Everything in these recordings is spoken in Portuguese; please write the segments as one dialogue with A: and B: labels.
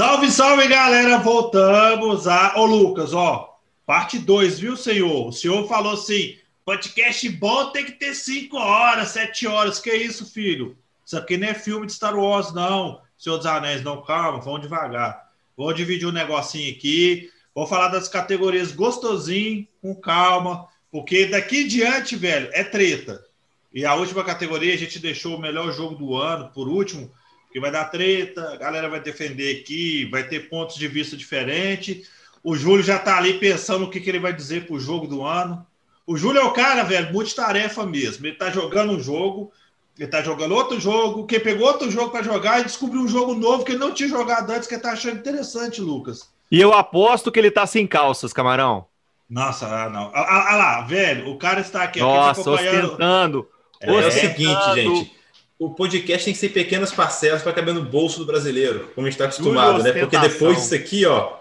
A: Salve, salve, galera! Voltamos a. Ô, Lucas, ó, parte 2, viu, senhor? O senhor falou assim: podcast bom tem que ter 5 horas, 7 horas. Que isso, filho? Isso aqui não é filme de Star Wars, não. Senhor dos Anéis, não, calma, vamos devagar. Vou dividir um negocinho aqui. Vou falar das categorias gostosinho, com calma, porque daqui em diante, velho, é treta. E a última categoria a gente deixou o melhor jogo do ano, por último, que vai dar treta, a galera vai defender aqui, vai ter pontos de vista diferentes. O Júlio já tá ali pensando o que, que ele vai dizer pro jogo do ano. O Júlio é o cara, velho, multitarefa mesmo. Ele tá jogando um jogo, ele tá jogando outro jogo, que pegou outro jogo para jogar e descobriu um jogo novo que ele não tinha jogado antes, que ele tá achando interessante, Lucas.
B: E eu aposto que ele tá sem calças, camarão.
A: Nossa, ah, não. Ah, ah, ah lá, velho, o cara está aqui.
B: Nossa, aqui ostentando.
C: É, é o seguinte, gente o podcast tem que ser pequenas parcelas para caber no bolso do brasileiro, como a gente está acostumado, né? Porque depois disso aqui, ó,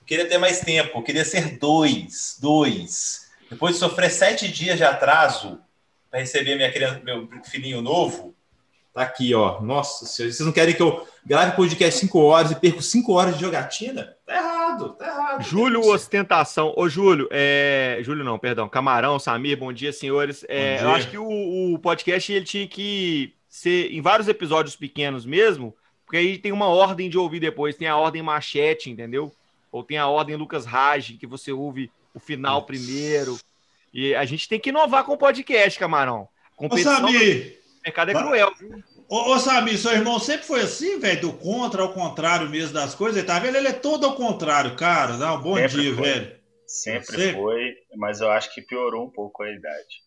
C: eu queria ter mais tempo, eu queria ser dois, dois. Depois de sofrer sete dias de atraso para receber minha criança, meu filhinho novo, tá aqui, ó. Nossa, vocês não querem que eu grave podcast cinco horas e perco cinco horas de jogatina? Tá errado, tá errado.
B: Júlio Ostentação. Ô, Júlio, é... Júlio não, perdão. Camarão, Samir, bom dia, senhores. É, dia. Eu acho que o, o podcast ele tinha que ser em vários episódios pequenos mesmo, porque aí tem uma ordem de ouvir depois, tem a ordem machete, entendeu? Ou tem a ordem Lucas Rage, que você ouve o final primeiro. E a gente tem que inovar com o podcast, camarão.
A: Competição Ô, Samir,
B: o mercado é cruel, viu?
A: Ô, ô Samir, seu irmão sempre foi assim, velho, do contra ao contrário mesmo das coisas, tá vendo? Ele é todo ao contrário, cara. Não, bom sempre dia,
D: foi.
A: velho.
D: Sempre, sempre foi, mas eu acho que piorou um pouco a idade.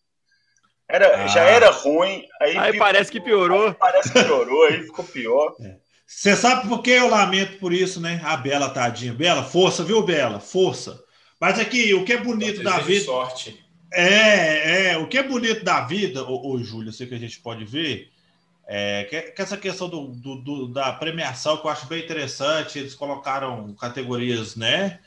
D: Era, ah. Já era ruim. Aí,
B: aí parece que piorou.
D: Parece que piorou, aí ficou pior.
A: É. Você sabe por que eu lamento por isso, né? A Bela, tadinha. Bela, força, viu, Bela? Força. Mas aqui, o que é bonito da vida.
C: Sorte.
A: É, é. O que é bonito da vida, ô, ô Júlio, sei que a gente pode ver, é que, que essa questão do, do, do, da premiação, que eu acho bem interessante, eles colocaram categorias, né?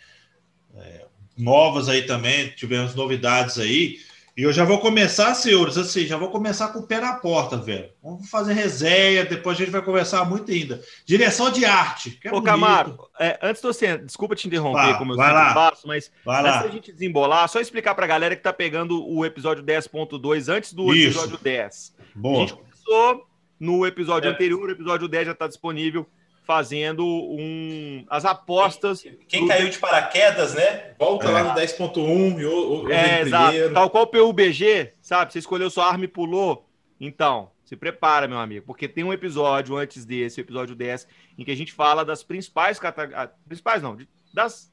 A: É, novas aí também, tivemos novidades aí. E eu já vou começar, senhores, assim, já vou começar com o pé na porta, velho. Vamos fazer resenha, depois a gente vai conversar muito ainda. Direção de arte.
B: Que é Ô, bonito. Camaro, é, antes de você, desculpa te interromper, como eu
A: vai lá.
B: faço, mas
A: vai
B: antes
A: lá.
B: da gente desembolar, só explicar pra galera que tá pegando o episódio 10.2 antes do
A: Isso.
B: episódio 10.
A: Boa.
B: A gente começou no episódio
C: É.
B: anterior, o episódio 10 já tá disponível, fazendo um, as apostas.
C: Quem
B: do-
C: caiu de paraquedas, né? Volta
A: É.
C: lá no 10.1 e o, o,
B: É, exato.
C: primeiro.
B: Tal qual o PUBG, sabe? Você escolheu sua arma e pulou. Então, se prepara, meu amigo, porque tem um episódio antes desse, o episódio 10, em que a gente fala das principais categorias. Principais não, de- das,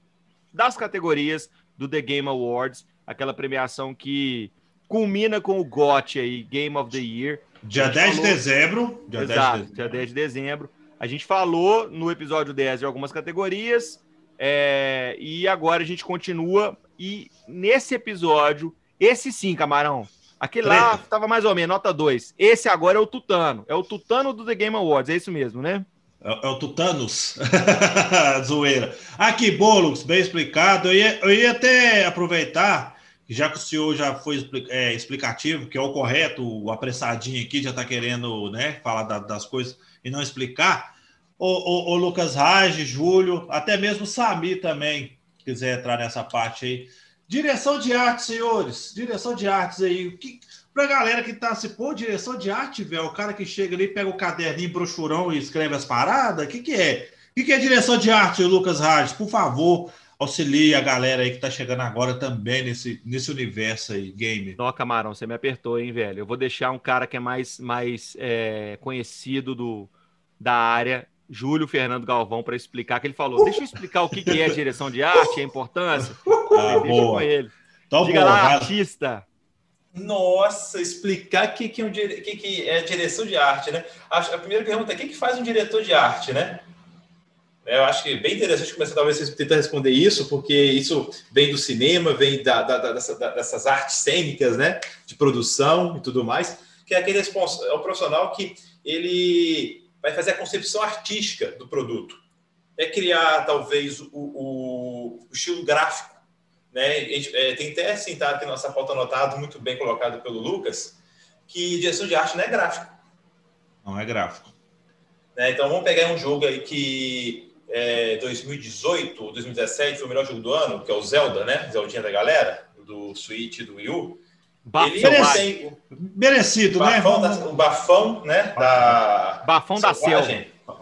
B: das categorias do The Game Awards, aquela premiação que culmina com o GOT aí, Game of the Year.
A: Dia
B: A gente
A: 10 de
B: falou-
A: dezembro. Dia 10 de
B: Exato,
A: dezembro.
B: dia 10 de dezembro. A gente falou no episódio 10 de algumas categorias, é, e agora a gente continua. E nesse episódio, esse sim, camarão. Aquele lá
A: Treta.
B: tava mais ou menos, nota 2. Esse agora é o Tutano. É o Tutano do The Game Awards, é isso mesmo, né?
A: É, é o Tutanos. Zoeira. Aqui, Boulos, bem explicado. Eu ia, eu ia até aproveitar, já que o senhor já foi é, explicativo, que é o correto, o apressadinho aqui já está querendo né, falar da- das coisas e não explicar. O, o, o Lucas Rage, Júlio, até mesmo Sami também, quiser entrar nessa parte aí. Direção de arte, senhores. Direção de artes aí. O que, pra galera que tá se pô, direção de arte, velho, o cara que chega ali, pega o caderninho, brochurão e escreve as paradas, o que que é? O que que é direção de arte, Lucas Rades? Por favor, auxilie a galera aí que tá chegando agora também nesse, nesse universo aí, gamer.
B: Não, camarão, você me apertou, hein, velho? Eu vou deixar um cara que é mais, mais é, conhecido do, da área, Júlio Fernando Galvão, para explicar, que ele falou. Deixa eu explicar o que, que é direção de arte, a importância.
A: Ah,
B: Deixa com
A: boa.
B: ele.
A: Então,
B: Diga
A: boa,
B: lá,
A: vai-
B: artista.
C: Nossa, explicar o que, que, é um dire- que, que é direção de arte, né? A primeira pergunta é: o que, que faz um diretor de arte, né? Eu acho que é bem interessante começar, talvez, a tentar responder isso, porque isso vem do cinema, vem da, da- da- dessa- da- dessas artes cênicas, né? De produção e tudo mais, que é aquele é o profissional que ele vai fazer a concepção artística do produto. É criar, talvez, o, o- o estilo gráfico né? Gente, é, tem até assim, tá aqui nossa pauta anotada, muito bem colocado pelo Lucas, que direção de arte não é gráfico.
A: Não é gráfico.
C: Né? Então vamos pegar um jogo aí que é, 2018 ou 2017 foi o melhor jogo do ano, que é o Zelda, né? Zeldinha da galera, do Switch do Wii U.
A: Ele tem merecido, né?
C: bafão né? Da, o bafão, né? Da
B: bafão da selva.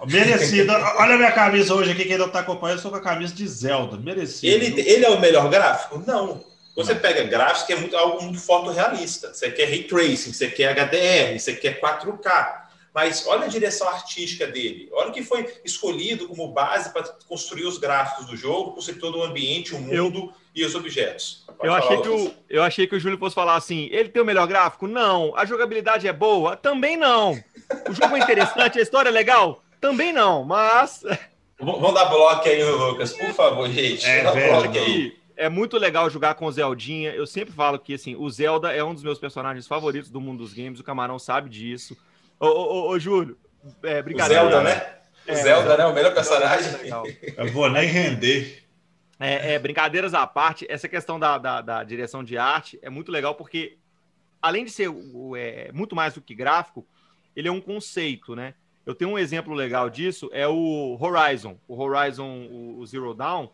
A: Merecido. Olha a minha camisa hoje aqui, quem não está acompanhando, eu estou com a camisa de Zelda. Merecido.
C: Ele, ele é o melhor gráfico? Não. Você pega gráficos que é muito, algo muito fotorrealista. Você quer ray tracing, você quer HDR, você quer 4K. Mas olha a direção artística dele. Olha o que foi escolhido como base para construir os gráficos do jogo, por ser todo o ambiente, o mundo eu, e os objetos.
B: eu achei, que o, eu achei que o Júlio fosse falar assim: ele tem o melhor gráfico? Não. A jogabilidade é boa? Também não. O jogo é interessante, a história é legal? Também não. Mas.
C: Vamos dar bloco aí no Lucas, por favor, gente. É,
B: velho, aí. É muito legal jogar com o Zeldinha. Eu sempre falo que assim, o Zelda é um dos meus personagens favoritos do mundo dos games. O Camarão sabe disso. Ô, ô, ô, Júlio,
C: é, brincadeira. O Zelda, né? O é, Zelda, né? O melhor personagem.
A: Eu vou nem render.
B: É, é, brincadeiras à parte, essa questão da, da, da, direção de arte é muito legal porque, além de ser é, muito mais do que gráfico, ele é um conceito, né? Eu tenho um exemplo legal disso, é o Horizon. O Horizon, o, Zero Dawn,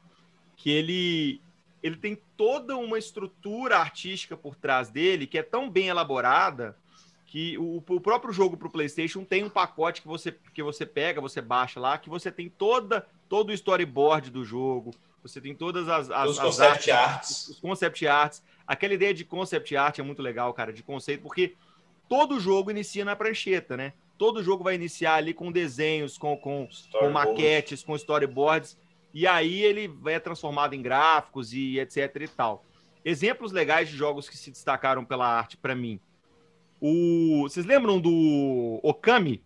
B: que ele, ele tem toda uma estrutura artística por trás dele que é tão bem elaborada que o, o próprio jogo para o PlayStation tem um pacote que você, que você pega, você baixa lá, que você tem toda todo o storyboard do jogo, você tem todas as, as,
C: os as concept artes, arts.
B: Os, concept arts. Aquela ideia de concept art é muito legal, cara, de conceito, porque todo jogo inicia na prancheta, né? Todo jogo vai iniciar ali com desenhos, com, com, com maquetes, com storyboards, e aí ele é transformado em gráficos e etc e tal. Exemplos legais de jogos que se destacaram pela arte para mim. O, vocês lembram do Okami?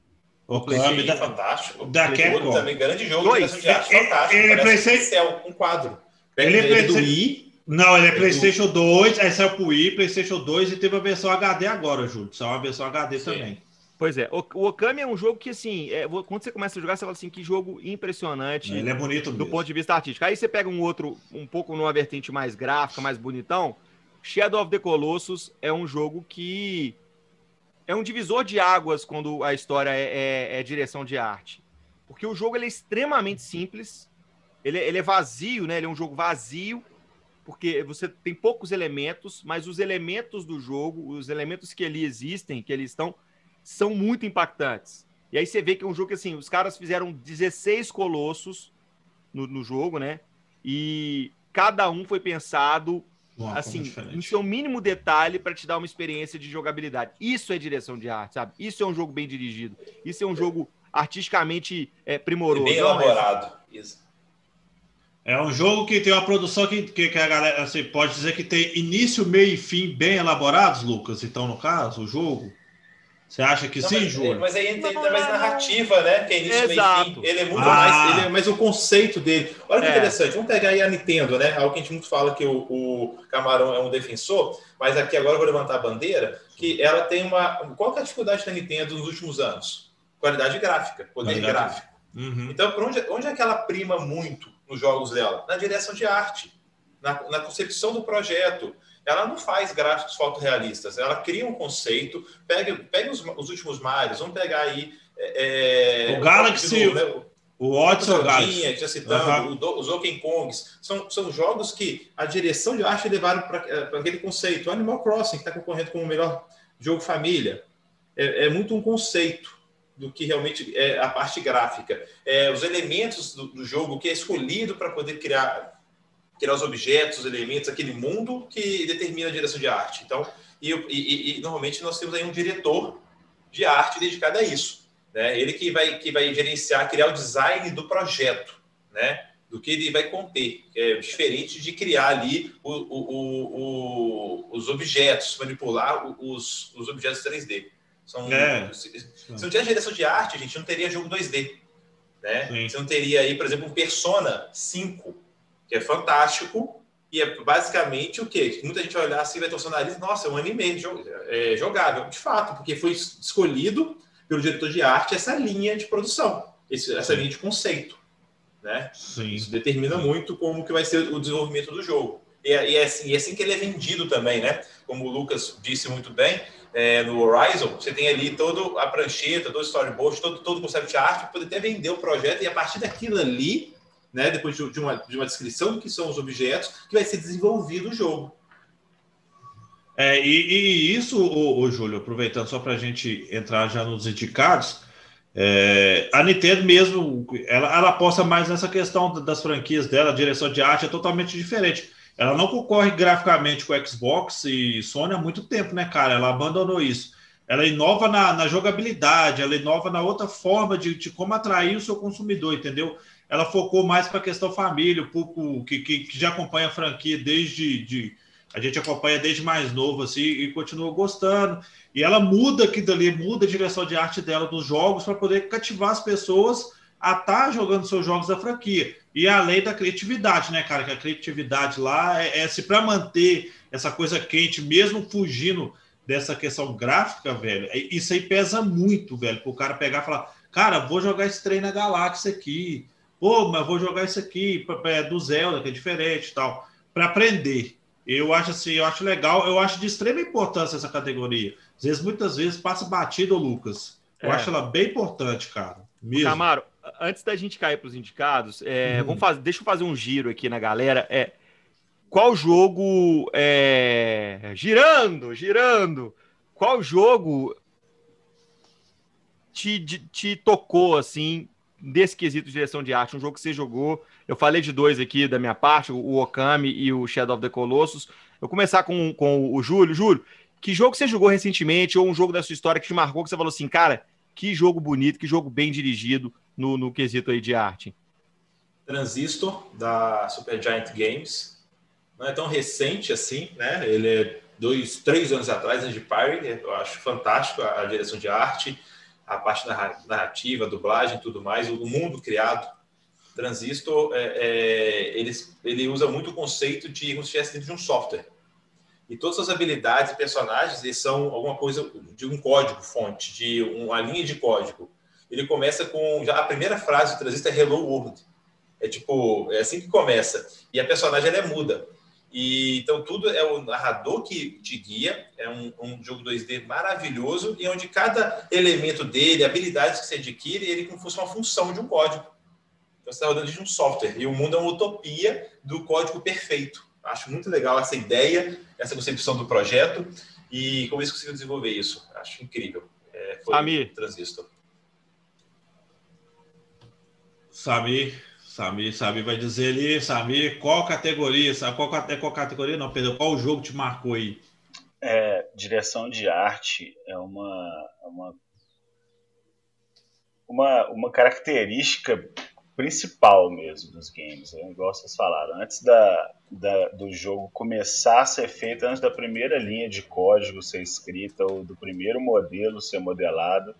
C: Okami da, fantástico.
A: Da Capcom.
C: Também grande jogo Dois. de arte fantástico.
A: Ele é PlayStation
C: um quadro.
A: Ele é PlayStation. Wii. Não, ele é, é PlayStation 2, aí saiu pro Wii, PlayStation 2 e teve a versão HD agora, Júlio. Saiu uma versão HD Sim. também.
B: Pois é, o, Okami é um jogo que, assim, é, quando você começa a jogar, você fala assim, que jogo impressionante.
A: Ele é bonito
B: Do ponto de vista artístico. Aí você pega um outro, um pouco numa vertente mais gráfica, mais bonitão. Shadow of the Colossus é um jogo que é um divisor de águas quando a história é, é, é direção de arte. Porque o jogo é extremamente simples, ele, ele, é vazio, né? Ele é um jogo vazio, porque você tem poucos elementos, mas os elementos do jogo, os elementos que ali existem, que ali estão, são muito impactantes. E aí você vê que é um jogo que, assim, os caras fizeram 16 colossos no, no jogo, né? E cada um foi pensado Assim, no seu mínimo detalhe para te dar uma experiência de jogabilidade. Isso é direção de arte, sabe? Isso é um jogo bem dirigido. Isso é um jogo artisticamente é, primoroso.
C: Bem elaborado. É... Isso.
A: É um jogo que tem uma produção que, que, que, a galera assim, pode dizer que tem início, meio e fim bem elaborados, Lucas. Então, no caso, o jogo. Você acha que não, sim, Júlio?
C: Mas aí entra mais narrativa, né? Que é início, Exato. Ele é muito ah. mais. Ele é mais o conceito dele. Olha que é. interessante. Vamos pegar aí a Nintendo, né? Algo que a gente muito fala que o, o, Camarão é um defensor, mas aqui agora eu vou levantar a bandeira, que ela tem uma. Qual é a dificuldade da Nintendo nos últimos anos? Qualidade gráfica, poder Qualidade. gráfico. Uhum. Então, onde, onde é que ela prima muito nos jogos dela? Na direção de arte, na, na concepção do projeto ela não faz gráficos fotorrealistas, ela cria um conceito, pega, pega os, os últimos Marios, vamos pegar aí. É,
A: é o Galaxy, o, né, o o Galaxy.
C: Já citando, uhum. os Donkey Kongs, são, são jogos que a direção de arte levaram para aquele conceito. O Animal Crossing, que está concorrendo como o melhor jogo família, é, é, muito um conceito do que realmente é a parte gráfica. É, os elementos do, do jogo que é escolhido para poder criar criar os objetos, os elementos, aquele mundo que determina a direção de arte. Então, e, e, e, normalmente nós temos aí um diretor de arte dedicado a isso, né? Ele que vai que vai gerenciar, criar o design do projeto, né? Do que ele vai conter, é diferente de criar ali o, o, o, os objetos, manipular os, os objetos 3D. São, é. se, não tivesse direção de arte, a gente não teria jogo 2D. Né? Você não teria aí, por exemplo, um Persona 5, que é fantástico. E é basicamente o quê? Muita gente vai olhar assim, vai torcer o nariz, nossa, é um anime é, jogável. De fato, porque foi escolhido pelo diretor de arte essa linha de produção, essa linha de conceito. Né? Sim. Isso determina muito como que vai ser o desenvolvimento do jogo. E é, e é, assim, e é assim que ele é vendido também, né? Como o Lucas disse muito bem, é, no Horizon, você tem ali toda a prancheta, todo o storyboard, todo, todo o concept art, para poder até vender o projeto, e a partir daquilo ali né? Depois de, uma, de uma descrição do que são os objetos, que vai ser desenvolvido o jogo.
A: É, e, e isso, o, Júlio, aproveitando só para a gente entrar já nos indicados, é, a Nintendo mesmo, ela, ela aposta mais nessa questão das franquias dela, a direção de arte é totalmente diferente. Ela não concorre graficamente com Xbox e Sony há muito tempo, né, cara? Ela abandonou isso. Ela inova na, na jogabilidade, ela inova na outra forma de, de como atrair o seu consumidor, entendeu? Ela focou mais para a questão família, o público que, que, que, já acompanha a franquia desde de, a gente acompanha desde mais novo assim e continua gostando. E ela muda aqui dali, muda a direção de arte dela dos jogos para poder cativar as pessoas a estar tá jogando seus jogos da franquia. E além da criatividade, né, cara? Que a criatividade lá é, é se para manter essa coisa quente, mesmo fugindo dessa questão gráfica, velho, é, isso aí pesa muito, velho, para o cara pegar e falar, cara, vou jogar esse trem na galáxia aqui, pô, mas vou jogar isso aqui do Zelda, que é diferente e tal, para aprender. Eu acho assim, eu acho legal, eu acho de extrema importância essa categoria. Às vezes, muitas vezes, passa batido, Lucas. Eu é. acho ela bem importante, cara. Mesmo.
B: Camaro, antes da gente cair para os indicados, é, uhum. vamos fazer, deixa eu fazer um giro aqui na galera. É, qual jogo é, girando, girando? Qual jogo te, te tocou assim desse quesito de direção de arte? Um jogo que você jogou eu falei de dois aqui da minha parte, o Okami e o Shadow of the Colossus. Eu começar com, com o Júlio. Júlio, que jogo você jogou recentemente ou um jogo da sua história que te marcou, que você falou assim, cara, que jogo bonito, que jogo bem dirigido no, no quesito aí de arte?
C: Transistor, da Supergiant Games. Não é tão recente assim, né? Ele é dois, três anos atrás, antes de Pyre. Eu acho fantástico a, a direção de arte, a parte narrativa, dublagem tudo mais, o mundo criado Transistor, é, é, ele, ele usa muito o conceito de como se estivesse dentro de um software. E todas as habilidades e personagens eles são alguma coisa de um código fonte, de uma linha de código. Ele começa com já a primeira frase do Transistor é Hello World. É tipo, é assim que começa. E a personagem ela é muda. E, então, tudo é o narrador que te guia. É um, um, jogo 2D maravilhoso e onde cada elemento dele, habilidades que você adquire, ele como se fosse uma função de um código. Então, você está rodando de um software. E o mundo é uma utopia do código perfeito. Acho muito legal essa ideia, essa concepção do projeto e como eles conseguiram desenvolver isso. Acho incrível.
B: É, foi Sami.
A: Transistor. Sami, Sami, Sami vai dizer ali, Sami, qual categoria? Sabe qual, qual categoria? Não, Pedro, qual jogo te marcou aí?
D: É, direção de arte é uma, é uma, uma, uma característica principal mesmo dos games, é igual vocês falaram. Antes da, da, do jogo começar a ser feito, antes da primeira linha de código ser escrita ou do primeiro modelo ser modelado,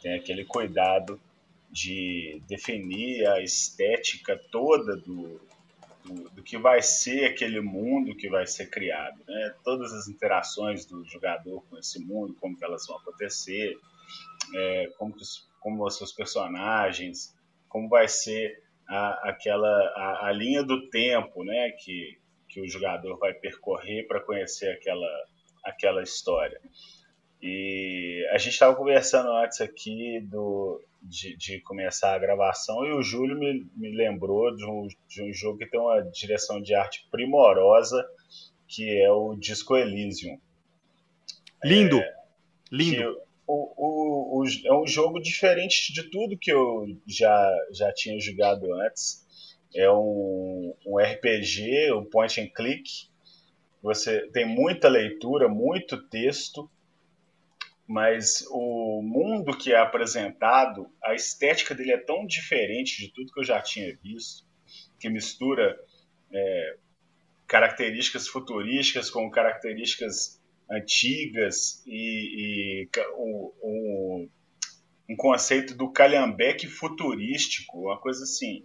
D: tem aquele cuidado de definir a estética toda do, do, do, que vai ser aquele mundo que vai ser criado. Né? Todas as interações do jogador com esse mundo, como elas vão acontecer, é, como, que os, como os seus personagens como vai ser a, aquela a, a, linha do tempo, né, que, que o jogador vai percorrer para conhecer aquela aquela história. E a gente estava conversando antes aqui do, de, de, começar a gravação e o Júlio me, me lembrou de um, de um jogo que tem uma direção de arte primorosa, que é o Disco Elysium.
B: Lindo! É, Lindo!
D: o, o, o, é um jogo diferente de tudo que eu já, já tinha jogado antes. É um, um RPG, um point and click. Você tem muita leitura, muito texto, mas o mundo que é apresentado, a estética dele é tão diferente de tudo que eu já tinha visto, que mistura é, características futurísticas com características antigas e, e um, um conceito do calhambeque futurístico, uma coisa assim.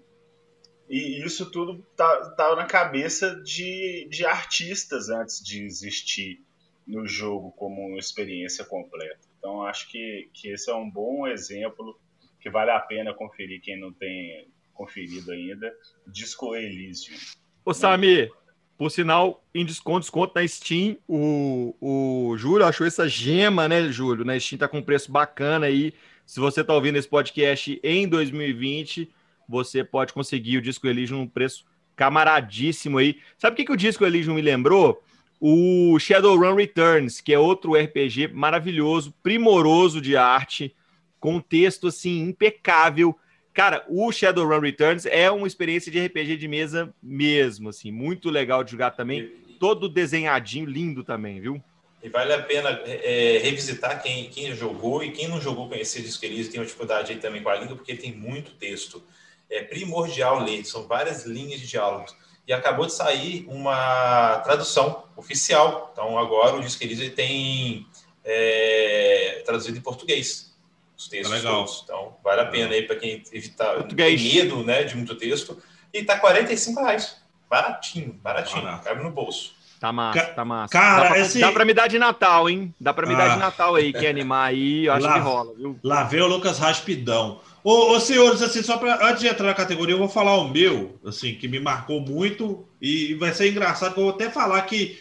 D: E isso tudo tá, tá na cabeça de, de artistas antes de existir no jogo como uma experiência completa. Então acho que, que esse é um bom exemplo que vale a pena conferir quem não tem conferido ainda. Disco Elysium.
B: Ô Samir, por sinal, em desconto, desconto na Steam. O, o Júlio achou essa gema, né, Júlio? Na Steam tá com um preço bacana aí. Se você tá ouvindo esse podcast em 2020, você pode conseguir o Disco Elysium num preço camaradíssimo aí. Sabe o que, que o Disco Elysium me lembrou? O Shadowrun Returns, que é outro RPG maravilhoso, primoroso de arte, com texto assim impecável. Cara, o Shadowrun Returns é uma experiência de RPG de mesa mesmo, assim, muito legal de jogar também, todo desenhadinho, lindo também, viu?
C: E vale a pena é, revisitar quem, quem jogou e quem não jogou conhecer Disco Elysium tem uma dificuldade aí também com a língua, porque tem muito texto. É primordial ler, são várias linhas de diálogos. E acabou de sair uma tradução oficial. Então, agora o Disco Elysium tem é, traduzido em português os textos
A: Legal.
C: todos. Então, vale a pena aí para quem evitar tem medo né, de muito texto. E tá 45 reais. Baratinho, baratinho.
A: Barato.
C: Cabe no bolso.
B: Tá massa,
A: Ca-
B: tá massa.
A: cara,
B: dá, pra,
A: esse-
B: dá pra me dar de Natal, hein? Dá pra me dar
A: Ah.
B: de Natal aí, quer animar aí, eu acho
A: Lá-
B: que rola, viu?
A: Lá vem o Lucas Raspidão. Ô, ô, senhores, assim, só pra, antes de entrar na categoria, eu vou falar o meu, assim, que me marcou muito e vai ser engraçado, que eu vou até falar que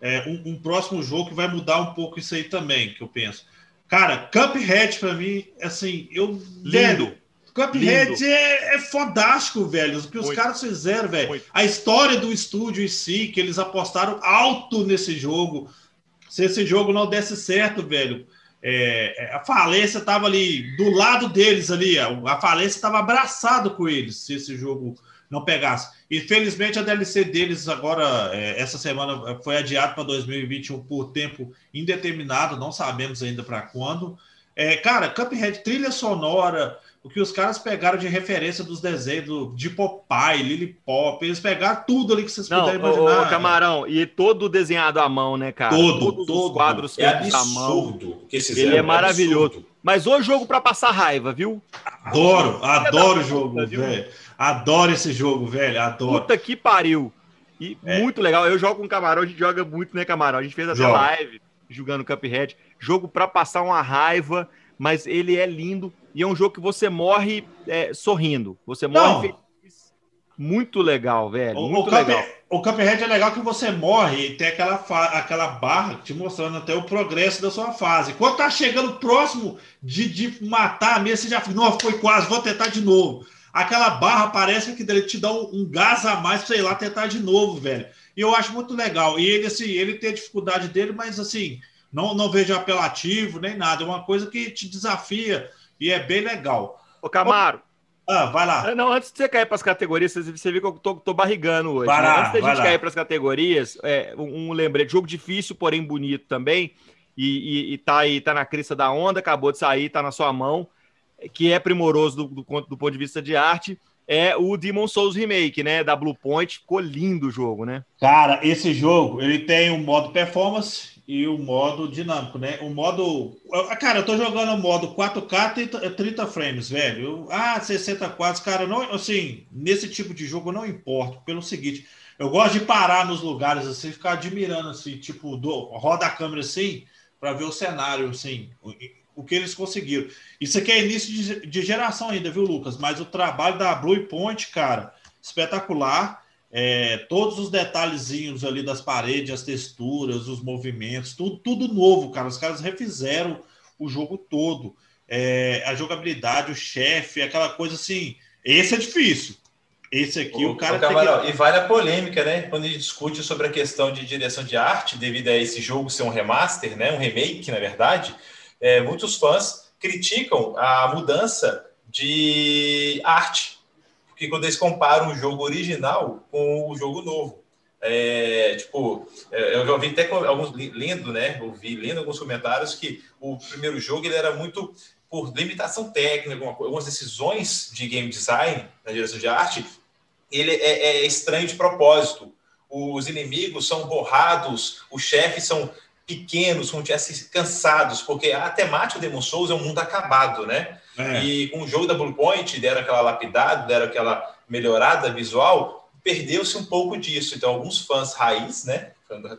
A: é um, um próximo jogo que vai mudar um pouco isso aí também, que eu penso. Cara, Cuphead pra mim, assim, eu... Velho, Cuphead
B: Lindo.
A: é, é fodástico, velho. O que os
B: Muito.
A: caras fizeram, velho.
B: Muito.
A: A história do estúdio em si, que eles apostaram alto nesse jogo. Se esse jogo não desse certo, velho, é, é, a falência estava ali do lado deles ali. A, a falência estava abraçado com eles se esse jogo não pegasse. Infelizmente, a DLC deles agora, é, essa semana, foi adiado para 2021 por tempo indeterminado, não sabemos ainda para quando. É, cara, Cuphead, trilha sonora, o que os caras pegaram de referência dos desenhos do, de Popeye, Lily Pop, eles pegaram tudo ali que vocês
B: Não,
A: puderem
B: ô, ô,
A: imaginar.
B: Camarão, e todo desenhado à mão, né, cara?
A: Todo,
B: Todos
A: todo.
B: os quadros
C: É
B: feitos à mão. Ele é maravilhoso.
C: absurdo.
B: Mas o jogo pra passar raiva, viu?
A: Adoro, adoro o jogo, velho. Adoro esse jogo, velho. Adoro.
B: Puta que pariu. E
A: É.
B: muito legal. Eu jogo com Camarão, a gente joga muito, né, Camarão? A gente fez até
A: Joga.
B: live jogando Cuphead. Jogo pra passar uma raiva, mas ele é lindo e é um jogo que você morre é, sorrindo. Você morre
A: Não.
B: feliz. Muito legal, velho.
A: O,
B: muito
A: o, Cup-
B: legal.
A: o Cuphead é legal que você morre e tem aquela, aquela barra te mostrando até o progresso da sua fase. Quando tá chegando próximo de, de matar mesmo, você já fica, não, foi quase, vou tentar de novo. Aquela barra parece que ele te dá um, um gás a mais você ir lá tentar de novo, velho. E eu acho muito legal. E ele, assim, ele tem a dificuldade dele, mas assim, não, não vejo apelativo nem nada. É uma coisa que te desafia e é bem legal.
B: Ô, Camaro,
A: Ah, vai lá.
B: Ah, Não, antes de você cair para as categorias, você- viu que eu tô, tô barrigando hoje. Né?
A: lá,
B: antes da gente
A: lá.
B: cair para as categorias, é, um, um lembrete, jogo difícil, porém bonito também, e, e, e tá aí, tá na crista da onda, acabou de sair, tá na sua mão, que é primoroso do, do, ponto- do ponto de vista de arte, é o Demon Souls Remake, né, da Blue Point, ficou lindo o jogo, né?
A: Cara, esse jogo, ele tem um modo performance e o modo dinâmico, né? O modo... Cara, eu tô jogando o modo 4K 30, 30 frames, velho. Ah, 60 quadros, cara, não, assim, nesse tipo de jogo não importo, pelo seguinte, eu gosto de parar nos lugares assim, ficar admirando assim, tipo, do, roda a câmera assim, para ver o cenário, assim, o, o que eles conseguiram. Isso aqui é início de, de geração ainda, viu, Lucas? Mas o trabalho da Blue Point, cara, espetacular. É, todos os detalhezinhos ali das paredes, as texturas, os movimentos, tudo, tudo novo, cara. Os caras refizeram o jogo todo. É, a jogabilidade, o chefe, aquela coisa assim. Esse é difícil. Esse aqui o,
C: Ô,
A: cara tem
C: Camarão,
A: que...
C: E vale a polêmica, né? Quando a gente discute sobre a questão de direção de arte, devido a esse jogo ser um remaster, né? Um remake, na verdade, é, muitos fãs criticam a mudança de arte. Porque quando eles comparam o jogo original com o jogo novo. É, tipo, é, eu já ouvi até alguns lendo, né? Ouvi lendo alguns comentários que o primeiro jogo ele era muito por limitação técnica, algumas decisões de game design na direção de arte, ele é, é estranho de propósito. Os inimigos são borrados, os chefes são pequenos, como tivessem cansados, porque a temática do Demon Souls é um mundo acabado, né?
A: É.
C: E com o jogo da Blue Point, deram aquela lapidada, deram aquela melhorada visual, perdeu-se um pouco disso. Então, alguns fãs raiz, né?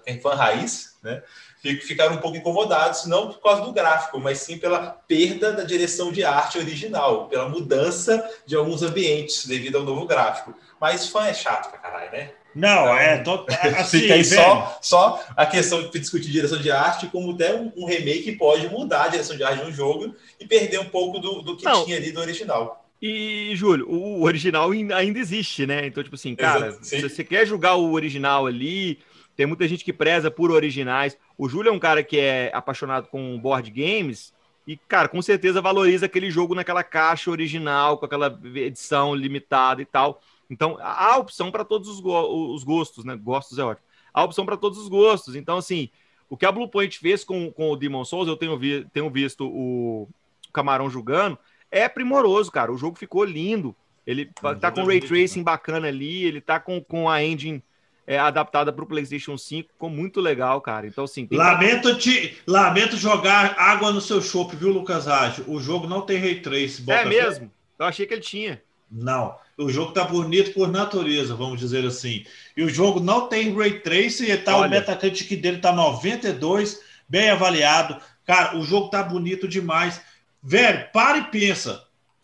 C: Tem fã raiz, né? Ficaram um pouco incomodados, não por causa do gráfico, mas sim pela perda da direção de arte original, pela mudança de alguns ambientes devido ao novo gráfico. Mas fã é chato pra caralho, né?
A: Não,
C: Então,
A: é, tô, assim,
C: Fica aí
A: velho,
C: só, só a questão de discutir direção de arte, como até um, um remake pode mudar a direção de arte de um jogo e perder um pouco do, do que
B: Não.
C: tinha ali do original.
B: E, Júlio, o original ainda existe, né? Então, tipo assim, cara, se você quer jogar o original ali, tem muita gente que preza por originais. O Júlio é um cara que é apaixonado com board games e, cara, com certeza valoriza aquele jogo naquela caixa original, com aquela edição limitada e tal. Então, há opção para todos os, go os, gostos, né? Gostos é ótimo. Há opção para todos os gostos. Então, assim, o que a Bluepoint fez com, com o Demon Souls, eu tenho, vi, tenho visto o Camarão jogando, é primoroso, cara. O jogo ficou lindo. Ele é, tá com ray tracing bacana ali, ele tá com, com a engine é, adaptada para o PlayStation 5, ficou muito legal, cara. Então, assim.
A: Lamento, te, lamento jogar água no seu chopp, viu, Lucas Ágio? O jogo não tem ray tracing.
B: É mesmo? Eu achei que ele tinha.
A: Não. O jogo tá bonito por natureza, vamos dizer assim. E o jogo não tem ray tracing, e tá, o Metacritic dele tá 92, bem avaliado. Cara, o jogo tá bonito demais. Velho, para e pensa.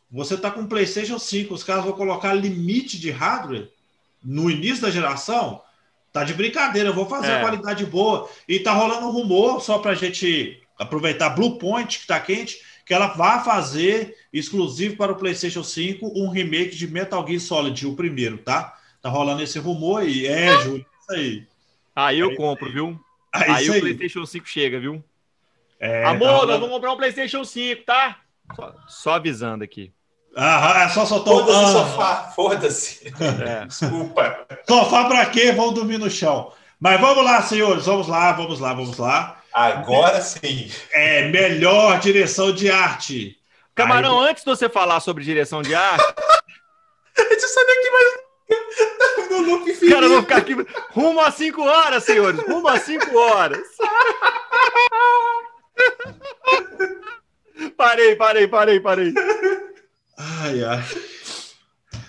A: Você tá com o PlayStation 5, os caras vão colocar limite de hardware no início da geração? Tá de brincadeira, eu vou fazer é. a qualidade boa. E tá rolando um rumor, só pra gente aproveitar Blue Point, que tá quente, que ela vai fazer exclusivo para o PlayStation 5 um remake de Metal Gear Solid, o primeiro, tá? Tá rolando esse rumor aí. É, Júlio, isso aí.
B: Aí eu é compro, viu? É aí, aí o PlayStation 5 chega, viu? É, Amor, tá nós vamos comprar um PlayStation 5, tá? Só, só avisando aqui.
A: Ah, é só soltar
C: o ah. sofá, foda-se. É. Desculpa.
A: Sofá pra quê? Vamos dormir no chão. Mas vamos lá, senhores, vamos lá, vamos lá, vamos lá.
C: Agora sim.
A: É, melhor direção de arte.
B: Camarão, Aí... antes de você falar sobre direção de arte.
C: Deixa eu saber aqui mais.
B: No loop infinito. Cara, vou ficar aqui rumo a 5 horas, senhores. Rumo a 5 horas. parei, parei, parei, parei.
A: Ai, ai.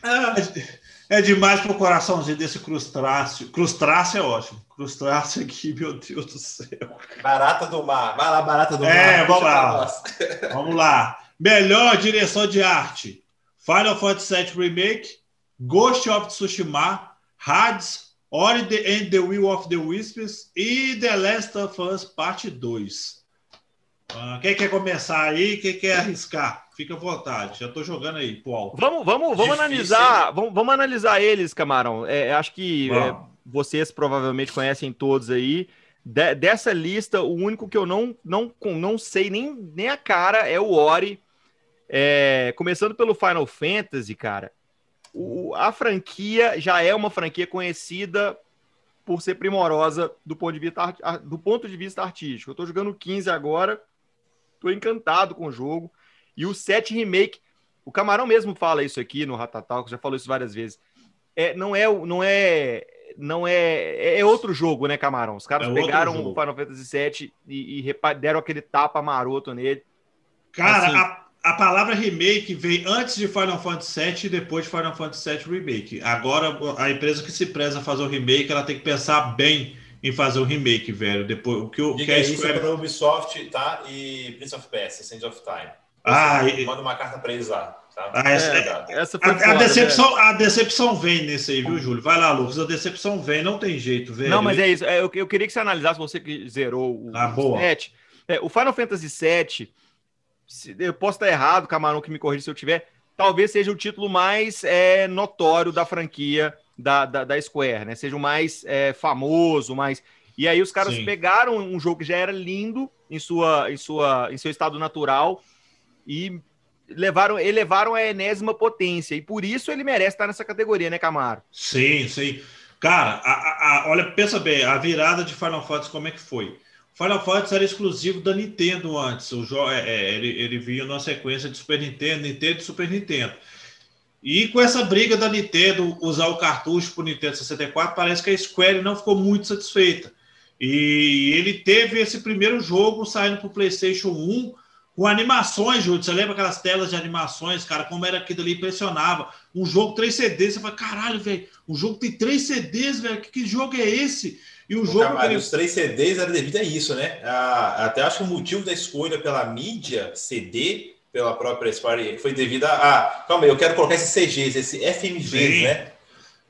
A: É, é demais pro coraçãozinho desse crustáceo. Crustáceo é ótimo. Crustáceo aqui, meu Deus do céu.
C: Barata do mar. Vai lá, barata do
A: é, mar. É, vamos lá. vamos lá. Melhor direção de arte. Final Fantasy VII Remake, Ghost of Tsushima, Hades, Ori and the Will of the Wisps e The Last of Us Parte 2. Uh, quem quer começar aí? Quem quer arriscar? Fica à vontade. Já estou jogando aí, Paul.
B: Vamos, vamos, vamos analisar. Vamos, vamos, analisar eles, Camarão. É, acho que é, vocês provavelmente conhecem todos aí. De, dessa lista, o único que eu não, não, não sei nem, nem a cara é o Ori. É, começando pelo Final Fantasy, cara. O, a franquia já é uma franquia conhecida por ser primorosa do ponto de vista, do ponto de vista artístico. Eu estou jogando 15 agora Tô encantado com o jogo. E o 7 Remake, o Camarão mesmo fala isso aqui no Ratatal, já falou isso várias vezes. É, não é, não é, não é, é outro jogo, né, Camarão? Os caras é pegaram o Final Fantasy VII e, e, deram aquele tapa maroto nele.
A: Cara, assim, a, a palavra remake veio antes de Final Fantasy VII e depois de Final Fantasy VII Remake. Agora, a empresa que se preza a fazer o remake, ela tem que pensar bem em fazer o um remake, velho. Depois, o que, o,
C: que
A: a
C: Square... isso para Ubisoft, tá? E Prince of Persia, Sands of Time.
A: Ah,
C: e... Manda uma carta para eles lá. Tá?
A: Ah, essa, é, essa a, foda, a, decepção, a decepção vem nesse aí, viu, Júlio? Vai lá, Lucas. A decepção vem, não tem jeito, velho.
B: Não, mas é isso. É, eu, eu queria que você analisasse, você que zerou o
A: ah, boa.
B: 7. É, o Final Fantasy VII, se, eu posso estar errado, Camarão, que me corrija se eu tiver, talvez seja o título mais é, notório da franquia da, da, da, Square, né? Seja o mais é, famoso, mais. E aí os caras Sim. pegaram um jogo que já era lindo em sua, em sua, em seu estado natural e levaram, elevaram a enésima potência. E por isso ele merece estar nessa categoria, né, Camaro?
A: Sim, sim. Cara, a, a, olha, pensa bem, a virada de Final Fantasy, como é que foi? Final Fantasy era exclusivo da Nintendo antes. O jogo, é, é, ele, ele vinha numa sequência de Super Nintendo, Nintendo e Super Nintendo. E com essa briga da Nintendo usar o cartucho para o Nintendo 64, parece que a Square não ficou muito satisfeita. E ele teve esse primeiro jogo saindo para o PlayStation 1 com animações, Júlio. Você lembra aquelas telas de animações, cara? Como era aquilo ali, impressionava. Um jogo 3 CDs, você fala, caralho, velho, o jogo tem 3 CDs, velho, que, que, jogo é esse? E o Pô, jogo.
C: Cara, ele... Os 3 CDs era devido a isso, né? A, até acho que o motivo da escolha pela mídia CD, pela própria Square, foi devido a. calma aí, eu quero colocar esses CGs, esse FMVs, Sim. né?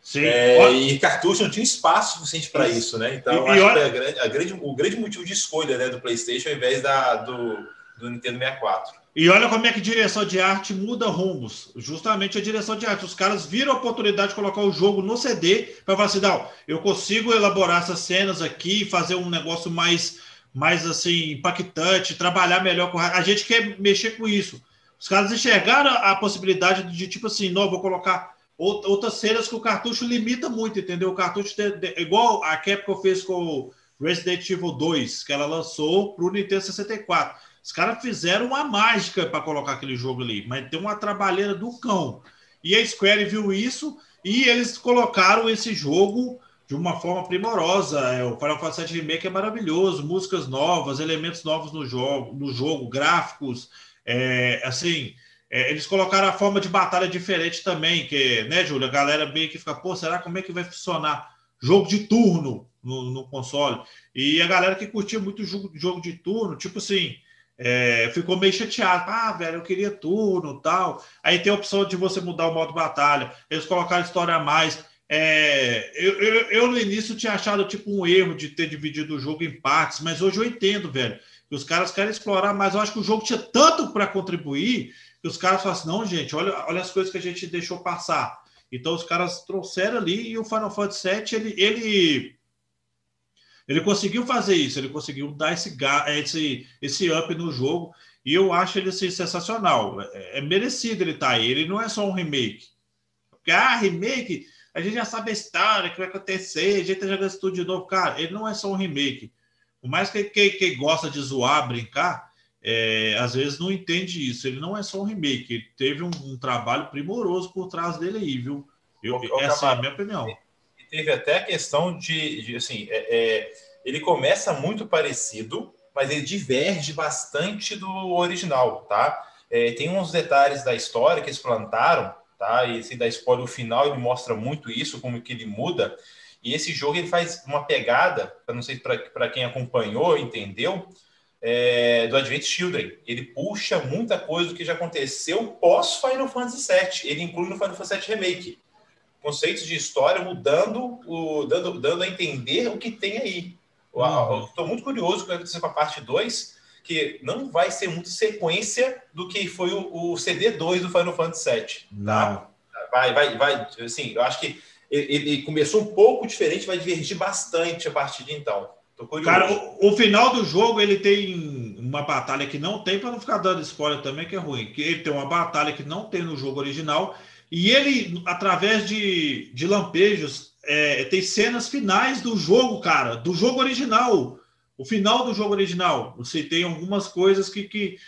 C: Sim. É, e cartucho não tinha espaço suficiente para isso, né? Então, e, acho olha... que a grande, a grande, o grande motivo de escolha né, do PlayStation ao invés da, do, do Nintendo 64.
A: E olha como é que direção de arte muda rumos. Justamente a direção de arte. Os caras viram a oportunidade de colocar o jogo no CD para falar assim: não, eu consigo elaborar essas cenas aqui, fazer um negócio mais, mais assim, impactante, trabalhar melhor com. A gente quer mexer com isso. Os caras enxergaram a possibilidade de, tipo assim, não, vou colocar outras cenas que o cartucho limita muito, entendeu? O cartucho, igual a Capcom fez com o Resident Evil 2, que ela lançou para o Nintendo 64 os caras fizeram uma mágica para colocar aquele jogo ali, mas tem uma trabalheira do cão. E a Square viu isso e eles colocaram esse jogo de uma forma primorosa. É, o Final Fantasy VII Remake é maravilhoso, músicas novas, elementos novos no jogo, no jogo gráficos, é, assim. É, eles colocaram a forma de batalha diferente também, que, né, Júlia? A galera meio que fica, pô, será como é que vai funcionar? Jogo de turno no, no console. E a galera que curtia muito jogo, jogo de turno, tipo assim, é, ficou meio chateado. Ah, velho, eu queria turno tal. Aí tem a opção de você mudar o modo batalha. Eles colocaram história a mais. É, eu, eu, eu, no início tinha achado tipo um erro de ter dividido o jogo em partes, mas hoje eu entendo, velho. Que os caras querem explorar, mas eu acho que o jogo tinha tanto para contribuir que os caras falam assim: não, gente, olha, olha as coisas que a gente deixou passar. Então os caras trouxeram ali e o Final Fantasy VII ele, ele ele conseguiu fazer isso, ele conseguiu dar esse, esse, esse up no jogo, e eu acho ele assim, sensacional. É, é merecido ele estar tá aí. Ele não é só um remake. Porque, ah, remake, a gente já sabe a história, o que vai acontecer, a gente já jogando isso tudo de novo. Cara, ele não é só um remake. Por mais que quem gosta de zoar, brincar, é, às vezes não entende isso. Ele não é só um remake, ele teve um, um trabalho primoroso por trás dele aí, viu? Eu, essa é a minha opinião
C: teve até a questão de, de assim, é, é, ele começa muito parecido, mas ele diverge bastante do original, tá? É, tem uns detalhes da história que eles plantaram, tá? E se assim, dá spoiler, o final ele mostra muito isso, como que ele muda. E esse jogo ele faz uma pegada, não sei para quem acompanhou, entendeu, é, do Advent Children. Ele puxa muita coisa do que já aconteceu pós Final Fantasy VII. Ele inclui no Final Fantasy VII Remake conceitos de história mudando, o, dando, dando a entender o que tem aí. Estou muito curioso com acontecer com a parte 2, que não vai ser muito sequência do que foi o, o CD2 do Final Fantasy VII. Tá?
A: Não.
C: Vai, vai, vai. Assim, eu acho que ele, ele, começou um pouco diferente, vai divergir bastante a partir de então.
A: Cara, o, o, final do jogo ele tem uma batalha que não tem, para não ficar dando spoiler também, que é ruim. Que ele tem uma batalha que não tem no jogo original e ele, através de, de lampejos, é, tem cenas finais do jogo, cara, do jogo original. O final do jogo original. Você tem algumas coisas que, que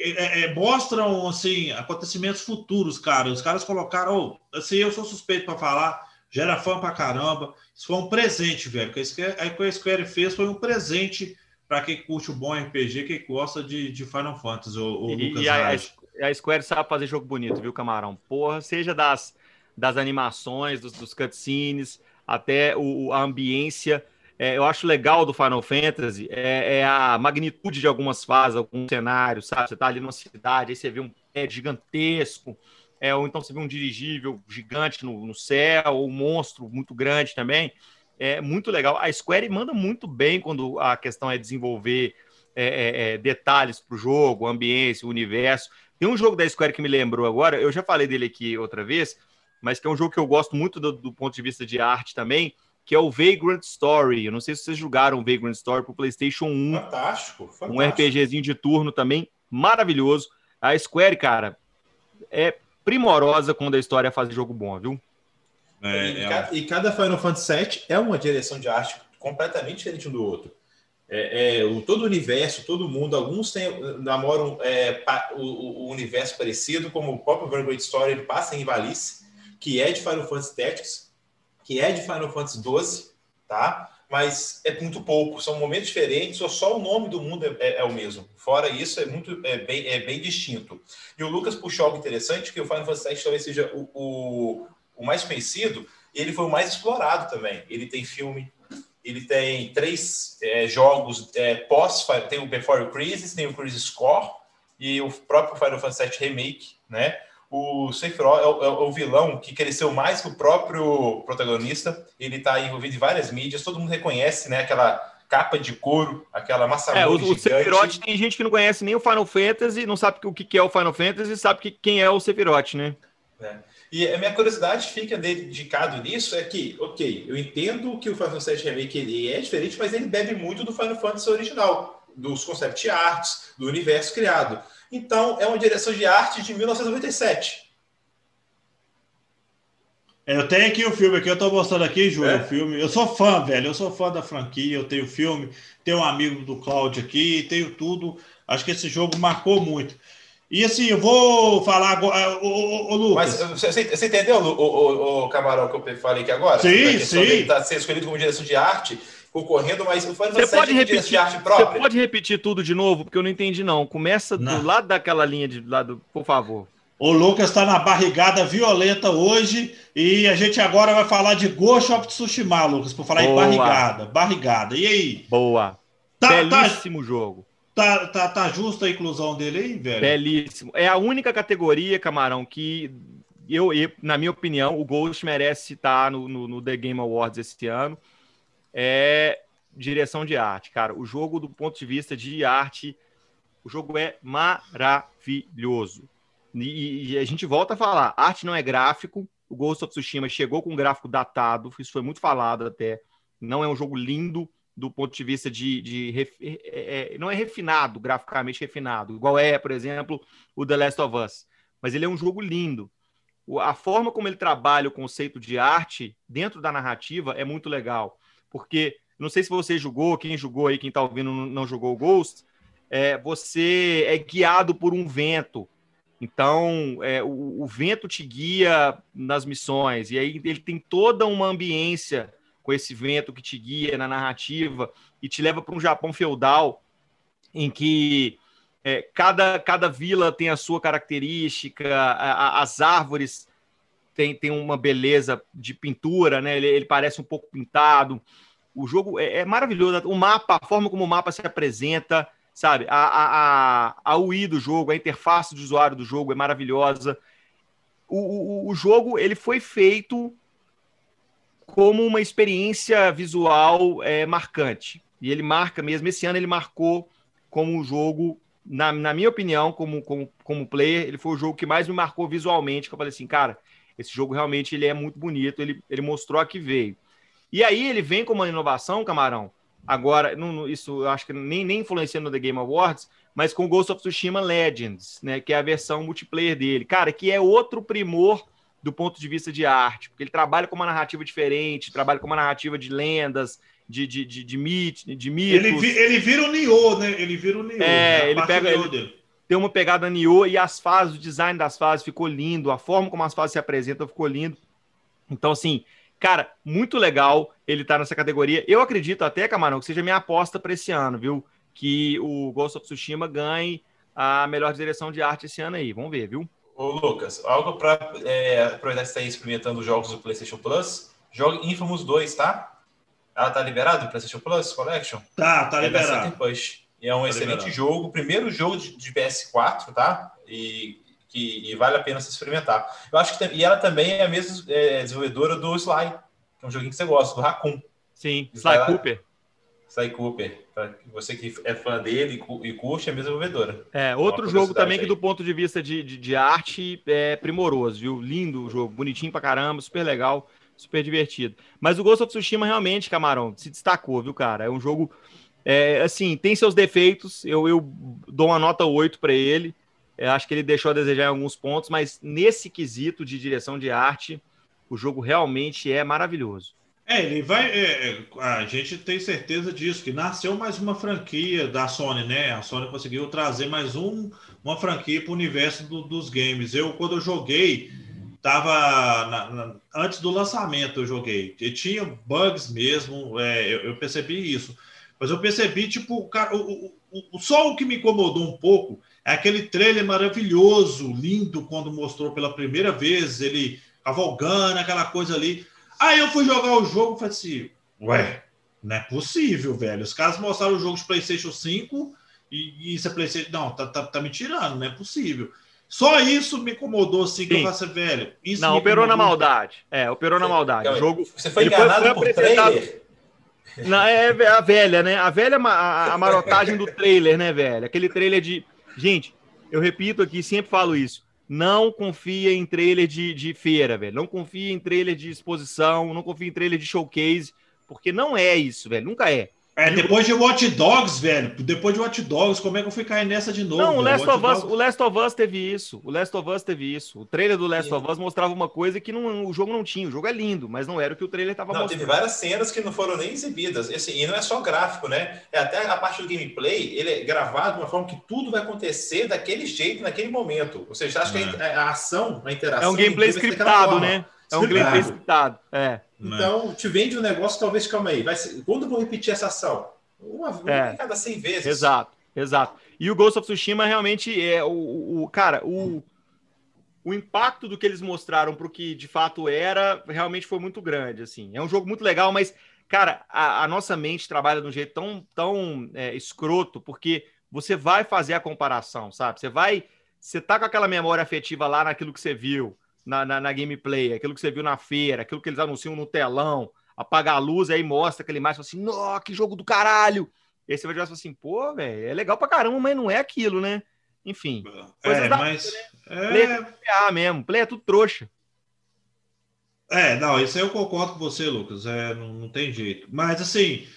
A: é, é, mostram assim, acontecimentos futuros, cara. Os caras colocaram. Oh, assim, eu sou suspeito para falar, gera fã pra caramba. Isso foi um presente, velho. O que a Square fez foi um presente para quem curte o bom RPG, quem gosta de, de Final Fantasy. O, o
B: e, Lucas e a, a Square sabe fazer jogo bonito, viu, Camarão? Porra, seja das, das animações, dos, dos cutscenes, até o, a ambiência. É, eu acho legal do Final Fantasy é, é, a magnitude de algumas fases, alguns cenários, sabe? Você tá ali numa cidade, aí você vê um pé gigantesco, é, ou então você vê um dirigível gigante no, no céu, ou um monstro muito grande também. É muito legal. A Square manda muito bem quando a questão é desenvolver é, é, é detalhes para o jogo, ambiência, universo. Tem um jogo da Square que me lembrou agora, eu já falei dele aqui outra vez, mas que é um jogo que eu gosto muito do, do ponto de vista de arte também, que é o Vagrant Story. Eu não sei se vocês jogaram Vagrant Story para o PlayStation 1.
C: Fantástico, fantástico.
B: Um RPGzinho de turno também, maravilhoso. A Square, cara, é primorosa quando a história faz jogo bom, viu?
C: É, e, é... Cada, e, cada Final Fantasy VII é uma direção de arte completamente diferente um do outro é, é, o, todo o universo, todo mundo, alguns tem, namoram é, pa, o, o, universo parecido, como o próprio Great Story, ele passa em Ivalice, que é de Final Fantasy Tactics, que é de Final Fantasy XII, tá? Mas é muito pouco, são momentos diferentes, ou só o nome do mundo é, é, é, o mesmo. Fora isso, é muito é bem, é bem distinto. E o Lucas puxou algo interessante, que o Final Fantasy VII talvez seja o, o, o mais conhecido, e ele foi o mais explorado também. Ele tem filme, ele tem três é, jogos é, pós, tem o Before Crisis, tem o Crisis Core e o próprio Final Fantasy VII Remake, né? O Sephiroth é, é, é, o vilão que cresceu mais que o próprio protagonista. Ele está envolvido em várias mídias, todo mundo reconhece, né? Aquela capa de couro, aquela massa
B: É, o, o Sephiroth tem gente que não conhece nem o Final Fantasy, não sabe o que é o Final Fantasy sabe quem é o Sephiroth, né?
C: É. E a minha curiosidade fica dedicado nisso é que, ok, eu entendo que o Final Fantasy Remake ele é diferente, mas ele bebe muito do Final Fantasy original, dos concept arts, do universo criado. Então, é uma direção de arte de 1997.
A: É, eu tenho aqui o filme aqui, eu tô mostrando aqui, Júlio, é? o filme. Eu sou fã, velho. Eu sou fã da franquia, eu tenho filme, tenho um amigo do Cláudio aqui, tenho tudo. Acho que esse jogo marcou muito. E assim, eu vou falar agora. Ô, ô, Lucas.
C: Mas você, você entendeu, o, o, o, Camarão, que eu falei aqui agora?
A: Sim, sim.
C: Está sendo escolhido como direção de arte, concorrendo, mas o Final você pode repetir, de arte própria.
B: Você pode repetir tudo de novo, porque eu não entendi, não. Começa não. do lado daquela linha de lado, por favor.
A: O Lucas está na barrigada violenta hoje e a gente agora vai falar de Ghost of Tsushima, Lucas, por falar Boa. em barrigada. Barrigada. E aí?
B: Boa. Tá, Belíssimo
A: tá,
B: jogo.
A: Tá, tá, tá justa a inclusão dele aí, velho?
B: Belíssimo. É a única categoria, Camarão, que eu, na minha opinião, o Ghost merece estar no, no, no The Game Awards esse ano. É direção de arte, cara. O jogo, do ponto de vista de arte, o jogo é maravilhoso e, e, a gente volta a falar, arte não é gráfico. O Ghost of Tsushima chegou com um gráfico datado, isso foi muito falado até. Não é um jogo lindo do ponto de vista de. de é, é, não é refinado, graficamente refinado, igual é, por exemplo, o The Last of Us. Mas ele é um jogo lindo. A forma como ele trabalha o conceito de arte dentro da narrativa é muito legal. Porque, não sei se você jogou, quem jogou aí, quem está ouvindo não jogou o Ghost, é, você é guiado por um vento então, é, o, o, vento te guia nas missões, e aí ele tem toda uma ambiência com esse vento que te guia na narrativa e te leva para um Japão feudal, em que é, cada, cada vila tem a sua característica, a, a, as árvores têm tem uma beleza de pintura, né? ele, ele parece um pouco pintado. O jogo é, é maravilhoso, o mapa, a forma como o mapa se apresenta sabe? A, a, a, UI do jogo, a interface de usuário do jogo é maravilhosa. O, o, o jogo ele foi feito como uma experiência visual é, marcante. E ele marca mesmo, esse ano ele marcou como um jogo, na, na minha opinião, como, como, como player, ele foi o jogo que mais me marcou visualmente, que eu falei assim, cara, esse jogo realmente ele é muito bonito, ele, ele mostrou a que veio. E aí ele vem com uma inovação, Camarão, Agora, não, isso eu acho que nem, nem influencia no The Game Awards, mas com Ghost of Tsushima Legends, né? Que é a versão multiplayer dele. Cara, que é outro primor do ponto de vista de arte, porque ele trabalha com uma narrativa diferente, trabalha com uma narrativa de lendas, de, de, de, de, mit, de mitos.
A: Ele, vi, ele vira o Nioh, né? Ele vira o Nioh.
B: É, né? ele pega. Ele, tem uma pegada Nioh e as fases, o design das fases ficou lindo, a forma como as fases se apresentam ficou lindo. Então, assim, Cara, muito legal ele estar tá nessa categoria. Eu acredito até, Camarão, que seja minha aposta para esse ano, viu? Que o Ghost of Tsushima ganhe a melhor direção de arte esse ano aí. Vamos ver, viu?
C: Ô, Lucas, algo para é, aproveitar que você está aí experimentando os jogos do PlayStation Plus, jogue Infamous 2, tá? Ela tá liberado o PlayStation Plus Collection?
A: Tá, tá é liberado.
C: E é um tá excelente liberado. jogo, primeiro jogo de, de PS4, tá? E que vale a pena se experimentar. Eu acho que e ela também é a mesma é, desenvolvedora do Sly, que é um joguinho que você gosta, do Raccoon.
B: Sim, Sly, Sly Cooper.
C: Sly Cooper. Você que é fã dele e curte, é a mesma desenvolvedora.
B: É, outro jogo também que do ponto de vista de, de, de, arte é primoroso, viu? Lindo o jogo, bonitinho pra caramba, super legal, super divertido. Mas o Ghost of Tsushima realmente, Camarão, se destacou, viu, cara? É um jogo, é, assim, tem seus defeitos, eu, eu dou uma nota 8 para ele, eu acho que ele deixou a desejar em alguns pontos, mas nesse quesito de direção de arte, o jogo realmente é maravilhoso.
A: É, ele vai. É, é, a gente tem certeza disso, que nasceu mais uma franquia da Sony, né? A Sony conseguiu trazer mais um, uma franquia para o universo do, dos games. Eu, quando eu joguei, tava na, na, antes do lançamento eu joguei. E tinha bugs mesmo, é, eu, eu, percebi isso. Mas eu percebi, tipo, cara, o, o, o, só o que me incomodou um pouco é aquele trailer maravilhoso, lindo, quando mostrou pela primeira vez ele cavalgando, aquela coisa ali. Aí eu fui jogar o jogo e falei assim: ué, não é possível, velho. Os caras mostraram o jogo de PlayStation 5 e, e isso é PlayStation. Não, tá, tá, tá me tirando, não é possível. Só isso me incomodou, assim, que Sim. eu falei assim, velho. Isso
B: não, operou na maldade. É, operou na maldade. o jogo.
C: Você foi enganado foi, foi por trailer?
B: Não, é a velha, né? A velha a, a marotagem do trailer, né, velho? Aquele trailer de. Gente, eu repito aqui, sempre falo isso. Não confia em trailer de, de feira, velho. Não confia em trailer de exposição, não confia em trailer de showcase, porque não é isso, velho. Nunca é.
A: É, depois de Watch Dogs, velho. Depois de Watch Dogs, como é que eu fui cair nessa de novo?
B: Não, o Last, of Us, o Last of Us teve isso. O Last of Us teve isso. O trailer do Last Sim. of Us mostrava uma coisa que não, o jogo não tinha. O jogo é lindo, mas não era o que o trailer estava mostrando.
C: Teve várias cenas que não foram nem exibidas. Assim, e não é só gráfico, né? É até a parte do gameplay, ele é gravado de uma forma que tudo vai acontecer daquele jeito, naquele momento. Ou seja, acho é. que a, a, ação, a interação.
B: É um gameplay scriptado, né? É um gameplay scriptado. É.
C: Então, te vende um negócio, talvez, calma aí. Vai ser, quando eu vou repetir essa ação? Uma, uma é. cada 100 vezes.
B: Exato, exato. E o Ghost of Tsushima realmente é o, o cara, o, o impacto do que eles mostraram para o que de fato era realmente foi muito grande. Assim, é um jogo muito legal, mas cara, a, a nossa mente trabalha de um jeito tão, tão é, escroto porque você vai fazer a comparação, sabe? Você vai, você tá com aquela memória afetiva lá naquilo que você viu na, na, na gameplay, aquilo que você viu na feira, aquilo que eles anunciam no telão apagar a luz, aí mostra aquele imagem assim, nó, que jogo do caralho. E aí você vai jogar assim, pô, velho, é legal pra caramba, mas não é aquilo, né? Enfim.
A: É, mas. Vida, né?
B: Play é... é mesmo, play é tudo trouxa.
A: É, não, isso aí eu concordo com você, Lucas. É, não, não tem jeito. Mas assim,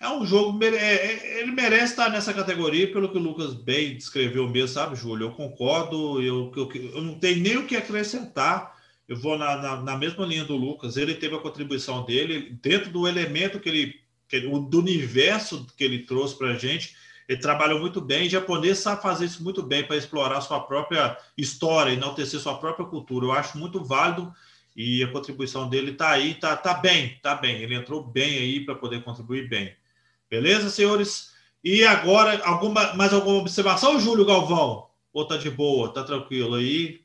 A: é um jogo. É, é, ele merece estar nessa categoria, pelo que o Lucas bem descreveu mesmo, sabe, Júlio? Eu concordo, eu, eu, eu não tenho nem o que acrescentar eu vou na, na, na, mesma linha do Lucas. Ele teve a contribuição dele dentro do elemento que ele, que do universo que ele trouxe para a gente. Ele trabalhou muito bem. O japonês sabe fazer isso muito bem para explorar sua própria história, enaltecer sua própria cultura. Eu acho muito válido e a contribuição dele está aí, tá, tá bem, tá bem. Ele entrou bem aí para poder contribuir bem. Beleza, senhores? E agora, alguma, mais alguma observação, Júlio Galvão? Ou tá de boa, tá tranquilo aí?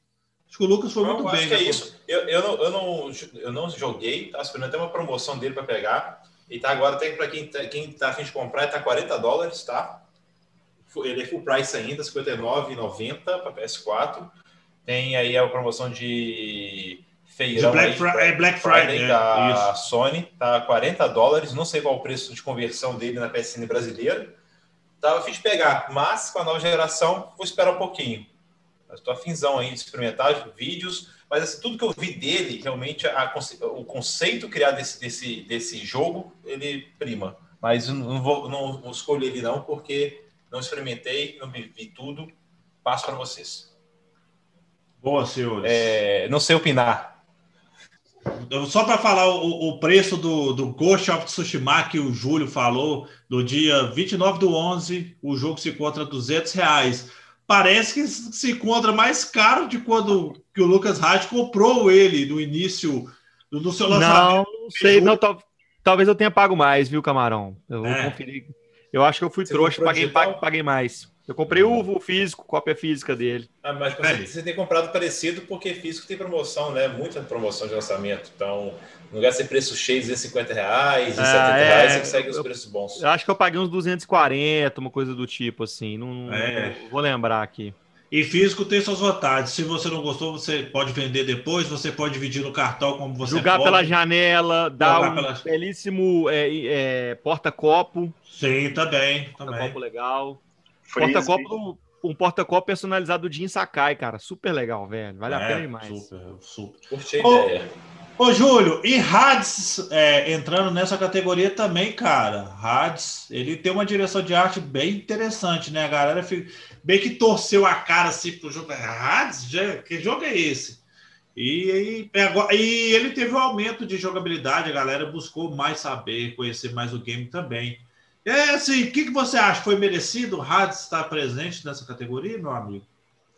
A: Acho que o Lucas foi muito bem.
C: Acho que é isso. Eu, eu, não, eu, não, eu não joguei, tá esperando até uma promoção dele para pegar. E tá agora, até para quem, tá, quem tá afim de comprar, tá 40 dólares, tá? Ele é full price ainda, 59,90 para PS4. Tem aí a promoção de feirão
A: Black, Fri é Black Friday, Friday
C: da é, Sony, tá 40 dólares. Não sei qual o preço de conversão dele na PSN brasileira. Tava afim de pegar, mas com a nova geração, vou esperar um pouquinho. Estou afinzão aí de experimentar vídeos, mas assim, tudo que eu vi dele, realmente, a, o conceito criado desse, desse, desse jogo, ele prima. Mas não vou, não vou escolher ele não, porque não experimentei, não vi tudo. Passo para vocês.
A: Boa, senhores.
C: É, não sei opinar.
A: Só para falar o, o, preço do, do Ghost of Tsushima que o Júlio falou, do dia 29 do 11, o jogo se encontra a 200 reais parece que se encontra mais caro de quando que o Lucas Hart comprou ele no início do, seu
B: lançamento. Não, não sei, não, tal, talvez eu tenha pago mais, viu, Camarão? Eu vou é. conferir. Eu acho que eu fui Você trouxa, paguei, paguei, paguei mais. Eu comprei o, o físico, cópia física dele.
C: Ah, mas você, você tem comprado parecido porque físico tem promoção, né? Muita promoção de lançamento. Então, no lugar de ser preço cheio, 250 reais, ah, 70 é, reais, você consegue os preços bons.
B: Eu acho que eu paguei uns 240, uma coisa do tipo, assim. Não, é. não vou lembrar aqui.
A: E físico tem suas vantagens. Se você não gostou, você pode vender depois, você pode dividir no cartão como você
B: Jogar
A: pode.
B: pela janela, dar um pela... belíssimo é, é, porta-copo.
A: Sim, também.
B: Porta-copo legal. Porta-copo um porta-copo personalizado de Sakai, cara. Super legal, velho. Vale é, a pena demais. Super,
A: super. Curti a ô, ideia. Ô, Júlio, e Hades é, entrando nessa categoria também, cara. Hades, ele tem uma direção de arte bem interessante, né? A galera fica, bem que torceu a cara assim pro jogo. Hades? Já, que jogo é esse? E, e, e ele teve um aumento de jogabilidade, a galera buscou mais saber, conhecer mais o game também. É assim, o que, que você acha? Foi merecido o Hades estar presente nessa categoria, meu amigo?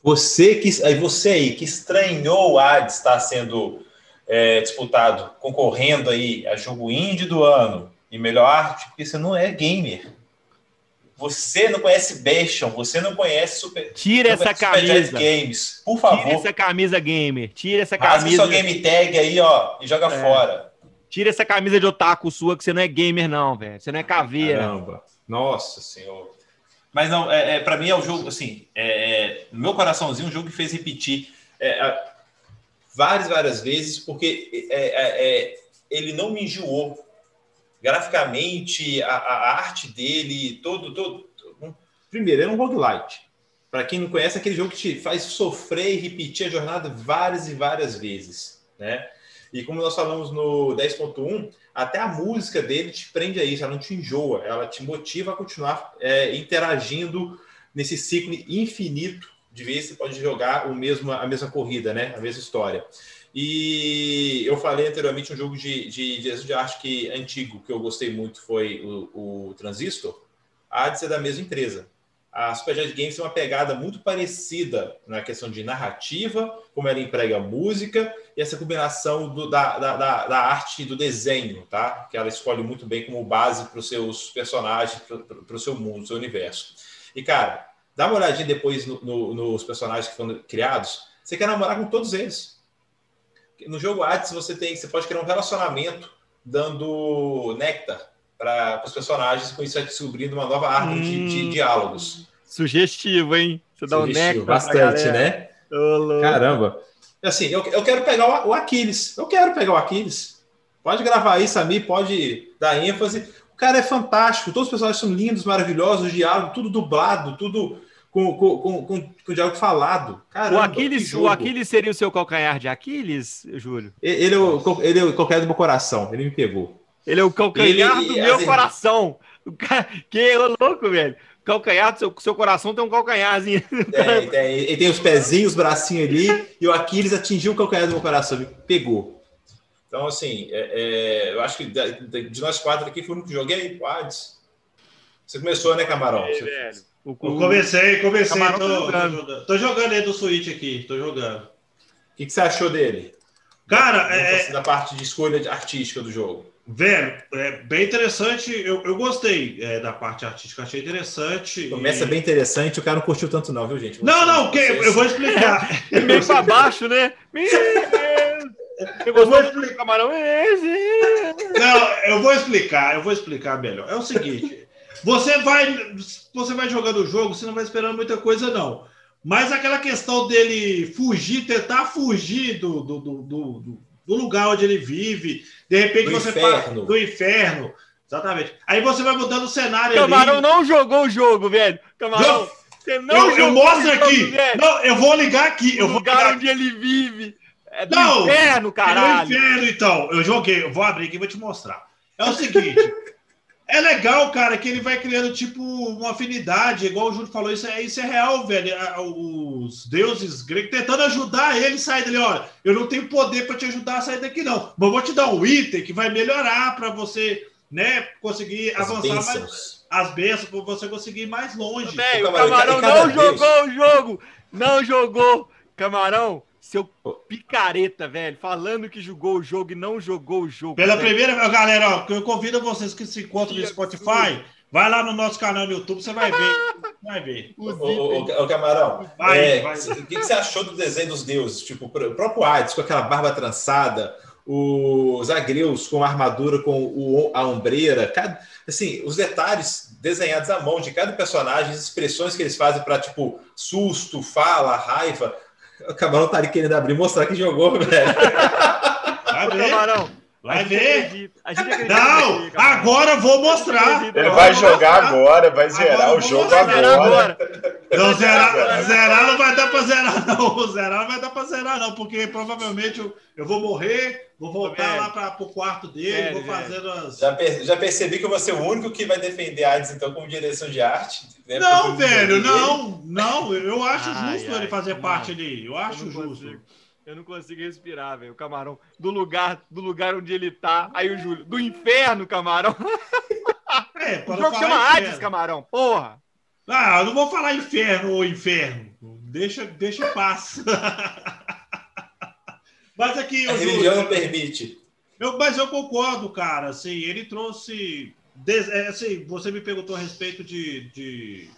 C: Você que você aí que estranhou o Hades estar sendo é, disputado, concorrendo aí a jogo indie do ano e melhor arte, porque você não é gamer. Você não conhece Bastion, você não conhece Super.
B: Tira essa camisa.
C: Games, por favor.
B: Tira essa camisa gamer. Tira essa camisa. Rasga
C: sua game tag aí, ó, e joga é. fora.
B: Tira essa camisa de otaku sua, que você não é gamer, não, velho. Você não é caveira. Caramba.
C: Nossa senhora. Mas não, é, é para mim é o jogo, assim, é, é, no meu coraçãozinho, um jogo que fez repetir é, várias, várias vezes, porque é, ele não me enjoou. Graficamente, a, a arte dele, todo, todo. Primeiro, é um roguelite. Para quem não conhece, é aquele jogo que te faz sofrer e repetir a jornada várias e várias vezes, né? E como nós falamos no 10.1, até a música dele te prende a isso, ela não te enjoa, ela te motiva a continuar é, interagindo nesse ciclo infinito de vezes você pode jogar o mesmo, a mesma corrida, né? A mesma história. E eu falei anteriormente um jogo de, de direção de arte que antigo que eu gostei muito foi o, o Transistor. A de ser da mesma empresa. A Supergiant Games tem uma pegada muito parecida na questão de narrativa, como ela emprega música e essa combinação do, da, da, da, arte e do desenho, tá? Que ela escolhe muito bem como base para os seus personagens, para o seu mundo, seu universo. E, cara, dá uma olhadinha depois no, no, nos personagens que foram criados. Você quer namorar com todos eles. No jogo Hades você tem, você pode criar um relacionamento dando néctar para os personagens, com isso vai descobrindo uma nova árvore hum, de, de, hum. diálogos.
B: Sugestivo, hein?
C: Você dá um néctar. Bastante, né? Oh, Caramba. Assim, eu, eu quero pegar o, o Aquiles. Eu quero pegar o Aquiles. Pode gravar aí, Samir, pode dar ênfase. O cara é fantástico, todos os personagens são lindos, maravilhosos, o diálogo, tudo dublado, tudo com, com, com, com, o diálogo falado.
B: Caramba, o, Aquiles, o Aquiles seria o seu calcanhar de Aquiles, Júlio?
C: Ele é o, ele é o calcanhar do meu coração, ele me pegou.
B: Ele é o calcanhar ele, do meu assim, coração. O cara, que é louco, velho. Calcanhar do seu, seu coração tem um calcanharzinho.
C: É, tem, ele tem os pezinhos, os bracinhos ali, e o Aquiles atingiu o calcanhar do meu coração, me pegou. Então, assim, é, é, eu acho que de, nós quatro aqui foi o único que joguei, o Hades. Você começou, né, Camarão? É,
A: velho. O, o... comecei, comecei. Tô, tô, jogando. tô jogando aí do Switch aqui, tô jogando. O
C: que, que você achou dele?
A: Cara, é...
C: da parte de escolha artística do jogo.
A: Velho, é bem interessante. Eu, eu gostei é, da parte artística, achei interessante.
C: Começa e... bem interessante, o cara não curtiu tanto, não, viu, gente?
A: Você, não, não, que, eu vou explicar.
B: é meio pra baixo, né?
A: Eu vou explicar, camarão. Não, eu vou explicar, eu vou explicar melhor. É o seguinte. Você vai, você vai jogando o jogo, você não vai esperando muita coisa, não. Mas aquela questão dele fugir, tentar fugir do, do, do, do, do lugar onde ele vive, de repente do você
C: inferno.
A: do inferno. Exatamente. Aí você vai mudando o cenário
B: Camarão ali. não jogou o jogo, velho. Camarão,
A: você não eu, eu mostro aqui. Velho. Não, eu vou ligar aqui. O eu vou
B: lugar ligar. onde ele vive. É do não, inferno, caralho.
A: É do inferno, então. Eu joguei. Eu vou abrir aqui e vou te mostrar. É o seguinte. É legal, cara, que ele vai criando, tipo, uma afinidade, igual o Júlio falou, isso é, isso é real, velho. Os deuses gregos tentando ajudar ele a sair dele. Olha, eu não tenho poder para te ajudar a sair daqui, não. Mas vou te dar um item que vai melhorar para você, né, conseguir as avançar bênçãos. mais. As bênçãos, para você conseguir ir mais longe.
B: Bem, o Camarão não jogou o jogo! Não jogou! Camarão, seu picareta, velho, falando que jogou o jogo e não jogou o jogo.
A: Pela velho. primeira galera, ó, eu convido vocês que se encontram no Spotify, vai lá no nosso canal no YouTube, você vai ver. Vai ver.
C: Ô, ô, ô, Camarão, vai, é, vai. o que, você achou do desenho dos deuses? Tipo, o próprio Hades com aquela barba trançada, os agreus com a armadura com o, a ombreira, cada, assim, os detalhes desenhados à mão de cada personagem, as expressões que eles fazem para tipo susto, fala, raiva o Camarão tá ali querendo abrir e mostrar que jogou, velho.
A: Vai ver. Camarão. Vai ver. Não, agora vou mostrar.
D: Ele vai jogar agora, vai zerar o jogo agora.
A: Não, zerar, zerar não vai dar pra zerar, não. Zerar não vai dar pra zerar, não, porque provavelmente eu, eu vou morrer, vou voltar lá para o quarto dele, vou fazendo as.
C: Já, já percebi que eu vou ser o único que vai defender a Hades, então, como direção de arte.
A: Né? Não, velho, não, não. Eu acho ai, justo ai, ele fazer parte ali. Eu acho eu justo.
B: Consigo. Eu não consigo respirar, velho. O camarão do lugar, do lugar onde ele tá. Aí o Júlio, do inferno, camarão. É, o jogo chama Hades, camarão. Porra.
A: Ah, eu não vou falar inferno ou inferno. Deixa, deixa paz. mas aqui.
C: A religião não permite.
A: Eu, mas eu concordo, cara. Assim, ele trouxe. É, assim, você me perguntou a respeito de, de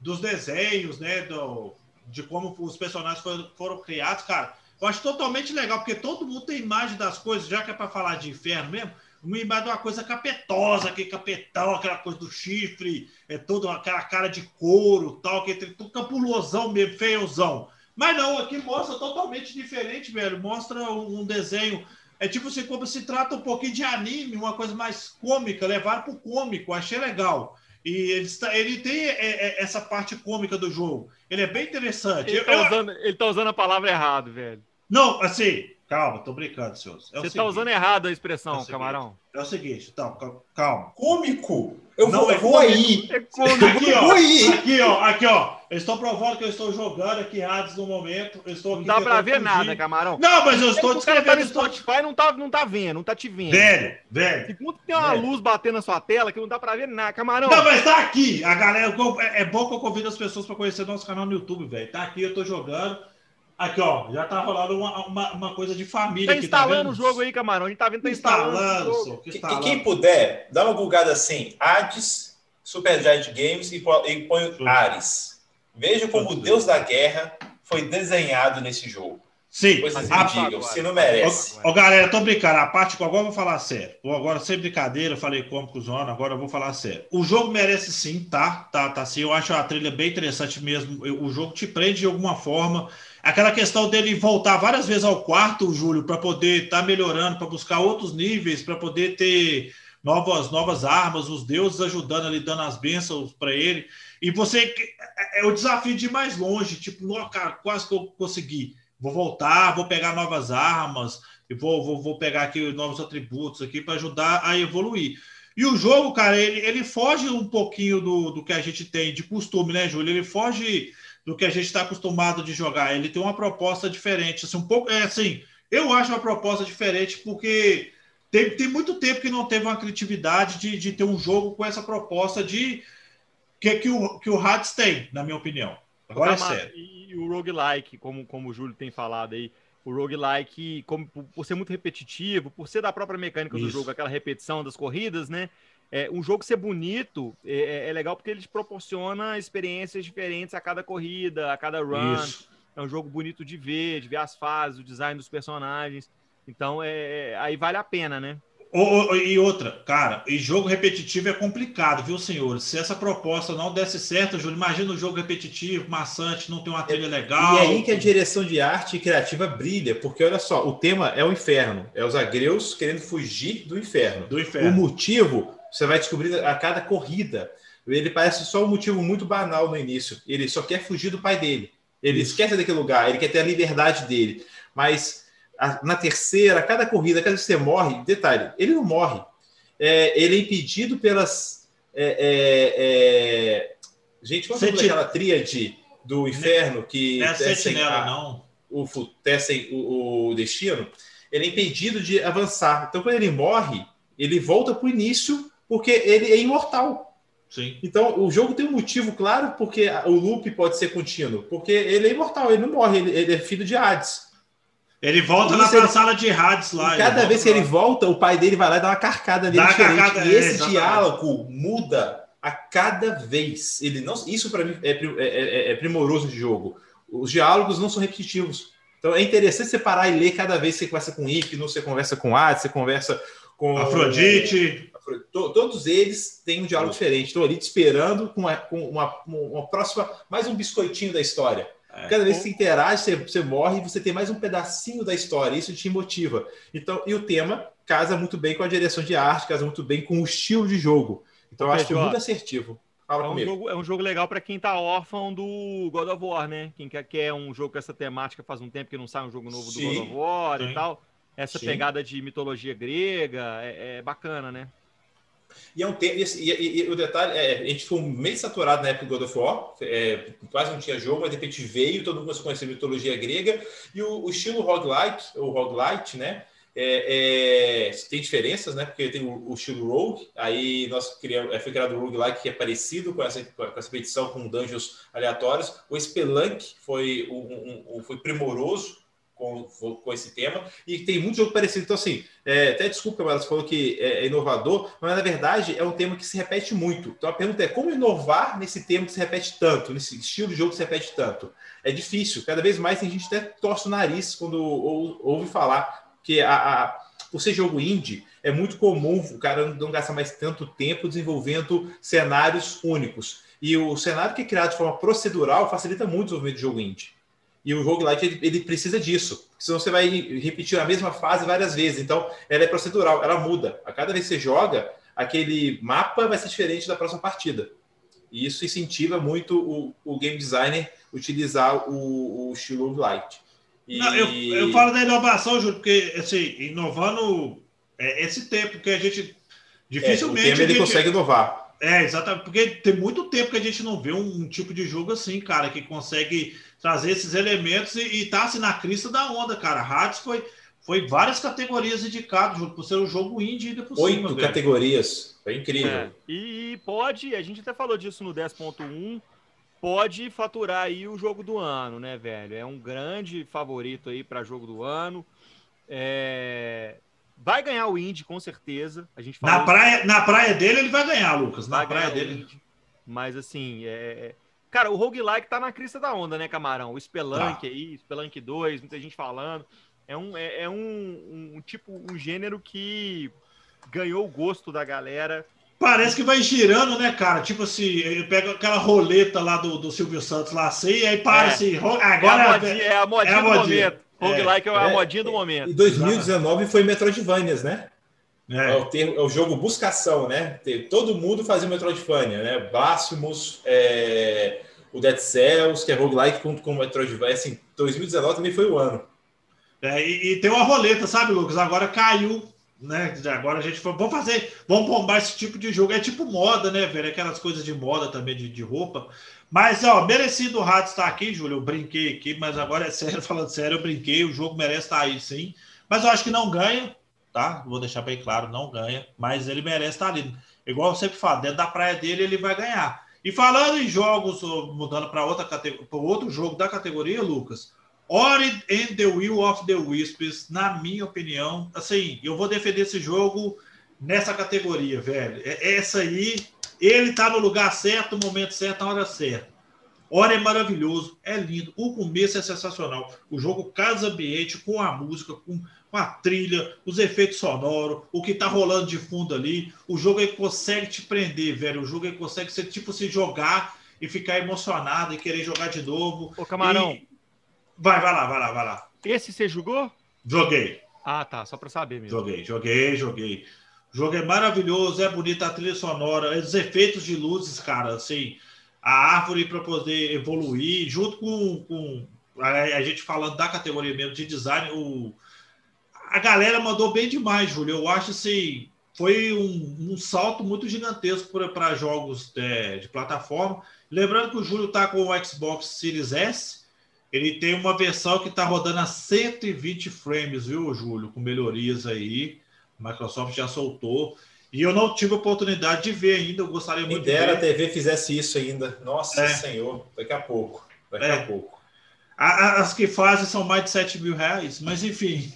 A: dos desenhos, né? Do, de como os personagens foram, foram criados, cara. Eu acho totalmente legal, porque todo mundo tem imagem das coisas, já que é para falar de inferno mesmo, uma imagem de uma coisa capetosa, aquele capetão, aquela coisa do chifre, é toda aquela cara de couro, tal, que tem tudo capulosão mesmo, feiozão. Mas não, aqui mostra totalmente diferente, velho. Mostra um desenho É tipo assim, como se trata um pouquinho de anime, uma coisa mais cômica, levar pro cômico, achei legal. E ele, está, ele tem é, é, essa parte cômica do jogo. Ele é bem interessante.
B: Ele, tá, usando, tá usando a palavra errado, velho.
A: Não, assim, Calma, tô brincando, senhores.
B: É Você está usando errado a expressão, é camarão.
A: É o seguinte, então, calma.
C: Cômico? Eu não, vou, é vou aí.
A: É cômico. Aqui, ó, aí. aqui, ó, aqui, ó. Eu estou provando que eu estou jogando aqui Hades no momento. Eu estou
B: não dá pra ver nada, camarão.
A: Não, mas eu estou descrevendo.
B: Tá no Spotify não tá, não tá vendo, não tá te vendo.
A: Velho, velho.
B: Segundo tem uma velho. luz batendo na sua tela que não dá pra ver nada, camarão.
A: Não, mas tá aqui. A galera, é, é bom que eu convido as pessoas para conhecer nosso canal no YouTube, velho. Tá aqui, eu tô jogando. Aqui, ó, já tá rolando uma, uma, uma coisa de família.
B: Tá instalando tá o jogo aí, camarão. A gente tá vendo, tá instalando. instalando,
C: que, instalando. Quem puder, dá uma bugada assim: Hades, Super Giant Games e, e põe Ares. Veja como o Deus da Guerra foi desenhado nesse jogo.
A: Sim,
C: Coisas a, ridículas, se não merece.
A: Ô, galera, tô brincando. A parte que agora eu vou falar sério. Agora, sem brincadeira, eu falei como com zona, agora eu vou falar sério. O jogo merece sim, tá? Tá, tá sim. Eu acho a trilha bem interessante mesmo. O jogo te prende de alguma forma. Aquela questão dele voltar várias vezes ao quarto, Júlio, para poder estar tá melhorando, para buscar outros níveis, para poder ter novas, novas armas, os deuses ajudando ali, dando as bênçãos para ele. E você é, é o desafio de ir mais longe, tipo, cara, quase que eu consegui. Vou voltar, vou pegar novas armas, e vou, vou, vou pegar aqui novos atributos aqui para ajudar a evoluir. E o jogo, cara, ele, ele foge um pouquinho do, do que a gente tem de costume, né, Júlio? Ele foge do que a gente está acostumado de jogar. Ele tem uma proposta diferente, assim, um pouco, é assim, eu acho uma proposta diferente porque tem, tem muito tempo que não teve uma criatividade de, de ter um jogo com essa proposta de que, que o que o Hades tem, na minha opinião. Agora é sério.
B: E o roguelike, como, como o Júlio tem falado aí, o roguelike, como, por ser muito repetitivo, por ser da própria mecânica Isso. do jogo, aquela repetição das corridas, né? é, um jogo ser bonito é, é, é, legal porque ele te proporciona experiências diferentes a cada corrida, a cada run. Isso. É um jogo bonito de ver, de ver as fases, o design dos personagens. Então, é, é aí vale a pena, né?
A: E outra, cara, e jogo repetitivo é complicado, viu, senhor? Se essa proposta não desse certo, Júlio, imagina um jogo repetitivo, maçante, não tem uma trilha legal.
C: E é aí que a direção de arte criativa brilha, porque olha só, o tema é o inferno, é os agreus querendo fugir do inferno.
A: Do inferno.
C: O motivo você vai descobrir a cada corrida. Ele parece só um motivo muito banal no início. Ele só quer fugir do pai dele. Ele Isso. esquece daquele lugar, ele quer ter a liberdade dele. Mas na terceira, cada corrida, cada vez que você morre, detalhe, ele não morre. É, ele é impedido pelas. É, é, é gente, qual é aquela tríade do inferno que
A: não é tecem, a, não.
C: O, tecem o, o destino? Ele é impedido de avançar. Então, quando ele morre, ele volta para o início porque ele é imortal.
A: Sim.
C: Então, o jogo tem um motivo claro porque o loop pode ser contínuo. Porque ele é imortal, ele não morre, ele, ele é filho de Hades.
A: Ele volta na ele... sala de Hades lá.
C: E cada vez que ele volta, o pai dele vai lá e dá uma carcada nele diferente. Carcada, e esse é, diálogo muda a cada vez. Ele não, isso para mim é, é, é, é, primoroso de jogo. Os diálogos não são repetitivos. Então é interessante separar e ler cada vez que você conversa com Hipno, você conversa com Hades, você conversa com
A: Afrodite.
C: Todos eles têm um diálogo diferente. Estou ali te esperando com uma, com uma, uma próxima, mais um biscoitinho da história. É. Cada vez que você interage, você, você morre e você tem mais um pedacinho da história. Isso te motiva. Então, e o tema casa muito bem com a direção de arte, casa muito bem com o estilo de jogo. Então, eu acho que é muito assertivo.
B: Fala é, um jogo, é um jogo legal para quem tá órfão do God of War, né? Quem quer, quer um jogo com essa temática faz um tempo que não sai um jogo novo do Sim. God of War Sim. e tal. Essa Sim. pegada de mitologia grega é, é bacana, né?
C: E, é um e, e, e, o detalhe é, a gente foi meio saturado na época do God of War, é, quase não tinha jogo, mas de repente veio, todo mundo começou a mitologia grega, e o, o estilo roguelike, ou roguelite, né? É, é, tem diferenças, né? Porque tem o, o, estilo rogue, aí nós criamos, é, foi criado o roguelike que é parecido com essa, com essa petição com dungeons aleatórios. O Spelunk foi, um, um, foi primoroso com, com esse tema, e tem muito jogo parecido. Então, assim, é, até desculpa, mas você falou que é, é inovador, mas na verdade é um tema que se repete muito. Então a pergunta é como inovar nesse tema que se repete tanto, nesse estilo de jogo que se repete tanto? É difícil, cada vez mais tem gente até torce o nariz quando ou, ouve falar que a, a, por ser jogo indie, é muito comum o cara não gastar mais tanto tempo desenvolvendo cenários únicos. E o cenário que é criado de forma procedural facilita muito o desenvolvimento de jogo indie. E o roguelike, ele, ele precisa disso. Senão você vai repetir a mesma fase várias vezes. Então, ela é procedural, ela muda. A cada vez que você joga, aquele mapa vai ser diferente da próxima partida. E isso incentiva muito o, o game designer utilizar o, o estilo roguelite.
A: E... Não, eu, eu falo da inovação, Júlio, porque assim, inovando é, esse tempo que a gente dificilmente. É, o
C: tempo ele
A: gente...
C: consegue inovar.
A: É, exatamente, porque tem muito tempo que a gente não vê um, um tipo de jogo assim, cara, que consegue trazer esses elementos e, e tá assim na crista da onda, cara. Hades foi, foi várias categorias indicadas, por ser um jogo indie ainda por
C: Oito cima, categorias, foi incrível. É.
B: E pode, a gente até falou disso no 10.1, pode faturar aí o jogo do ano, né, velho? É um grande favorito aí para jogo do ano. É... Vai ganhar o Indy, com certeza. A gente
A: na, praia, na praia dele, ele vai ganhar, Lucas. Na vai praia dele. Indy.
B: Mas assim, é... cara, o roguelike tá na crista da onda, né, Camarão? O Spelunk tá. aí, Spelunk 2, muita gente falando. É um, é, é um, um, tipo, um gênero que ganhou o gosto da galera.
A: Parece que vai girando, né, cara? Tipo assim, ele pega aquela roleta lá do, do Silvio Santos lá assim, e aí para é. assim, agora
B: é a modinha, é a modinha, é a modinha. Roguelike é, é a modinha do momento.
C: E 2019 foi Metroidvanias, né? É. É, o termo, é o jogo buscação, né? Todo mundo fazia Metroidvania, né? Blasphemous, é, o Dead Cells, que é roguelike junto com o Metroidvania. Assim, 2019 também foi o ano.
A: É, e, e, tem uma roleta, sabe, Lucas? Agora caiu, né? Agora a gente foi, vamos fazer, vamos bombar esse tipo de jogo. É tipo moda, né, velho? Aquelas coisas de moda também, de, de roupa. Mas, ó, merecido o Rato estar aqui, Júlio. Eu brinquei aqui, mas agora é sério, falando sério, eu brinquei. O jogo merece estar aí, sim. Mas eu acho que não ganha, tá? Vou deixar bem claro, não ganha. Mas ele merece estar ali. Igual eu sempre falo, dentro da praia dele ele vai ganhar. E falando em jogos, mudando para outra categoria, para outro jogo da categoria, Lucas, Ori and the Will of the Wisps, na minha opinião, assim, eu vou defender esse jogo nessa categoria, velho. É, essa aí ele está no lugar certo, no momento certo, na hora certa. Hora é maravilhoso, é lindo. O começo é sensacional. O jogo casa ambiente com a música, com, com a trilha, os efeitos sonoros, o que tá rolando de fundo ali. O jogo aí consegue te prender, velho. O jogo aí consegue ser tipo se jogar e ficar emocionado e querer jogar de novo.
B: Ô, Camarão. E...
A: Vai, vai lá, vai lá, vai lá.
B: Esse você jogou?
A: Joguei.
B: Ah, tá. Só para saber mesmo.
A: Joguei, joguei, joguei. O jogo é maravilhoso, é bonita a trilha sonora, os efeitos de luzes, cara, assim, a árvore para poder evoluir, junto com, com a, a, gente falando da categoria mesmo de design, o, a galera mandou bem demais, Júlio. Eu acho assim, foi um, um salto muito gigantesco para jogos de, é, de, plataforma. Lembrando que o Júlio está com o Xbox Series S, ele tem uma versão que está rodando a 120 frames, viu, Júlio? Com melhorias aí. Microsoft já soltou. E eu não tive oportunidade de ver ainda, eu gostaria muito
C: de ver. a TV fizesse isso ainda. Nossa é. Senhor, daqui a pouco. Daqui é. a pouco.
A: As que fazem são mais de 7 mil reais, mas enfim.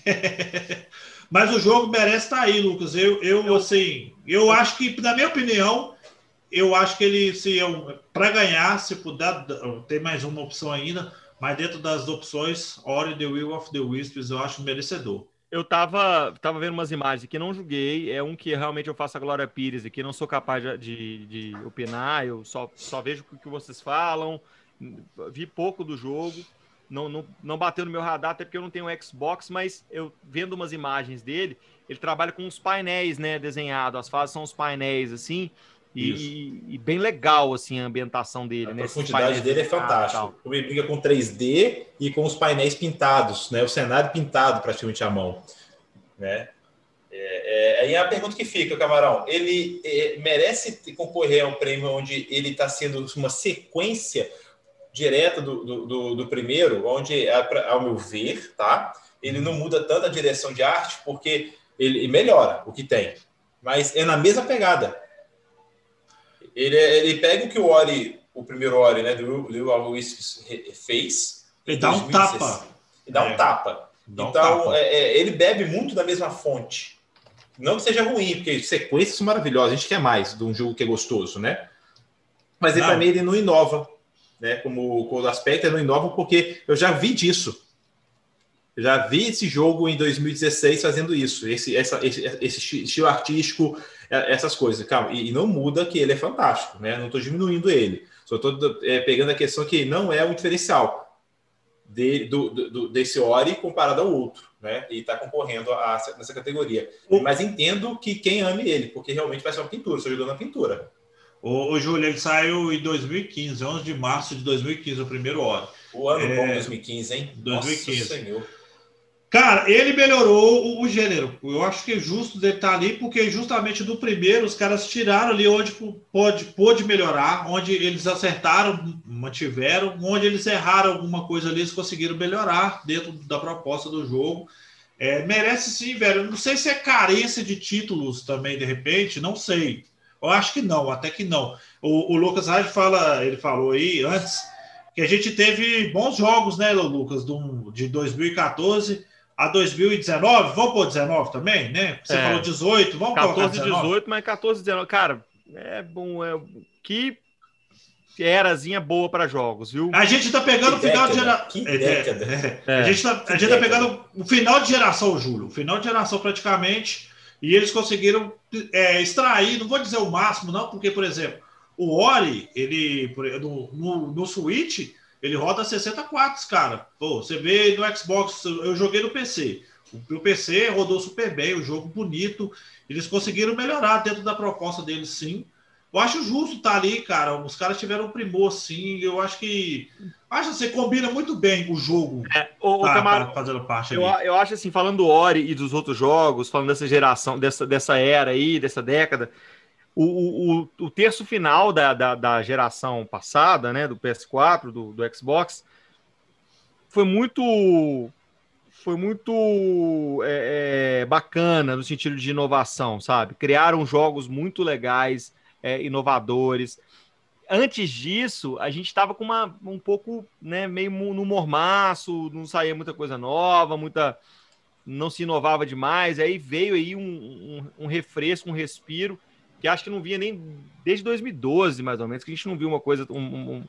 A: mas o jogo merece estar aí, Lucas. Eu, eu, eu assim, eu acho que, na minha opinião, eu acho que ele, se para ganhar, se puder, tem mais uma opção ainda, mas dentro das opções, Ori the Will of the Wisps, eu acho merecedor
B: eu tava, tava vendo umas imagens que não julguei. É um que realmente eu faço a Glória Pires aqui, não sou capaz de, de, opinar. Eu só, só vejo o que vocês falam. Vi pouco do jogo. Não, não, não bateu no meu radar, até porque eu não tenho Xbox, mas eu vendo umas imagens dele, ele trabalha com os painéis, né, desenhado. As fases são os painéis, assim. E, e, bem legal, assim, a ambientação dele.
C: A
B: né?
C: profundidade dele é fantástica. Ele briga com 3D e com os painéis pintados, né? O cenário pintado praticamente à mão, né? É, é, aí é a pergunta que fica, Camarão. Ele é, merece concorrer a um prêmio onde ele está sendo uma sequência direta do, do, do, do primeiro, onde, ao meu ver, tá? Ele não muda tanto a direção de arte, porque ele melhora o que tem. Mas é na mesma pegada ele, ele pega o que o Ori, o primeiro Ori, né, do Will Wisps fez.
A: Ele dá um tapa.
C: Ele dá é. um tapa. Dá então, um tapa. É, é, ele bebe muito da mesma fonte. Não que seja ruim, porque sequências maravilhosas. A gente quer mais de um jogo que é gostoso, né? Mas ele, também ele não inova. Né? Como, o aspecto, ele não inova porque eu já vi disso. Eu já vi esse jogo em 2016 fazendo isso. Esse, essa, esse, esse estilo artístico é, essas coisas. Calma, e, não muda que ele é fantástico, né? Não estou diminuindo ele. Só estou é, pegando a questão que não é o diferencial. de, do, do, desse Ori comparado ao outro, né? E está concorrendo a, nessa categoria. Mas entendo que quem ame ele, porque realmente vai ser uma pintura, estou jogando na pintura.
A: O, o Júlio, ele saiu em 2015, 11 de março de 2015, o primeiro Ori.
C: O ano é... bom 2015, hein?
A: 2015. Nossa Senhor. Cara, ele melhorou o, o, gênero. Eu acho que é justo dele estar tá ali, porque justamente do primeiro os caras tiraram ali onde pode, pode melhorar, onde eles acertaram, mantiveram, onde eles erraram alguma coisa ali, eles conseguiram melhorar dentro da proposta do jogo. É, merece sim, velho. Não sei se é carência de títulos também, de repente, não sei. Eu acho que não, até que não. O, o Lucas Reis fala, ele falou aí antes que a gente teve bons jogos, né, Lucas, do, de 2014 a 2019, vamos pôr 19 também, né? Você é. falou 18, vamos
B: 14, colocar 19. 18, mas 14, 19. Cara, é bom. É... Que erazinha boa para jogos, viu?
A: A gente tá pegando o final de geração. É, é, é, a gente tá, a gente tá pegando o final de geração, Júlio. O final de geração praticamente. E eles conseguiram é, extrair, não vou dizer o máximo, não, porque, por exemplo, o Ori, ele no, no, no Switch, ele roda 60 quadros, cara. Pô, você vê no Xbox, eu joguei no PC. O PC rodou super bem, o jogo bonito. Eles conseguiram melhorar dentro da proposta deles, sim. Eu acho justo estar tá ali, cara. Os caras tiveram um primor, sim. Eu acho que. Acho que você combina muito bem o jogo.
B: É, o, tá, Camaro, fazendo parte eu, ali. eu acho assim, falando do Ori e dos outros jogos, falando dessa geração, dessa, dessa era aí, dessa década, o, o, o terço final da, da, da, geração passada, né, do PS4, do, do Xbox, foi muito foi muito é, é, bacana no sentido de inovação, sabe? Criaram jogos muito legais, é, inovadores. Antes disso, a gente estava com uma um pouco, né, meio no mormaço, não saía muita coisa nova, muita não se inovava demais. Aí veio aí um, um, um refresco, um respiro que acho que não via nem desde 2012, mais ou menos, que a gente não viu uma coisa, um, um,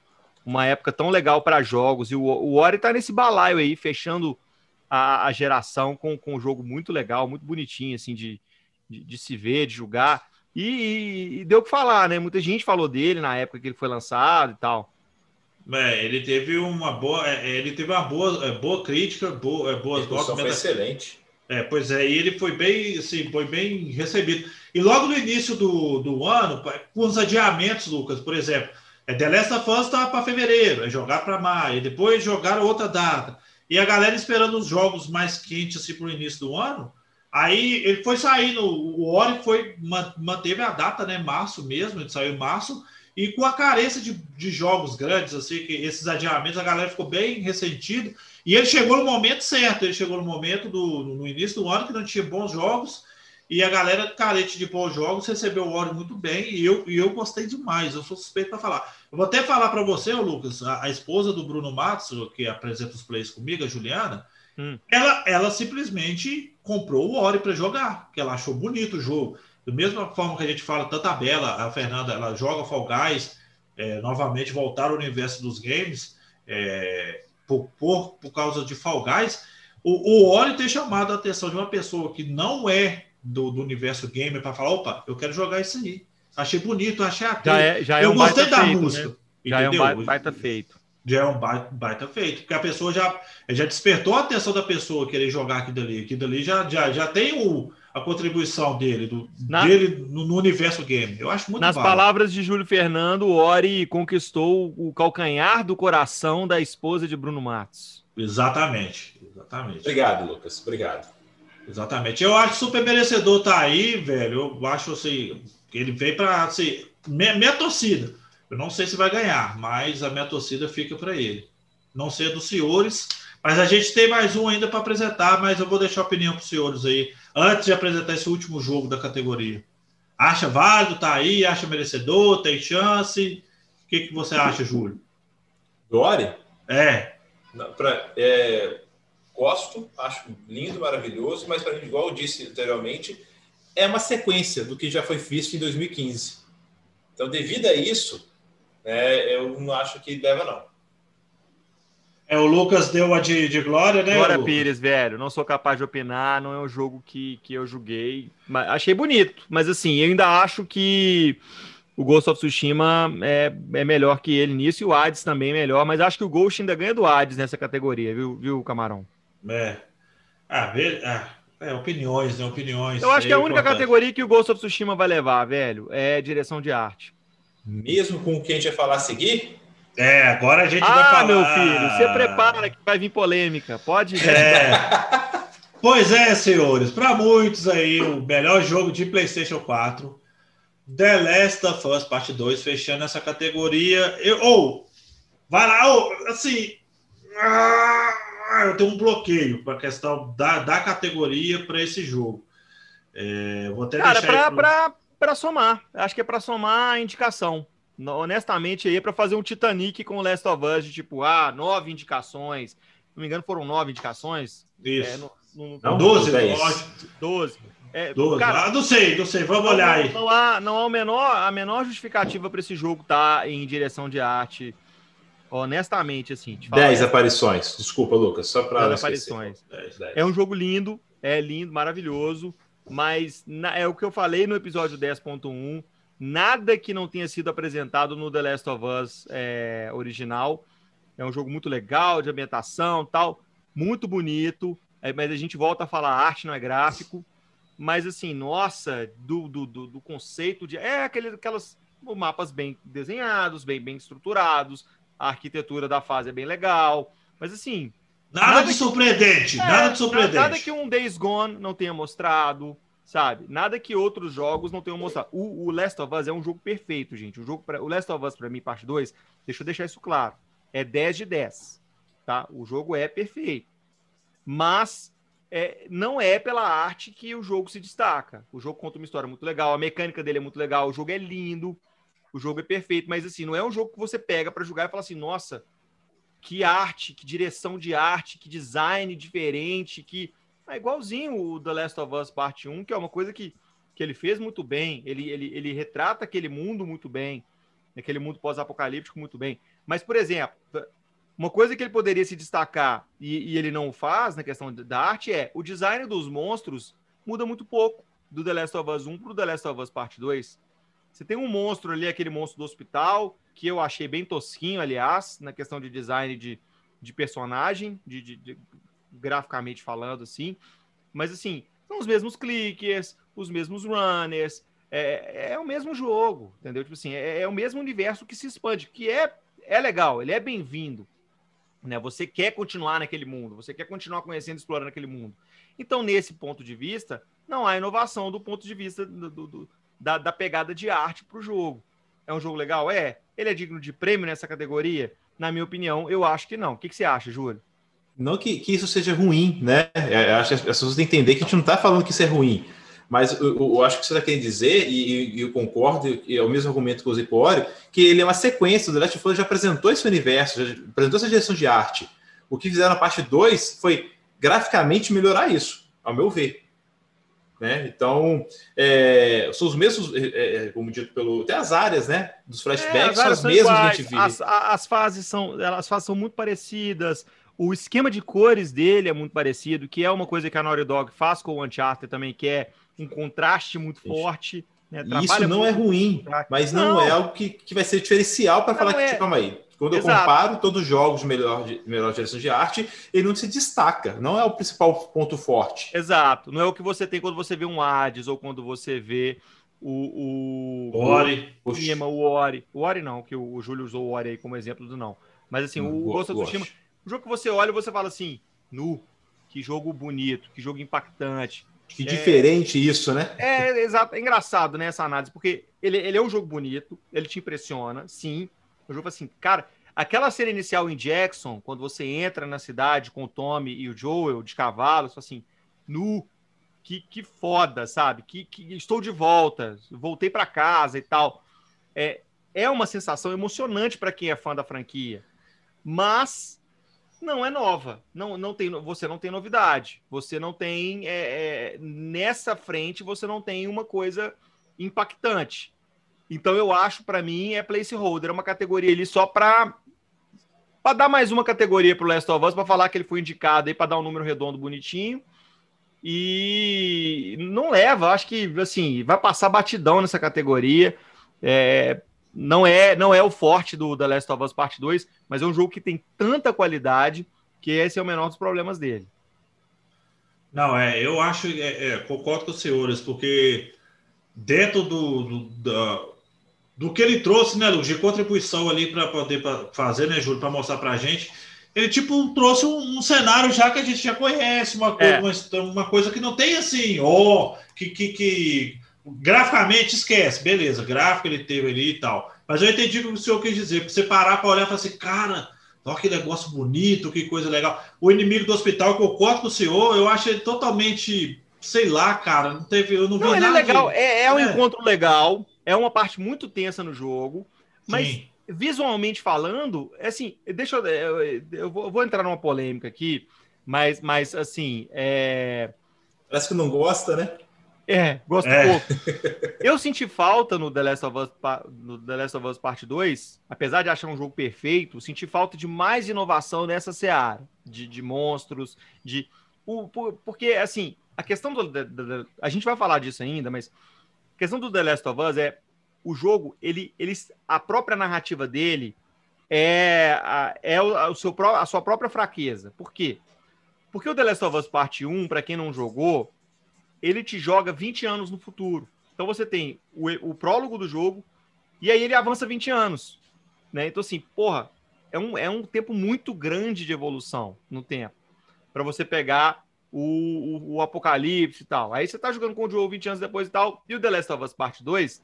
B: uma época tão legal para jogos. E o, o Ori tá nesse balaio aí, fechando a, a, geração com, com um jogo muito legal, muito bonitinho, assim, de, de, de se ver, de jogar. E, e, e deu o que falar, né? Muita gente falou dele na época que ele foi lançado e tal.
A: É, ele teve uma boa, é, ele teve uma boa, é, boa crítica, boa, é, boas
C: notas. Foi excelente.
A: É, pois é, e ele foi bem, assim, foi bem recebido. E logo no início do, do ano, com os adiamentos, Lucas, por exemplo, é The Last of Us estava para fevereiro, é jogar para maio, depois jogar outra data. E a galera esperando os jogos mais quentes assim, para o início do ano. Aí ele foi saindo, o Ori foi, manteve a data, né? Março mesmo, ele saiu em março, e com a carência de, de jogos grandes, assim, que esses adiamentos, a galera ficou bem ressentida. E ele chegou no momento certo, ele chegou no momento do no início do ano que não tinha bons jogos e a galera carente de bons jogos recebeu o Ori muito bem e eu, e eu gostei demais. Eu sou suspeito para falar. Eu vou até falar para você, Lucas, a, a, esposa do Bruno Matos, que apresenta os plays comigo, a Juliana, hum. ela, ela simplesmente comprou o Ori para jogar, porque ela achou bonito o jogo. Da mesma forma que a gente fala tanta tabela, a Fernanda ela joga Fall Guys, é, novamente voltar ao universo dos games. É, por, por, por causa de Fall Guys, o, o Ori ter chamado a atenção de uma pessoa que não é do, do universo gamer para falar, opa, eu quero jogar isso aí. Achei bonito, achei até.
B: Já é, já é
A: eu
B: um
A: gostei da
B: feito,
A: música.
B: Né? Já entendeu? é um baita feito.
A: Já é um baita, baita, feito, porque a pessoa já, já despertou a atenção da pessoa querer jogar aquilo dali. Aquilo dali já, já, já tem o, a contribuição dele, do, Na... dele no, no, universo game. Eu acho muito
B: Nas palavras de Júlio Fernando, o Ori conquistou o calcanhar do coração da esposa de Bruno Matos.
A: Exatamente. Exatamente.
C: Obrigado, Lucas. Obrigado.
A: Exatamente. Eu acho super merecedor tá aí, velho. Eu acho assim, que ele veio para assim, minha, minha, torcida. Eu não sei se vai ganhar, mas a minha torcida fica para ele. Não sei dos senhores, mas a gente tem mais um ainda para apresentar, mas eu vou deixar a opinião para os senhores aí, antes de apresentar esse último jogo da categoria. Acha válido, tá aí, acha merecedor, tem chance? O que, que você acha, Júlio?
C: Dori?
A: É.
C: Não, pra, é gosto, acho lindo, maravilhoso, mas para mim, igual eu disse anteriormente, é uma sequência do que já foi visto em 2015. Então, devido a isso, né, eu não acho que leva, não.
A: É, o Lucas deu a de, de glória, né?
B: Glória Pires, velho. Não sou capaz de opinar, não é um jogo que, que eu julguei. Mas achei bonito, mas assim, eu ainda acho que o Ghost of Tsushima é, é melhor que ele nisso e o Hades também é melhor, mas acho que o Ghost ainda ganha do Hades nessa categoria, viu, viu Camarão?
A: É. Ah, ver, ah, é, opiniões, né? Opiniões.
B: Eu acho que é a única importante. categoria que o Ghost of Tsushima vai levar, velho, é direção de arte.
C: Mesmo com o que a gente vai falar a seguir?
A: É, agora a gente
B: ah,
A: vai falar.
B: Ah, meu filho, você prepara que vai vir polêmica. Pode.
A: É. pois é, senhores. Para muitos aí, o melhor jogo de PlayStation 4 The Last of Us Parte 2, fechando essa categoria. Ou, oh, vai lá, oh, assim. Ah, eu tenho um bloqueio para a questão da, da categoria para esse jogo. É, vou até
B: Cara, para pro... somar. Acho que é para somar a indicação. Honestamente, aí é para fazer um Titanic com o Last of Us, de tipo, ah, nove indicações. Se não me engano, foram nove indicações.
A: Isso. É, no, no, não, 12,
B: 12.
A: É, 12. Cara, ah, não sei, não sei, vamos não, olhar aí.
B: Não há, não há o menor, a menor justificativa para esse jogo estar tá em direção de arte. Honestamente, assim.
C: 10 aparições. Desculpa, Lucas, só para.
B: 10 aparições. 10, 10. É um jogo lindo, é lindo, maravilhoso, mas na, é o que eu falei no episódio 10.1. Nada que não tenha sido apresentado no The Last of Us é, original. É um jogo muito legal, de ambientação tal, muito bonito. É, mas a gente volta a falar: arte não é gráfico mas assim, nossa, do, do, do, do conceito de. É aquele, aquelas mapas bem desenhados, bem, bem estruturados, a arquitetura da fase é bem legal, mas assim.
A: Nada, nada de surpreendente, que, nada é, de surpreendente.
B: Nada que um Days Gone não tenha mostrado, sabe? Nada que outros jogos não tenham mostrado. O, o Last of Us é um jogo perfeito, gente. O, jogo pra, o Last of Us, para mim, parte 2, deixa eu deixar isso claro. É 10 de 10. Tá? O jogo é perfeito. Mas é, não é pela arte que o jogo se destaca. O jogo conta uma história muito legal, a mecânica dele é muito legal, o jogo é lindo, o jogo é perfeito, mas assim, não é um jogo que você pega para jogar e fala assim, nossa, que arte, que direção de arte, que design diferente, que é igualzinho o The Last of Us Parte 1, que é uma coisa que, que ele fez muito bem, ele, ele, ele retrata aquele mundo muito bem, aquele mundo pós-apocalíptico muito bem. Mas, por exemplo, uma coisa que ele poderia se destacar e, e ele não faz na questão da arte é o design dos monstros muda muito pouco do The Last of Us 1 para o The Last of Us Parte 2. Você tem um monstro ali, aquele monstro do hospital, que eu achei bem tosquinho, aliás, na questão de design de, de personagem, de, de, de graficamente falando, assim. Mas, assim, são os mesmos clickers, os mesmos runners, é, é o mesmo jogo, entendeu? Tipo assim, é, é, o mesmo universo que se expande, que é, é legal, ele é bem-vindo. Né? Você quer continuar naquele mundo, você quer continuar conhecendo e explorando aquele mundo. Então, nesse ponto de vista, não há inovação do ponto de vista do, do, do, da, da pegada de arte para o jogo. É um jogo legal? É. Ele é digno de prêmio nessa categoria? Na minha opinião, eu acho que não. O que, que você acha, Júlio?
C: Não que, que isso seja ruim, né? É, acho que as pessoas têm que entender que a gente não está falando que isso é ruim. Mas eu, eu, acho que você está querendo dizer, e, e, eu concordo, e é o mesmo argumento que eu usei por Ori, que ele é uma sequência. O The Last of Us já apresentou esse universo, já apresentou essa direção de arte. O que fizeram na parte 2 foi graficamente melhorar isso, ao meu ver. Né? Então, é, são os mesmos, é, é como dito pelo. Até as áreas, né? Dos flashbacks é, são as mesmas que a gente viu.
B: As, as, fases são, as fases são muito parecidas. O esquema de cores dele é muito parecido, que é uma coisa que a Naughty Dog faz com o Uncharted também, que é um contraste muito forte. Né?
C: Isso não é ruim, mas não, não, é algo que, que vai ser diferencial para falar é... que, calma aí, quando Exato. eu comparo todos os jogos de melhor, de melhor direção de arte, ele não se destaca, não é o principal ponto forte.
B: Exato, não é o que você tem quando você vê um Hades ou quando você vê o.
A: O Ori.
B: O, Tsushima, o Ori. O Ori não, que o, o Júlio usou o Ori aí como exemplo do não. Mas assim, hum, o Ghost of Tsushima, jogo que você olha e você fala assim, nu, que jogo bonito, que jogo impactante,
C: que é, diferente isso, né?
B: É, exato. É engraçado, né, essa análise, porque ele, ele é um jogo bonito, ele te impressiona, sim. O jogo assim, cara, aquela cena inicial em Jackson, quando você entra na cidade com o Tommy e o Joel de cavalo, assim, nu, que, que foda, sabe? Que, que estou de volta, voltei para casa e tal. É, é uma sensação emocionante para quem é fã da franquia. Mas não é nova. Não, não tem, você não tem novidade. Você não tem. É, é, nessa frente, você não tem uma coisa impactante. Então, eu acho, para mim, é placeholder, é uma categoria ali só para para dar mais uma categoria para o Last of Us, para falar que ele foi indicado aí, para dar um número redondo bonitinho. E não leva, acho que assim, vai passar batidão nessa categoria. É, não é não é o forte do The Last of Us Part 2, mas é um jogo que tem tanta qualidade que esse é o menor dos problemas dele.
A: Não, é, eu acho, é, é, concordo com os senhores, porque dentro do, do, do, do que ele trouxe, né, Lu, de contribuição ali para poder pra fazer, né, Júlio, para mostrar para a gente, ele tipo trouxe um, um, cenário já que a gente já conhece, uma, é. uma, uma coisa que não tem assim, ó, oh, que, que, que graficamente esquece, beleza, gráfico ele teve ali e tal. Mas eu entendi o que o senhor quis dizer, para você parar para olhar e falar assim, cara, olha que negócio bonito, que coisa legal. O inimigo do hospital, que eu concordo com o senhor, eu acho ele totalmente, sei lá, cara, não teve, eu não vi não,
B: nada. É legal, de... é, é, um é. encontro legal, é uma parte muito tensa no jogo, mas Sim. visualmente falando, é assim, deixa eu, eu, eu, vou, eu vou entrar numa polêmica aqui, mas, mas assim, é...
C: Parece que não gosta, né?
B: É, gosto é. pouco. Eu senti falta no The, Last of Us, no The Last of Us Part 2, apesar de achar um jogo perfeito, senti falta de mais inovação nessa seara, de, de monstros, de. O, porque, assim, a questão do. a gente vai falar disso ainda, mas a questão do The Last of Us é o jogo, ele, ele, a própria narrativa dele é, a, é o, seu, a sua própria fraqueza. Por quê? Porque o The Last of Us Part 1, para quem não jogou, ele te joga 20 anos no futuro. Então você tem o, o prólogo do jogo e aí ele avança 20 anos. Né? Então, assim, porra, é um, é um tempo muito grande de evolução no tempo. para você pegar o, o, o, Apocalipse e tal. Aí você tá jogando com o Joe 20 anos depois e tal. E o The Last of Us Part 2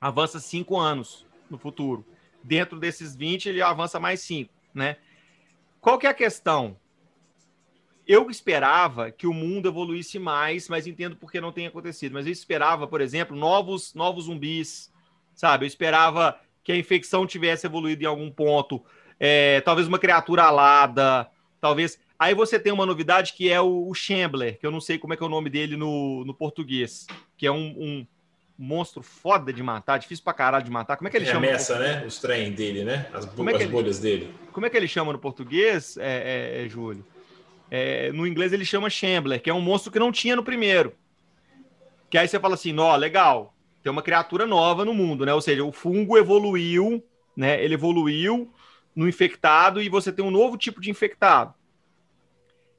B: avança 5 anos no futuro. Dentro desses 20, ele avança mais 5, né? Qual que é a questão? Eu esperava que o mundo evoluísse mais, mas entendo por que não tem acontecido. Mas eu esperava, por exemplo, novos, novos zumbis, sabe? Eu esperava que a infecção tivesse evoluído em algum ponto, é, talvez uma criatura alada, talvez. Aí você tem uma novidade que é o, o Shambler, que eu não sei como é que é o nome dele no, no português, que é um, um monstro foda de matar, difícil pra caralho de matar. Como é que ele é chama?
C: Remessa, né? Os trem dele, né? As, bo é as ele, bolhas dele.
B: Como é que ele chama no português, é, é, é Júlio? É, no inglês ele chama Shambler, que é um monstro que não tinha no primeiro. Que aí você fala assim, ó, legal, tem uma criatura nova no mundo, né? Ou seja, o fungo evoluiu, né? Ele evoluiu no infectado e você tem um novo tipo de infectado.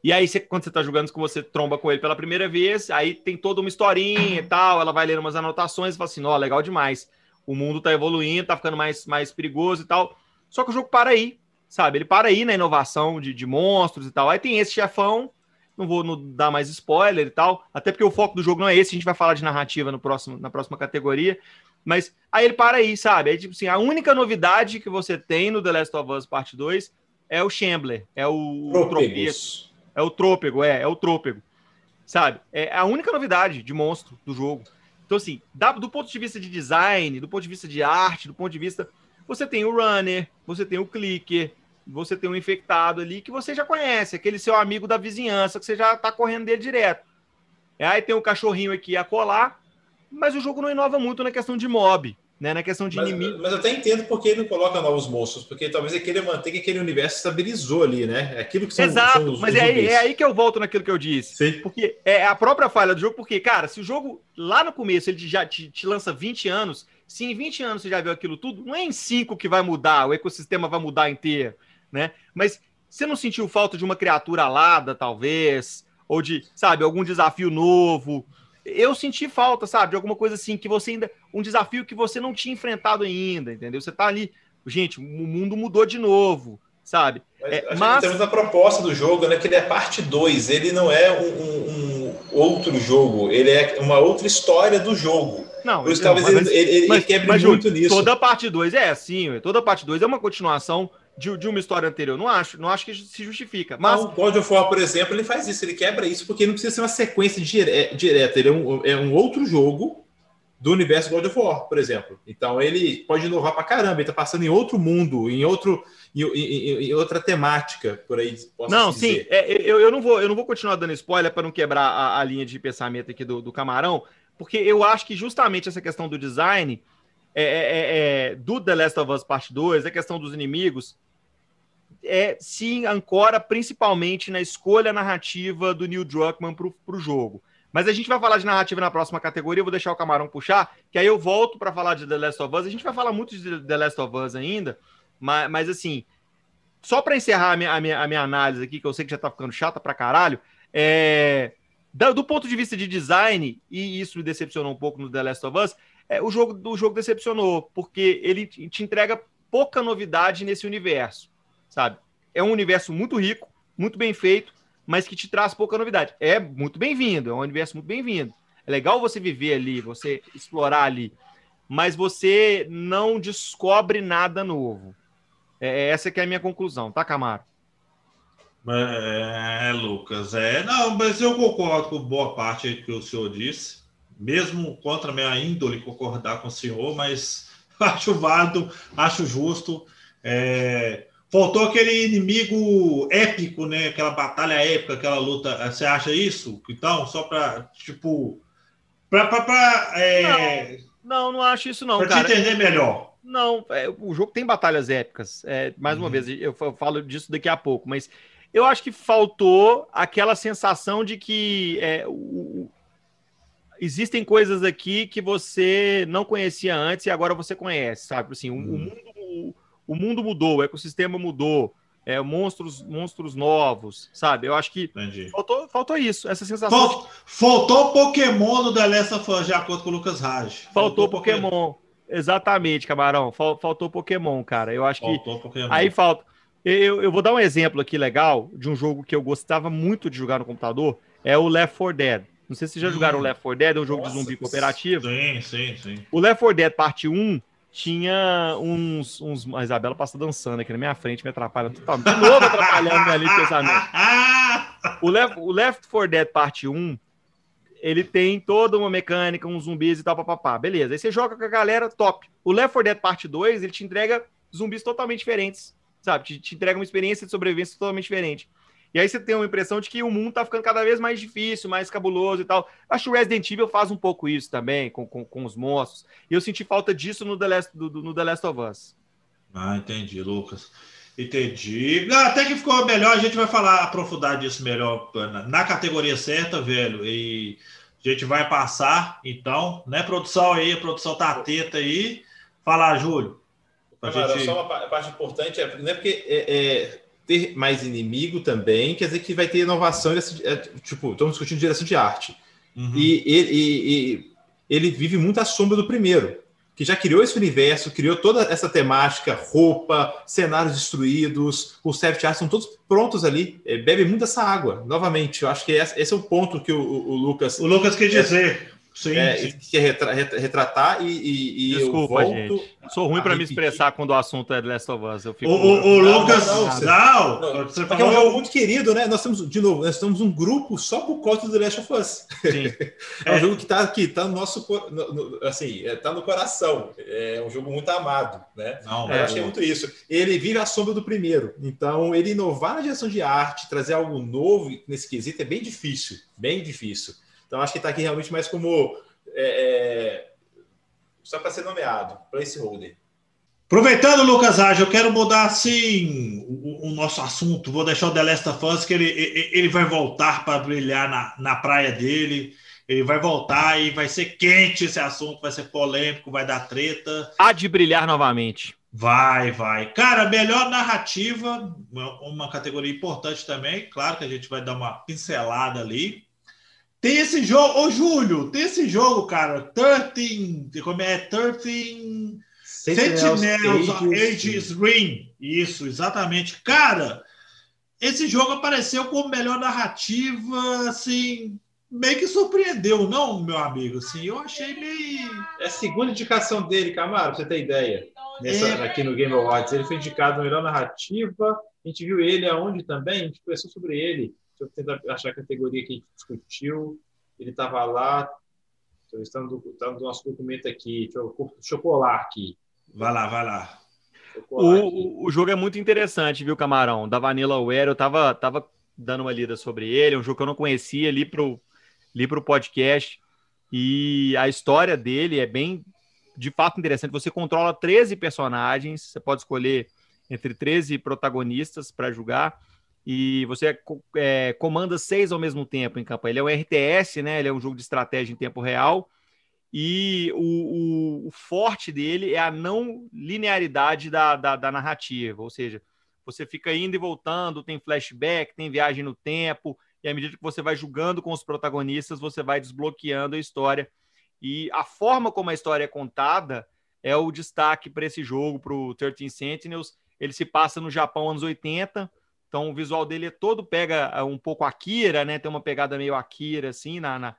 B: E aí, você, quando você tá jogando, com você tromba com ele pela primeira vez, aí tem toda uma historinha e tal, ela vai lendo umas anotações e fala assim, ó, legal demais. O mundo tá evoluindo, tá ficando mais, mais perigoso e tal. Só que o jogo para aí sabe? Ele para aí na inovação de, de monstros e tal. Aí tem esse chefão, não vou não dar mais spoiler e tal, até porque o foco do jogo não é esse, a gente vai falar de narrativa no próximo, na próxima categoria. Mas aí ele para aí, sabe? Aí, tipo assim, a única novidade que você tem no The Last of Us Part 2 é o Shambler, é o tropeço. É o trôpego, é, é o trôpego. Sabe? É a única novidade de monstro do jogo. Então, assim, do ponto de vista de design, do ponto de vista de arte, do ponto de vista. Você tem o runner, você tem o clicker, você tem um infectado ali que você já conhece, aquele seu amigo da vizinhança, que você já tá correndo dele direto. Aí tem um cachorrinho aqui a colar, mas o jogo não inova muito na questão de mob, né? Na questão de
C: mas,
B: inimigo.
C: Mas eu até entendo porque ele não coloca novos monstros, porque talvez ele queira manter que aquele universo estabilizou ali, né? É aquilo que são,
B: Exato, são os, mas os é, aí, é aí que eu volto naquilo que eu disse. Sim. Porque é a própria falha do jogo, porque, cara, se o jogo lá no começo ele já te, te lança 20 anos, se em 20 anos você já viu aquilo tudo, não é em 5 que vai mudar, o ecossistema vai mudar inteiro né? Mas você não sentiu falta de uma criatura alada, talvez? Ou de, sabe, algum desafio novo? Eu senti falta, sabe, de alguma coisa assim que você ainda. Um desafio que você não tinha enfrentado ainda, entendeu? Você tá ali. Gente, o mundo mudou de novo, sabe?
C: Mas, é, mas... temos a proposta do jogo, né? Que ele é parte 2, ele não é um, um, outro jogo, ele é uma outra história do jogo.
B: Não, Por isso, não, talvez mas, ele, ele, mas, ele quebre mas, muito nisso. Toda parte 2 é assim, toda a parte 2 é uma continuação de, de, uma história anterior. Não acho, não acho que se justifica. Mas
C: o God of War, por exemplo, ele faz isso, ele quebra isso porque não precisa ser uma sequência dire direta. Ele é um, é um outro jogo do universo God of War, por exemplo. Então ele pode inovar pra caramba, ele tá passando em outro mundo, em outro em, em, em outra temática, por aí.
B: não, sim, é, eu, eu, não vou, eu não vou continuar dando spoiler para não quebrar a, a, linha de pensamento aqui do, do Camarão, porque eu acho que justamente essa questão do design é, é, é, é do The Last of Us Part 2, a questão dos inimigos, é, se ancora principalmente na escolha narrativa do Neil Druckmann para o jogo. Mas a gente vai falar de narrativa na próxima categoria, eu vou deixar o Camarão puxar, que aí eu volto para falar de The Last of Us. A gente vai falar muito de The Last of Us ainda, mas, mas assim, só para encerrar a minha, a, minha, a minha análise aqui, que eu sei que já tá ficando chata pra caralho, é, do ponto de vista de design, e isso me decepcionou um pouco no The Last of Us, é, o, jogo, o jogo decepcionou, porque ele te entrega pouca novidade nesse universo, sabe? É um universo muito rico, muito bem feito, mas que te traz pouca novidade. É muito bem-vindo, é um universo muito bem-vindo. É legal você viver ali, você explorar ali, mas você não descobre nada novo. É, essa que é a minha conclusão, tá, Camaro?
A: É, Lucas, é. Não, mas eu concordo com boa parte do que o senhor disse, mesmo contra a minha índole concordar com o senhor, mas acho válido, acho justo. É, Faltou aquele inimigo épico, né? Aquela batalha épica, aquela luta. Você acha isso? Então, só para tipo, para
B: é... não, não, não acho isso não,
A: pra cara. Para te entender melhor.
B: Não, é, o jogo tem batalhas épicas. É, mais uhum. uma vez, eu falo disso daqui a pouco, mas eu acho que faltou aquela sensação de que é, o, existem coisas aqui que você não conhecia antes e agora você conhece, sabe? Assim, uhum. o, mundo o mundo mudou, o ecossistema mudou, é, monstros, monstros novos, sabe? Eu acho que faltou, faltou isso, essa sensação.
A: Falt, de... Faltou Pokémon no The Last of Us, de acordo com o Lucas Raj.
B: Faltou, faltou Pokémon. Pokémon. Exatamente, Camarão. Faltou Pokémon, cara. Eu acho faltou que. Pokémon. Aí falta. Eu, eu vou dar um exemplo aqui legal de um jogo que eu gostava muito de jogar no computador. É o Left 4 Dead. Não sei se vocês já hum. jogaram o Left 4 Dead, é um jogo Nossa, de zumbi cooperativo.
A: Sim, sim, sim.
B: O Left 4 Dead parte 1 tinha uns, uns. A Isabela passa dançando aqui na minha frente, me atrapalha totalmente. De novo atrapalhando linha de pensamento. O Left, o Left 4 Dead Parte 1, ele tem toda uma mecânica, uns zumbis e tal, papapá. Beleza. Aí você joga com a galera, top. O Left 4 Dead Parte 2, ele te entrega zumbis totalmente diferentes, sabe? Te, te entrega uma experiência de sobrevivência totalmente diferente. E aí você tem uma impressão de que o mundo tá ficando cada vez mais difícil, mais cabuloso e tal. Acho que o Resident Evil faz um pouco isso também, com, com, com os monstros. E eu senti falta disso no The Last, do, do, no The Last of Us.
A: Ah, entendi, Lucas. Entendi. Ah, até que ficou melhor, a gente vai falar, aprofundar disso melhor na, na categoria certa, velho. E a gente vai passar, então, né, produção aí, a produção tá atenta aí. Fala, Júlio.
C: gente... Só uma parte importante, é, não é porque é, é ter mais inimigo também, quer dizer que vai ter inovação, é, tipo, estamos discutindo direção de arte. Uhum. E, e, e, ele vive muito à sombra do primeiro, que já criou esse universo, criou toda essa temática, roupa, cenários destruídos, os Seth Art são todos prontos ali, é, bebe muito essa água. Novamente, eu acho que esse é o ponto que o, o Lucas.
A: O Lucas quer dizer.
C: Sim, é, sim. que retra, retratar e, e,
B: e Desculpa, eu volto gente. Sou ruim para me expressar quando o assunto é The Last of Us. Eu
A: fico... O, o, o Lucas, não, não, não,
C: não você falou... é um jogo muito querido, né? Nós temos, de novo, nós temos um grupo só por conta do The Last of Us. Sim. é um jogo que está aqui, está no nosso, no, no, assim, está é, no coração. É um jogo muito amado, né? Não, eu achei muito isso. Ele vive à sombra do primeiro, então ele inovar na direção de arte, trazer algo novo nesse quesito é bem difícil, bem difícil. Então, acho que está aqui realmente mais como. É, é, só para ser nomeado, placeholder.
A: Aproveitando, Lucas Age, eu quero mudar assim o, o, nosso assunto. Vou deixar o The Last of Us, que ele, ele vai voltar para brilhar na, na praia dele. Ele vai voltar e vai ser quente esse assunto, vai ser polêmico, vai dar treta.
B: Há de brilhar novamente.
A: Vai, vai. Cara, melhor narrativa, uma categoria importante também. Claro que a gente vai dar uma pincelada ali. Tem esse jogo, ô Júlio, tem esse jogo, cara, 13, como é? 13 Sentinels of Ages Ring. Isso, exatamente. Cara, esse jogo apareceu como melhor narrativa, assim, meio que surpreendeu, não, meu amigo? Assim, eu achei meio.
C: É a segunda indicação dele, Camaro, pra você ter ideia. Nessa, é... Aqui no Game Awards. Ele foi indicado melhor narrativa. A gente viu ele aonde também? A gente conversou sobre ele. Eu tentar achar a categoria que a gente discutiu. Ele estava lá. Está no, tá no nosso documento aqui. Deixa eu, deixa eu colar aqui.
A: Vai lá, vai lá.
B: O, o, jogo é muito interessante, viu, Camarão? Da Vanillaware, eu tava, tava dando uma lida sobre ele. É um jogo que eu não conhecia ali pro, ali pro podcast. E a história dele é bem, de fato, interessante. Você controla 13 personagens, você pode escolher entre 13 protagonistas para jogar. E você é, comanda seis ao mesmo tempo em campanha. Ele é um RTS, né? Ele é um jogo de estratégia em tempo real. E o, o, o forte dele é a não linearidade da, da, da, narrativa, ou seja, você fica indo e voltando, tem flashback, tem viagem no tempo, e à medida que você vai jogando com os protagonistas, você vai desbloqueando a história. E a forma como a história é contada é o destaque para esse jogo, para o 13 Sentinels. Ele se passa no Japão anos 80, então o visual dele é todo pega é, um pouco Akira, né? Tem uma pegada meio Akira assim na, na,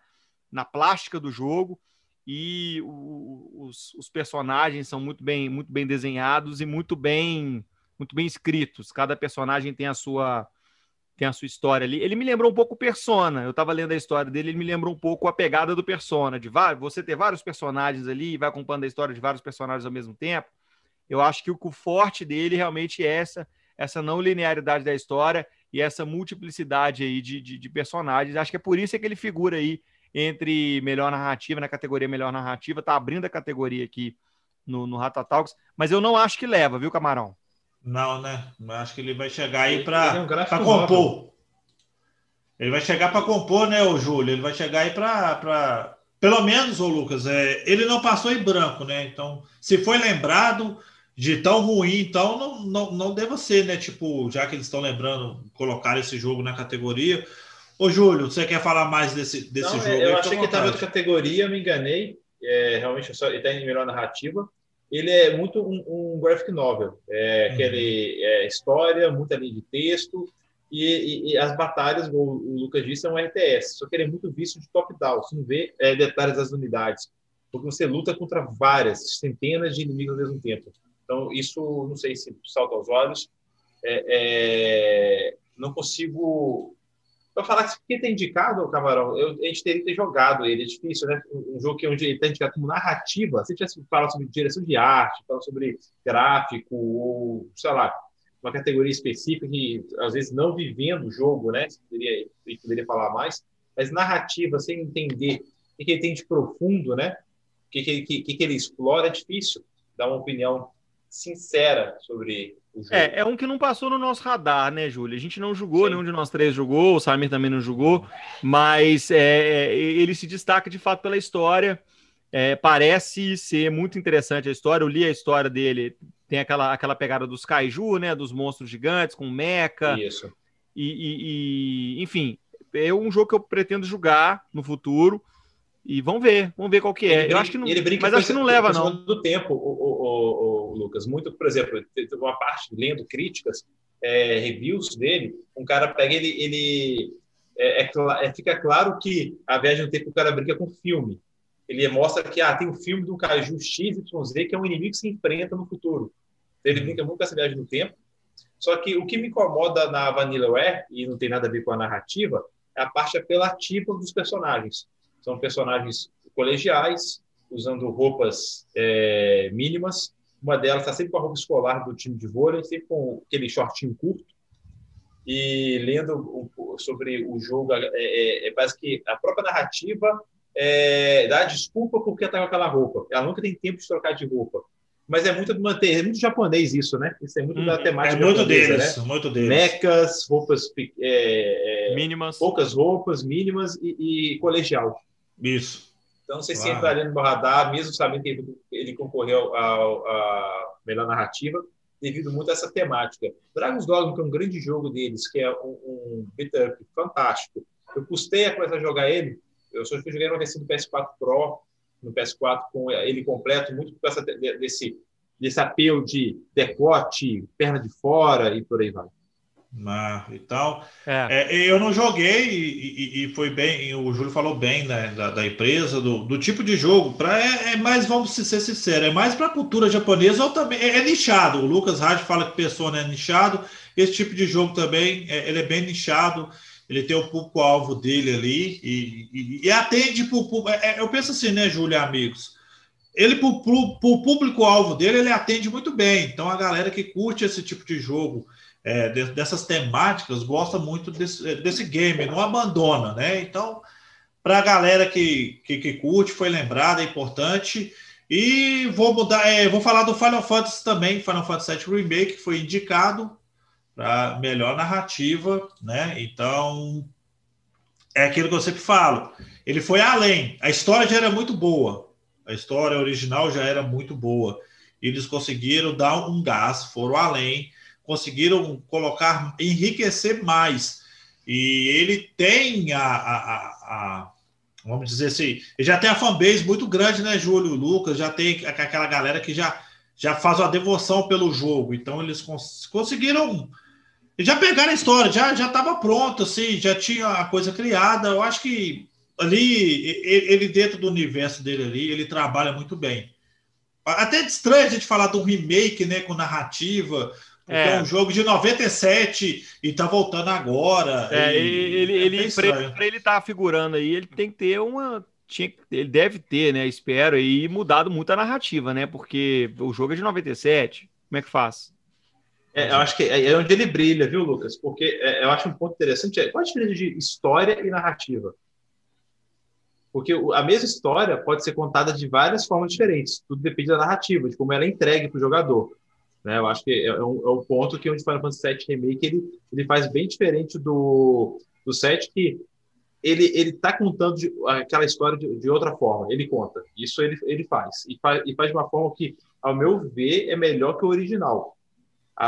B: na plástica do jogo e o, os, os, personagens são muito bem muito bem desenhados e muito bem muito bem escritos. Cada personagem tem a sua tem a sua história ali. Ele me lembrou um pouco Persona. Eu estava lendo a história dele, ele me lembrou um pouco a pegada do Persona, de vários, você ter vários personagens ali e vai acompanhando a história de vários personagens ao mesmo tempo. Eu acho que o, o forte dele realmente é essa essa não linearidade da história e essa multiplicidade aí de, de, de, personagens. Acho que é por isso que ele figura aí entre melhor narrativa, na categoria melhor narrativa, tá abrindo a categoria aqui no, no Ratatalks, mas eu não acho que leva, viu, Camarão?
A: Não, né? Eu acho que ele vai chegar aí para é um compor. Ele vai chegar para compor, né, o Júlio? Ele vai chegar aí para. Pelo menos, ô Lucas, é... ele não passou em branco, né? Então, se foi lembrado, de tão ruim, então não, não, não deva ser, né? Tipo, já que eles estão lembrando, colocar esse jogo na categoria. Ô, Júlio, você quer falar mais desse, desse não, jogo?
C: Eu achei que estava em outra categoria, me enganei. É, realmente, só, ele está em melhor narrativa. Ele é muito um, um graphic novel, é, uhum. aquele é, história, muita linha de texto, e, e, e, as batalhas, o, o Lucas disse, é um RTS, só que ele é muito visto de top-down, você não vê é, detalhes das unidades, porque você luta contra várias, centenas de inimigos ao mesmo tempo. Então, isso, não sei se salta aos olhos. É, é, não consigo. Para falar que tem indicado, Camarão, eu, a gente teria que ter jogado ele. É difícil, né? Um jogo que é onde ele está indicado como narrativa. Se tivesse falado sobre direção de arte, falado sobre gráfico, ou sei lá, uma categoria específica que às vezes não vivendo o jogo, né? Poderia, poderia falar mais. Mas narrativa, sem entender o que ele tem de profundo, né? O que, que, que, que ele explora, é difícil dar uma opinião sincera sobre o jogo.
B: É, é um que não passou no nosso radar, né, Júlio? A gente não jogou, Sim. nenhum de nós três jogou, o Samir também não jogou, mas é, é, ele se destaca de fato pela história. É, parece ser muito interessante a história. Eu li a história dele, tem aquela, aquela pegada dos kaiju, né? Dos monstros gigantes, com mecha.
C: Isso.
B: E, e, e, enfim, é um jogo que eu pretendo jogar no futuro. E vamos ver, vamos ver qual que é. Ele eu acho que não,
C: ele brinca
B: mas acho que não leva não.
C: Do tempo, o, o, o, Lucas, muito, por exemplo, teve uma parte lendo críticas, é, reviews dele, um cara pega ele, ele é, é, é, fica claro que a viagem no tempo o cara brinca com filme. Ele mostra que ah, tem um filme do Caju XYZ que é um inimigo que se enfrenta no futuro. Ele brinca muito com essa viagem no tempo. Só que o que me incomoda na Vanillaware, e não tem nada a ver com a narrativa, é a parte apelativa dos personagens. São personagens colegiais, usando roupas é, mínimas. Uma delas está sempre com a roupa escolar do time de vôlei, sempre com aquele shortinho curto. E lendo sobre o jogo, é, é, é parece que a própria narrativa é, dá desculpa porque está com aquela roupa. Ela nunca tem tempo de trocar de roupa. Mas é muito manter, é muito japonês isso, né? Isso é muito hum, da temática.
A: É muito deles, né? muito deles.
C: Mecas, roupas
B: é, é, mínimas,
C: poucas roupas mínimas e, e colegial.
A: Isso.
C: Então, você claro. sempre ali no radar, mesmo sabendo que ele, ele concorreu à melhor narrativa, devido muito a essa temática. Dragon's Dogma, que é um grande jogo deles, que é um, um beat up fantástico. Eu custei a começar a jogar ele, eu só joguei na versão do PS4 Pro, no PS4 com ele completo, muito por causa desse, desse apelo de decote, perna de fora e por aí vai.
A: Ah, e tal. É. É, eu não joguei e, e, e, foi bem. o Júlio falou bem né, da, da empresa, do, do, tipo de jogo. Pra, é, é mais, vamos ser sinceros, é mais para a cultura japonesa ou também é, é, nichado. O Lucas Rádio fala que Persona é nichado. Esse tipo de jogo também é, ele é bem nichado. Ele tem o público-alvo dele ali e, e atende para é, Eu penso assim, né, Júlio, amigos? Ele, para o público-alvo dele, ele atende muito bem. Então, a galera que curte esse tipo de jogo é, dessas temáticas gosta muito desse, desse game, não abandona, né? Então, para a galera que, que, que, curte, foi lembrada, é importante. E vou mudar, é, vou falar do Final Fantasy também, Final Fantasy VII Remake, que foi indicado. para melhor narrativa, né? Então, é aquilo que eu sempre falo. Ele foi além. A história já era muito boa. A história original já era muito boa. Eles conseguiram dar um gás, foram além, conseguiram colocar, enriquecer mais. E ele tem a, a, a, a vamos dizer assim, ele já tem a fanbase muito grande, né, Júlio Lucas? Já tem aquela galera que já, já faz uma devoção pelo jogo. Então eles cons conseguiram já pegaram a história, já já estava pronto, assim, já tinha a coisa criada. Eu acho que ali ele dentro do universo dele ali, ele trabalha muito bem. Até estranho a gente falar de um remake, né, com narrativa, é, é um jogo de 97 e tá voltando agora.
B: É, ele, ele, é para ele estar tá figurando aí, ele tem que ter uma tinha, ele deve ter, né, espero, e mudado muito a narrativa, né? Porque o jogo é de 97. Como é que faz?
C: É, eu acho que é, é onde ele brilha, viu, Lucas? Porque é, eu acho um ponto interessante. É, qual a diferença de história e narrativa? Porque a mesma história pode ser contada de várias formas diferentes. Tudo depende da narrativa, de como ela é entregue para o jogador. Né? Eu acho que é, é um, é um ponto que o Final Fantasy VII Remake ele, ele faz bem diferente do, do 7, que ele ele está contando de, aquela história de, de, outra forma. Ele conta. Isso ele, ele faz. E, faz. e faz de uma forma que, ao meu ver, é melhor que o original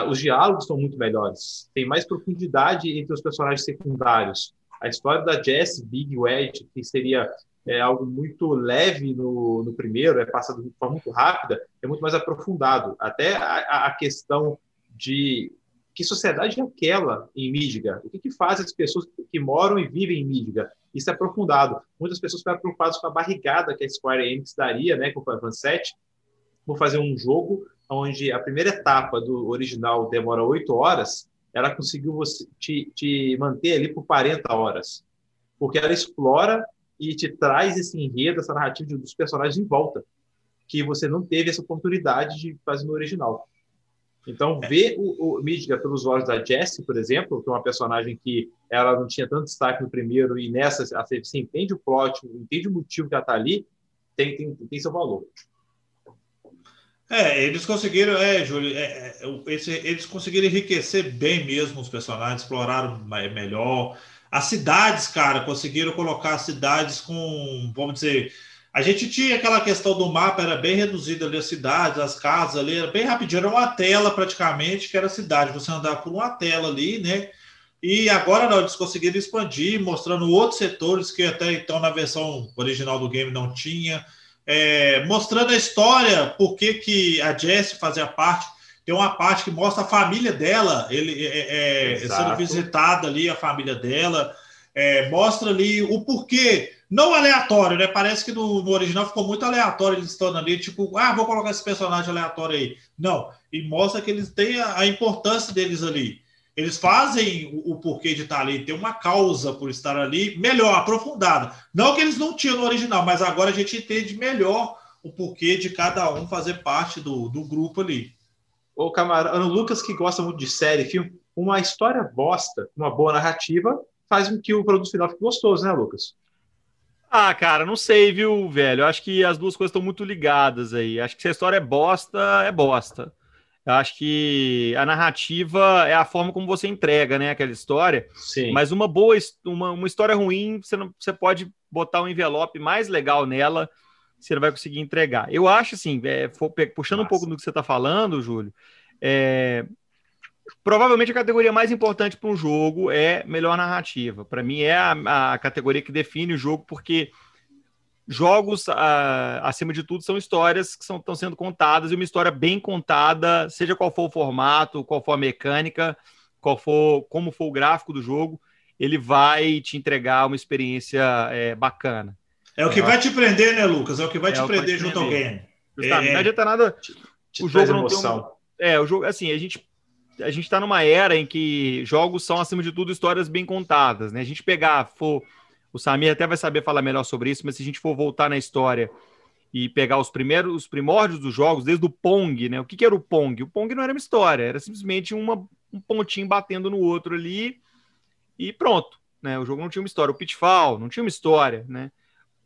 C: os diálogos são muito melhores, tem mais profundidade entre os personagens secundários. A história da Jess, Big Wedge, que seria é, algo muito leve no, no primeiro, é passado de forma muito rápida, é muito mais aprofundado. Até a, a questão de que sociedade é aquela em Midgar? O que, que faz as pessoas que moram e vivem em Midgar? Isso é aprofundado. Muitas pessoas ficaram preocupadas com a barrigada que a Square Enix daria, né, com o Final Fantasy 7, por fazer um jogo onde a primeira etapa do original demora oito horas, ela conseguiu você, te, te manter ali por 40 horas. Porque ela explora e te traz esse enredo, essa narrativa dos personagens em volta, que você não teve essa oportunidade de fazer no original. Então, é. ver o, o Midgar pelos olhos da Jessie, por exemplo, que é uma personagem que ela não tinha tanto destaque no primeiro, e nessa você entende o plot, entende o motivo que ela está ali, tem, tem, tem seu valor.
A: É, eles conseguiram, é, Júlio, é, é, esse, eles conseguiram enriquecer bem mesmo os personagens, exploraram melhor. As cidades, cara, conseguiram colocar as cidades com, vamos dizer, a gente tinha aquela questão do mapa, era bem reduzida ali as cidades, as casas ali, era bem rapidinho, era uma tela praticamente, que era a cidade, você andava por uma tela ali, né? E agora não, eles conseguiram expandir, mostrando outros setores que até então na versão original do game não tinha é, mostrando a história, por que, que a Jessie fazia parte. Tem uma parte que mostra a família dela, ele é, é, é sendo visitada ali, a família dela. É, mostra ali o porquê, não aleatório, né? Parece que no, no, original ficou muito aleatório eles estando ali, tipo, ah, vou colocar esse personagem aleatório aí. Não, e mostra que eles têm a, a importância deles ali. Eles fazem o, o, porquê de estar ali, tem uma causa por estar ali, melhor, aprofundada. Não que eles não tinham no original, mas agora a gente entende melhor o porquê de cada um fazer parte do, do grupo ali.
C: O Lucas, que gosta muito de série, filme, uma história bosta, uma boa narrativa, faz com que o produto final fique gostoso, né, Lucas?
B: Ah, cara, não sei, viu, velho? Eu acho que as duas coisas estão muito ligadas aí. Acho que se a história é bosta, é bosta. Eu acho que a narrativa é a forma como você entrega, né, aquela história.
C: Sim.
B: Mas uma boa, uma, uma história ruim, você, não, você pode botar um envelope mais legal nela, você não vai conseguir entregar. Eu acho assim, é, puxando Nossa. um pouco do que você está falando, Júlio, é, provavelmente a categoria mais importante para um jogo é melhor narrativa. Para mim é a, a categoria que define o jogo, porque jogos, ah, acima de tudo, são histórias que estão sendo contadas e uma história bem contada, seja qual for o formato, qual for a mecânica, qual for, como for o gráfico do jogo, ele vai te entregar uma experiência é, bacana.
A: É o que vai te prender, né, Lucas? É o que vai é te prender junto ao game.
B: Justamente. É. Não adianta nada. Te, te o jogo não tem um, É, o jogo, assim, a gente a gente está numa era em que jogos são, acima de tudo, histórias bem contadas, né? A gente pegar, for o Samir até vai saber falar melhor sobre isso, mas se a gente for voltar na história e pegar os primeiros, os primórdios dos jogos, desde o Pong, né? O que, que era o Pong? O Pong não era uma história, era simplesmente uma, um pontinho batendo no outro ali e pronto, né? O jogo não tinha uma história. O Pitfall não tinha uma história, né?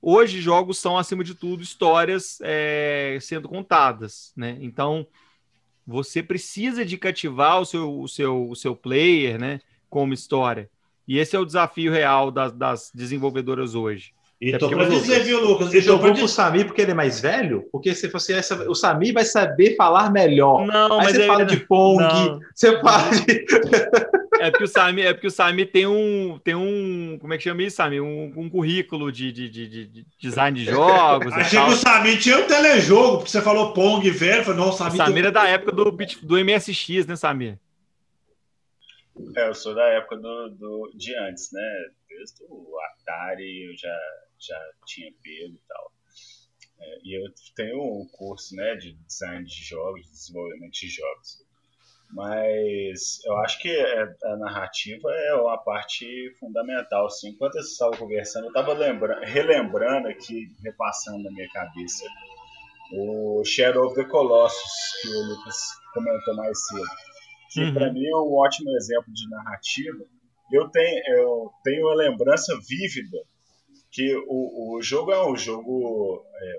B: Hoje, jogos são, acima de tudo, histórias é, sendo contadas, né? Então, você precisa de cativar o seu, o seu, o seu player, né? Com uma história. E esse é o desafio real das, das desenvolvedoras hoje.
A: E é tô pra dizer, viu, Lucas?
C: Você jogou pro Sami porque ele é mais velho? Porque se fosse essa, o Sami vai saber falar melhor.
B: Não,
C: Aí
B: mas
C: você
B: ele-
C: fala de Pong,
B: Não.
C: você fala de...
B: É porque o Sami, é porque o Sami tem um, tem um, como é que chama isso, Sami? Um, um currículo de, de, de, de- de design de jogos
A: Achei que o Samir tinha um telejogo, porque você falou Pong velho. Falei, não, o
B: O
A: Samir.
B: Samir é da época do, do MSX, né, Samir?
D: É, eu sou da época do, do- de antes, né? Desde o Atari eu já, já tinha pego e tal. É, e eu tenho um curso né, de design de jogos, de desenvolvimento de jogos. Mas eu acho que é- a narrativa é uma parte fundamental. Assim. Enquanto eu estava conversando, eu estava relembrando aqui, repassando na minha cabeça, o Shadow of the Colossus, que o Lucas comentou mais cedo que
B: Uhum.
D: para mim é um ótimo exemplo de narrativa. Eu tenho, eu tenho uma lembrança vívida que o, o jogo é um jogo é,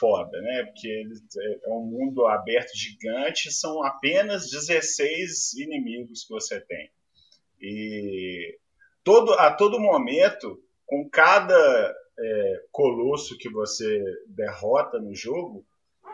D: foda, né? Porque ele é- é um mundo aberto gigante, são apenas 16 inimigos que você tem. E todo, a todo momento, com cada é, colosso que você derrota no jogo,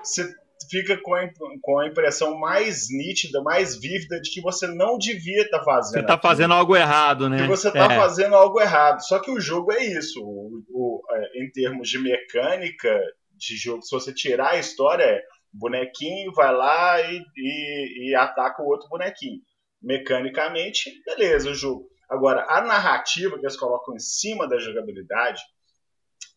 D: você fica com a, com a impressão mais nítida, mais vívida de que você não devia estar fazendo.
B: Você tá
D: aquilo
B: fazendo algo errado, né?
D: que você está
B: É.
D: fazendo algo errado. Só que o jogo é isso. O, o- é, em termos de mecânica de jogo, se você tirar a história, é bonequinho vai lá e, e- e ataca o outro bonequinho. Mecanicamente, beleza, o jogo. Agora, a narrativa que eles colocam em cima da jogabilidade,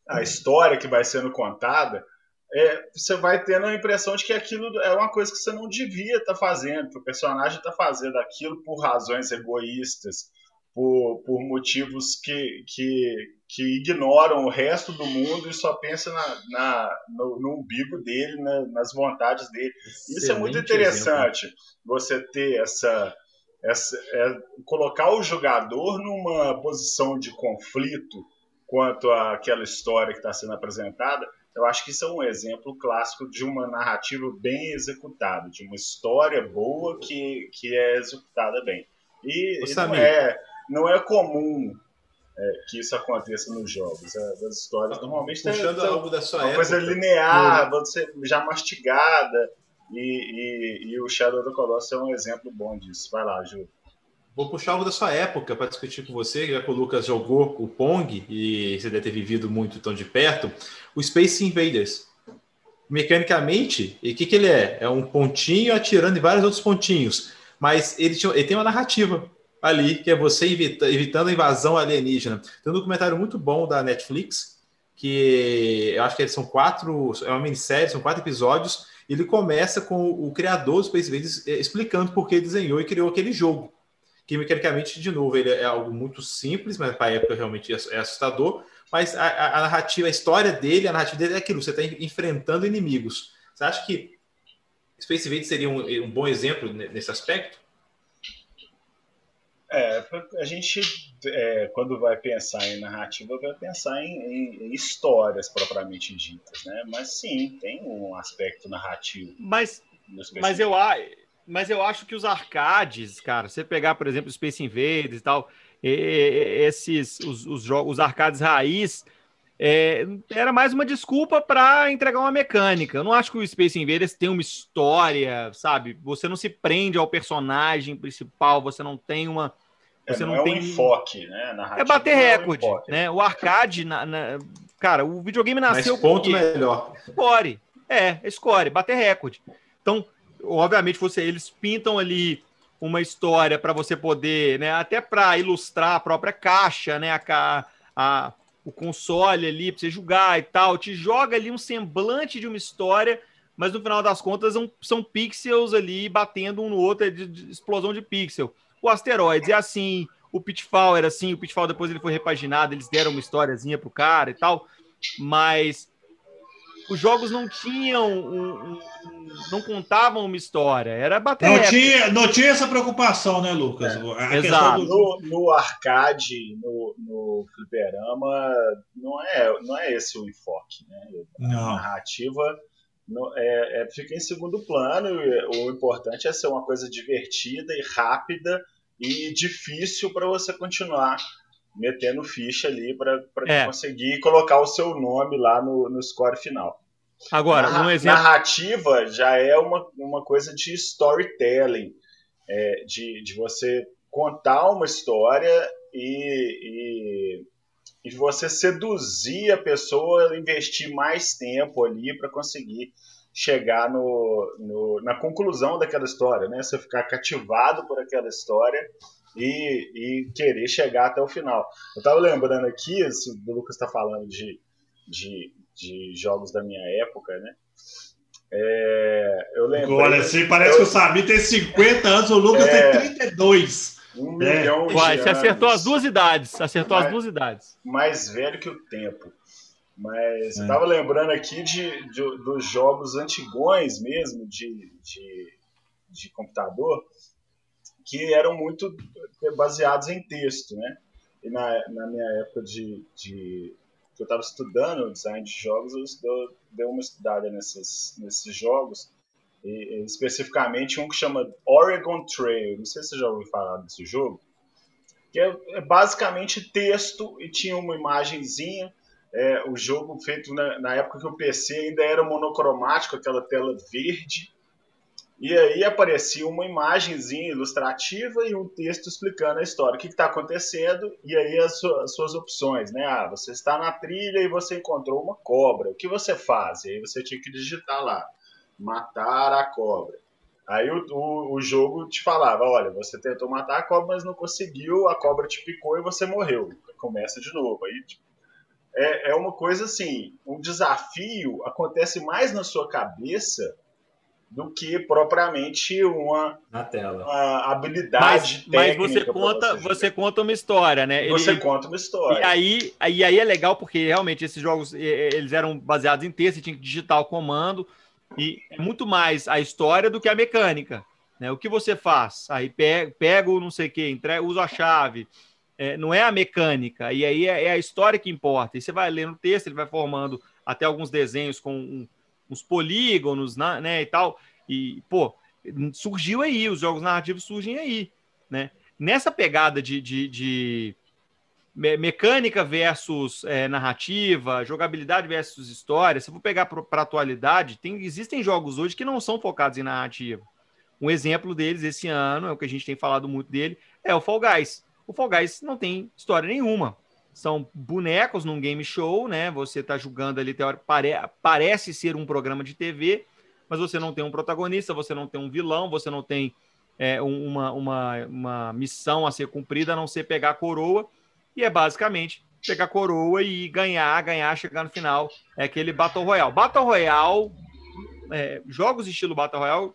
D: a história que vai sendo contada, é, você vai tendo a impressão de que aquilo é uma coisa que você não devia estar fazendo, que o personagem está fazendo aquilo por razões egoístas, por, por motivos que, que, que ignoram o resto do mundo e só pensa na, na, no, no umbigo dele, na- nas vontades dele. Isso é muito
C: Excelente
D: interessante, você ter essa. essa é, colocar o jogador numa posição de conflito quanto àquela história que está sendo apresentada. Eu acho que isso é um exemplo clássico de uma narrativa bem executada, de uma história boa que, que é executada bem. E,
C: Ô,
D: e não, é, não é comum é, que isso aconteça nos jogos. É, As histórias normalmente têm
C: algo da sua
D: uma
C: época.
D: coisa linear, você já mastigada. E, e, e o Shadow the Colossus é um exemplo bom disso. Vai lá, Ju.
C: Vou puxar algo da sua época para discutir com você, já que o Lucas jogou o Pong e você deve ter vivido muito tão de perto, o Space Invaders. Mecanicamente, o que, que ele é? É um pontinho atirando em vários outros pontinhos, mas ele, tinha- ele tem uma narrativa ali, que é você evita- evitando a invasão alienígena. Tem um documentário muito bom da Netflix, que eu acho que são quatro, é uma minissérie, são quatro episódios, ele começa com o criador do Space Invaders eh, explicando por que desenhou e criou aquele jogo que mecanicamente, de novo, ele é algo muito simples, mas para a época realmente é assustador. Mas a, a- narrativa, a história dele, a narrativa dele é aquilo: você está enfrentando inimigos. Você acha que Space Invaders seria um, um bom exemplo ne- nesse aspecto?
D: É, a gente, é, quando vai pensar em narrativa, vai pensar em, em- em histórias propriamente ditas, né? Mas sim, tem um aspecto narrativo
B: Mas, mas, eu, mas eu acho que os arcades, cara, você pegar, por exemplo, Space Invaders e tal, esses, os, os jogos, os arcades raiz, é, era mais uma desculpa para entregar uma mecânica. Eu não acho que o Space Invaders tem uma história, sabe? Você não se prende ao personagem principal, você não tem uma.
D: É,
B: Você
D: não,
B: não
D: é
B: tem-
D: um enfoque, né? Narrativa
B: É bater
D: um
B: recorde,
D: enfoque.
B: né? O arcade, na- na- cara, o videogame
C: Mas
B: nasceu
C: ponto
B: porque-
C: melhor.
B: score. É, score, bater recorde. Então, obviamente, você, eles pintam ali uma história para você poder, né, até para ilustrar a própria caixa, né, a, a- o console ali, para você jogar e tal, te joga ali um semblante de uma história, mas no final das contas são, são pixels ali batendo um no outro, é de, de explosão de pixel. O Asteroids é assim, o Pitfall era assim, o Pitfall depois ele foi repaginado, eles deram uma historiazinha pro cara e tal, mas os jogos não tinham um- um- não contavam uma história, era bater
A: Não tinha, não tinha essa preocupação, né, Lucas? A questão
B: exato.
A: do-
D: No, no arcade, no, no fliperama, não é, não é esse o enfoque, né? A
A: Não.
D: narrativa no, é, é, fica em segundo plano. O importante é ser uma coisa divertida e rápida e difícil para você continuar metendo ficha ali para é. conseguir colocar o seu nome lá no, no score final.
B: Agora,
D: Narra
B: um exemplo...
D: narrativa já é uma, uma coisa de storytelling, é, de, de você contar uma história e, e, e você seduzir a pessoa, investir mais tempo ali para conseguir chegar no, no, na conclusão daquela história, né? Você ficar cativado por aquela história e, e querer chegar até o final. Eu estava lembrando aqui, o Lucas está falando de, de, de jogos da minha época, né? É, eu lembro.
A: Olha, assim, parece eu... que o Samir tem 50 anos, o Lucas é... tem 32.
D: Um é. milhão de
B: Vai, Você acertou as duas idades. Acertou mais, as duas idades.
D: Mais velho que o tempo. Mas é. eu tava lembrando aqui de, de, dos jogos antigões mesmo, de, de, de computador, que eram muito baseados em texto, né? E na, na minha época de, de que eu estava estudando design de jogos, eu dei uma estudada nesses, nesses jogos, e, especificamente um que chama Oregon Trail. Não sei se você já ouviu falar desse jogo, que é, é basicamente texto e tinha uma imagenzinha. É, o jogo feito na, na época que o PC ainda era monocromático, aquela tela verde e aí aparecia uma imagenzinha ilustrativa e um texto explicando a história, o que está acontecendo, e aí as, as, suas opções, né? Ah, você está na trilha e você encontrou uma cobra, o que você faz? E aí você tinha que digitar lá, matar a cobra. Aí o, o, o jogo te falava, olha, você tentou matar a cobra, mas não conseguiu, a cobra te picou e você morreu. Começa de novo. Aí tipo, é, é uma coisa assim, um desafio acontece mais na sua cabeça do que propriamente uma,
C: Na tela.
D: uma habilidade mas, técnica.
B: Mas você conta, você, você, conta uma história, né?
D: Você Ele, conta uma história.
B: E aí, e aí é legal porque realmente esses jogos eles eram baseados em texto, você tinha que digitar o comando e é muito mais a história do que a mecânica. Né? O que você faz? Aí pega, pega o não sei o que, entrega, usa a chave. É, não é a mecânica, e aí é, é, a história que importa. E você vai lendo o texto, ele vai formando até alguns desenhos com um, uns polígonos, né, e tal. E, pô, surgiu aí, os jogos narrativos surgem aí, né? Nessa pegada de, de, de mecânica versus é, narrativa, jogabilidade versus história, se eu for pegar para a atualidade, tem, existem jogos hoje que não são focados em narrativa. Um exemplo deles esse ano, é o que a gente tem falado muito dele, é o Fall Guys. O Fall Guys não tem história nenhuma são bonecos num game show, né? Você está jogando ali, pare, parece ser um programa de TV, mas você não tem um protagonista, você não tem um vilão, você não tem é, uma, uma, uma missão a ser cumprida, a não ser pegar a coroa, e é basicamente pegar a coroa e ganhar, ganhar, chegar no final. É aquele Battle Royale. Battle Royale, é, jogos estilo Battle Royale,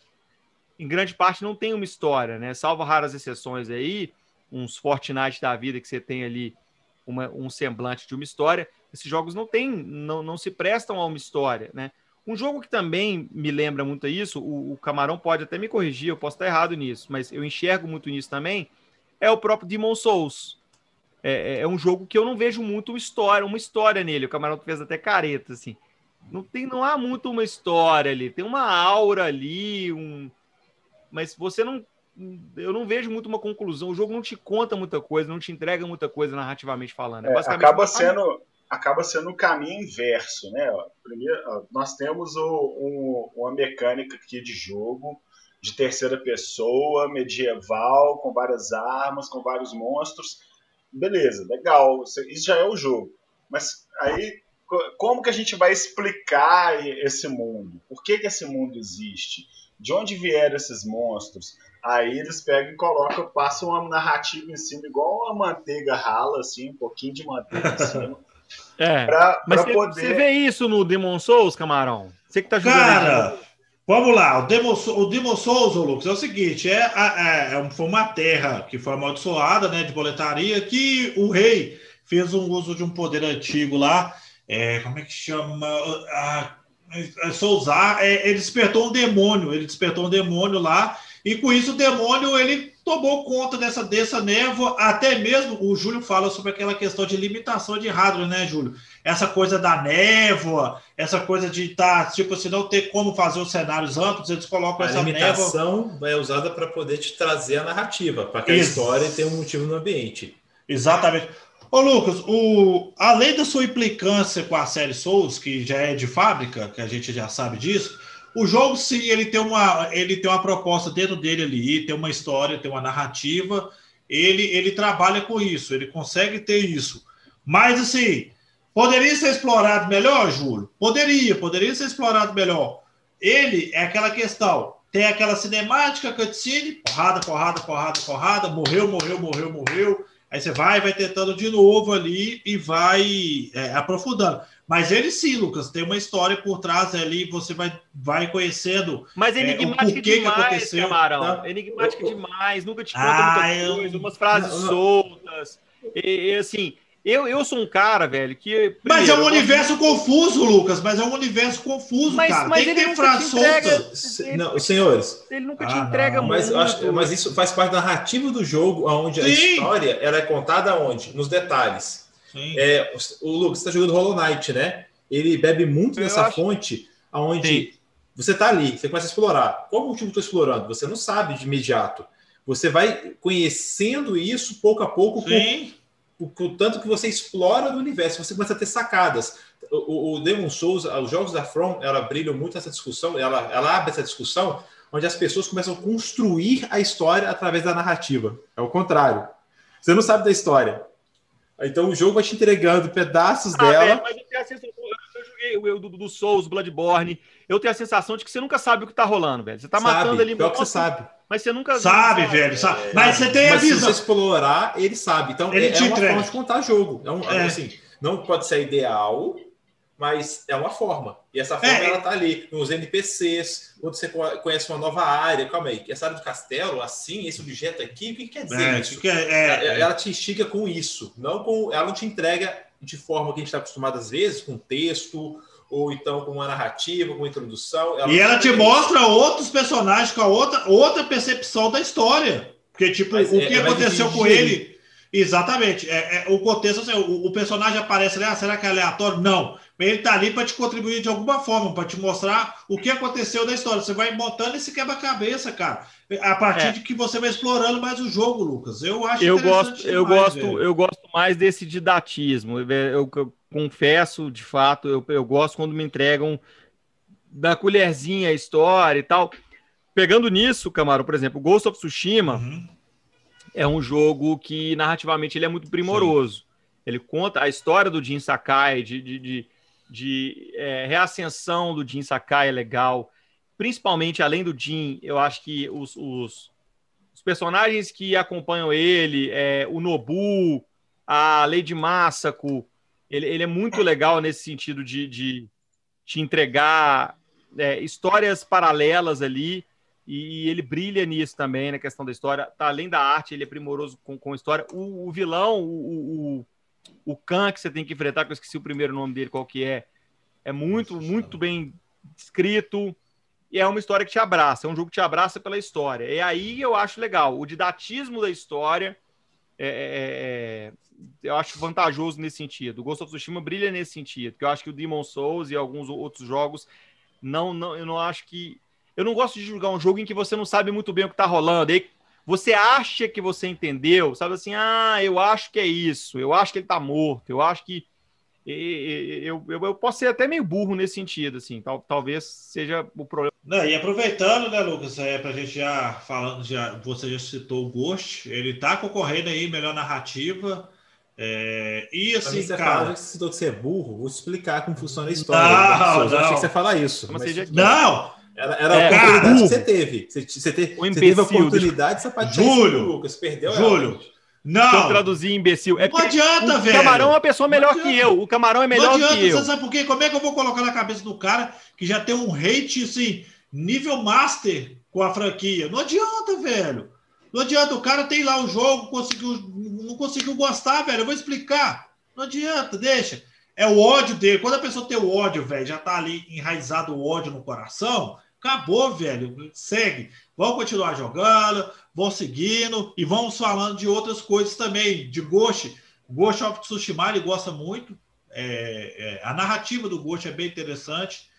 B: em grande parte não tem uma história, né? Salvo raras exceções aí, uns Fortnite da vida que você tem ali uma, um semblante de uma história. Esses jogos não têm, não, não se prestam a uma história, né? Um jogo que também me lembra muito isso, o, o, Camarão pode até me corrigir, eu posso estar errado nisso, mas eu enxergo muito nisso também, é o próprio Demon Souls. É, é, é um jogo que eu não vejo muito uma história, uma história nele. O Camarão fez até careta, assim. Não, tem, não há muito uma história ali. Tem uma aura ali, um... mas você não eu não vejo muito uma conclusão. O jogo não te conta muita coisa, não te entrega muita coisa narrativamente falando.
D: É, é acaba sendo acaba sendo o caminho inverso, né? Primeiro, nós temos o, um, uma mecânica aqui de jogo de terceira pessoa, medieval, com várias armas, com vários monstros. Beleza, legal, isso já é o jogo. Mas aí, como que a gente vai explicar esse mundo? Por que, que esse mundo existe? De onde vieram esses monstros? Aí eles pegam e colocam, passam uma narrativa em cima, igual a manteiga rala, assim, um pouquinho de manteiga em cima.
B: É, pra, mas pra você, poder... você vê isso no Demon Souls, Camarão? Você que tá jogando.
A: Cara, vamos lá. O Demon, o Demon Souls, Lucas, é o seguinte: é, é, é, foi uma terra que foi amaldiçoada, né, de boletaria, que o rei fez um uso de um poder antigo lá. É, como é que chama? Ah, é, Soulsar, é, ele despertou um demônio. Ele despertou um demônio lá e com isso o demônio ele tomou conta dessa, dessa névoa, até mesmo o Júlio fala sobre aquela questão de limitação de hardware, né, Júlio? Essa coisa da névoa, essa coisa de estar, tá, tipo assim, não ter como fazer os cenários amplos, eles colocam
C: a
A: essa
C: limitação névoa. é usada para poder te trazer a narrativa, para que a história tenha um motivo no ambiente.
A: Exatamente. Ô, Lucas, o, além da sua implicância com a série Souls, que já é de fábrica, que a gente já sabe disso, o jogo, sim, ele tem uma, ele tem uma proposta dentro dele ali, tem uma história, tem uma narrativa. Ele, ele trabalha com isso, ele consegue ter isso. Mas, assim, poderia ser explorado melhor, Júlio? Poderia, poderia ser explorado melhor. Ele é aquela questão: tem aquela cinemática, cutscene, porrada, porrada, porrada, porrada, morreu, morreu, morreu, morreu. Aí você vai, vai tentando de novo ali e vai é, aprofundando. Mas ele sim, Lucas, tem uma história por trás ali, você vai, vai conhecendo.
B: Mas é enigmática é, demais, que aconteceu, Camarão. Tá? Enigmática eu, demais, nunca te conta ah, muita eu... coisa, umas frases não, não. soltas. E, e, assim, eu, eu sou um cara, velho, que.
A: Primeiro, mas é um universo gosto... confuso, Lucas. Mas é um universo confuso, mas, cara. Mas Tem que ter frases soltas.
C: Não, senhores.
B: Ele nunca te ah, entrega
C: não, mas, acho, mas isso faz parte da narrativa do jogo, onde Sim. a história ela é contada onde? Nos detalhes. É, o Lucas está jogando Hollow Knight, né? Ele bebe muito eu dessa acho... fonte, aonde Sim. você está ali, você começa a explorar. Qual o motivo que estou explorando? Você não sabe de imediato. Você vai conhecendo isso pouco a pouco, com, com, tanto que você explora do universo, você começa a ter sacadas. O, o Demon Souls, os jogos da From, ela brilha muito essa discussão, ela, ela abre essa discussão, onde as pessoas começam a construir a história através da narrativa. É o contrário. Você não sabe da história, então o jogo vai te entregando pedaços ah, dela. mas eu tenho a sensação,
B: eu joguei o do, do Souls, Bloodborne, eu tenho a sensação de que você nunca sabe o que tá rolando, velho. Você tá sabe, matando ali.
C: Pior que você sabe.
B: Mas você nunca
A: sabe, sabe velho. Sabe. É, mas você tem a visão.
C: Se você explorar, ele sabe. Então ele é, é uma entrega. forma de contar jogo. É, um, é. assim, não pode ser ideal, mas é uma forma. E essa forma é. ela tá ali, nos NPCs, quando você conhece uma nova área, calma aí, essa área do castelo, assim, esse objeto aqui, o que quer dizer é, isso? Que é, é, é, ela te instiga com isso, não com. Ela não te entrega de forma que a gente está acostumado às vezes, com texto, ou então com uma narrativa, com uma introdução.
A: Ela e ela te mostra isso. outros personagens com a outra, outra percepção da história. Porque, tipo, Mas o que aconteceu com ele. Exatamente. É, é, o contexto, assim, o, o, personagem aparece ali, ah, será que é aleatório? Não. Ele está ali para te contribuir de alguma forma, para te mostrar o que aconteceu na história. Você vai montando esse quebra-cabeça, cara. A partir é. de que você vai explorando mais o jogo, Lucas. Eu acho
B: eu gosto, demais, eu gosto, velho. eu gosto mais desse didatismo. Eu, eu, eu confesso, de fato, eu, eu gosto quando me entregam da colherzinha a história e tal. Pegando nisso, Camaro, por exemplo, Ghost of Tsushima uhum. é um jogo que narrativamente ele é muito primoroso. Sim. Ele conta a história do Jin Sakai, de, de, de de é, reascensão do Jin Sakai é legal. Principalmente, além do Jin, eu acho que os, os, os personagens que acompanham ele, é, o Nobu, a Lady Masako, ele, ele é muito legal nesse sentido de, de te entregar é, histórias paralelas ali, e ele brilha nisso também, na questão da história. Tá, além da arte, ele é primoroso com, com história. O, o vilão, o, o, o Khan que você tem que enfrentar, que eu esqueci o primeiro nome dele, qual que é, é muito, muito bem escrito. E é uma história que te abraça, é um jogo que te abraça pela história. E aí eu acho legal. O didatismo da história é, é, é eu acho vantajoso nesse sentido. O Ghost of Tsushima brilha nesse sentido, porque eu acho que o Demon Souls e alguns outros jogos não, não, eu não acho que eu não gosto de jogar um jogo em que você não sabe muito bem o que está rolando. E aí você acha que você entendeu, sabe assim, ah, eu acho que é isso, eu acho que ele tá morto, eu acho que. Eu, eu, eu posso ser até meio burro nesse sentido, assim, tal, talvez seja o problema.
A: Não, e aproveitando, né, Lucas, é, pra gente já falando, já, você já citou o Ghost, ele tá concorrendo aí, melhor narrativa. É, e assim,
C: você
A: cara.
C: Fala, já que você citou que você é burro, vou explicar como funciona a história. Não, não. Eu achei que você falar isso.
A: Mas... Mas... Não!
C: Era, era é, a oportunidade que você teve. Você, você, te, você teve a oportunidade, você pode
A: Júlio, Lucas, perdeu Júlio. Não.
B: Se eu traduzir imbecil.
A: É não adianta,
B: o
A: velho.
B: O Camarão é uma pessoa melhor que eu. O Camarão é melhor adianta, que eu. Você
A: sabe por quê? Como é que eu vou colocar na cabeça do cara que já tem um hate, assim, nível master com a franquia? Não adianta, velho. Não adianta. O cara tem lá o jogo, conseguiu, não conseguiu gostar, velho. Eu vou explicar. Não adianta, deixa. É o ódio dele. Quando a pessoa tem o ódio, velho, já tá ali enraizado o ódio no coração, Acabou, velho. Segue. Vamos continuar jogando. vão seguindo e vamos falando de outras coisas também, de Ghost. Ghost of Tsushima ele gosta muito. É, é, a narrativa do Ghost é bem interessante,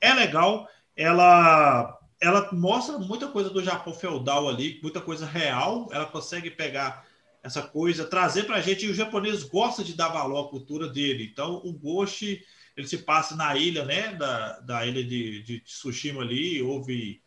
A: é legal. Ela, ela mostra muita coisa do Japão feudal ali, muita coisa real. Ela consegue pegar essa coisa, trazer para a gente. E o japonês gosta de dar valor à cultura dele. Então, o Ghost ele se passa na ilha, né, da, da ilha de, de Tsushima ali, houve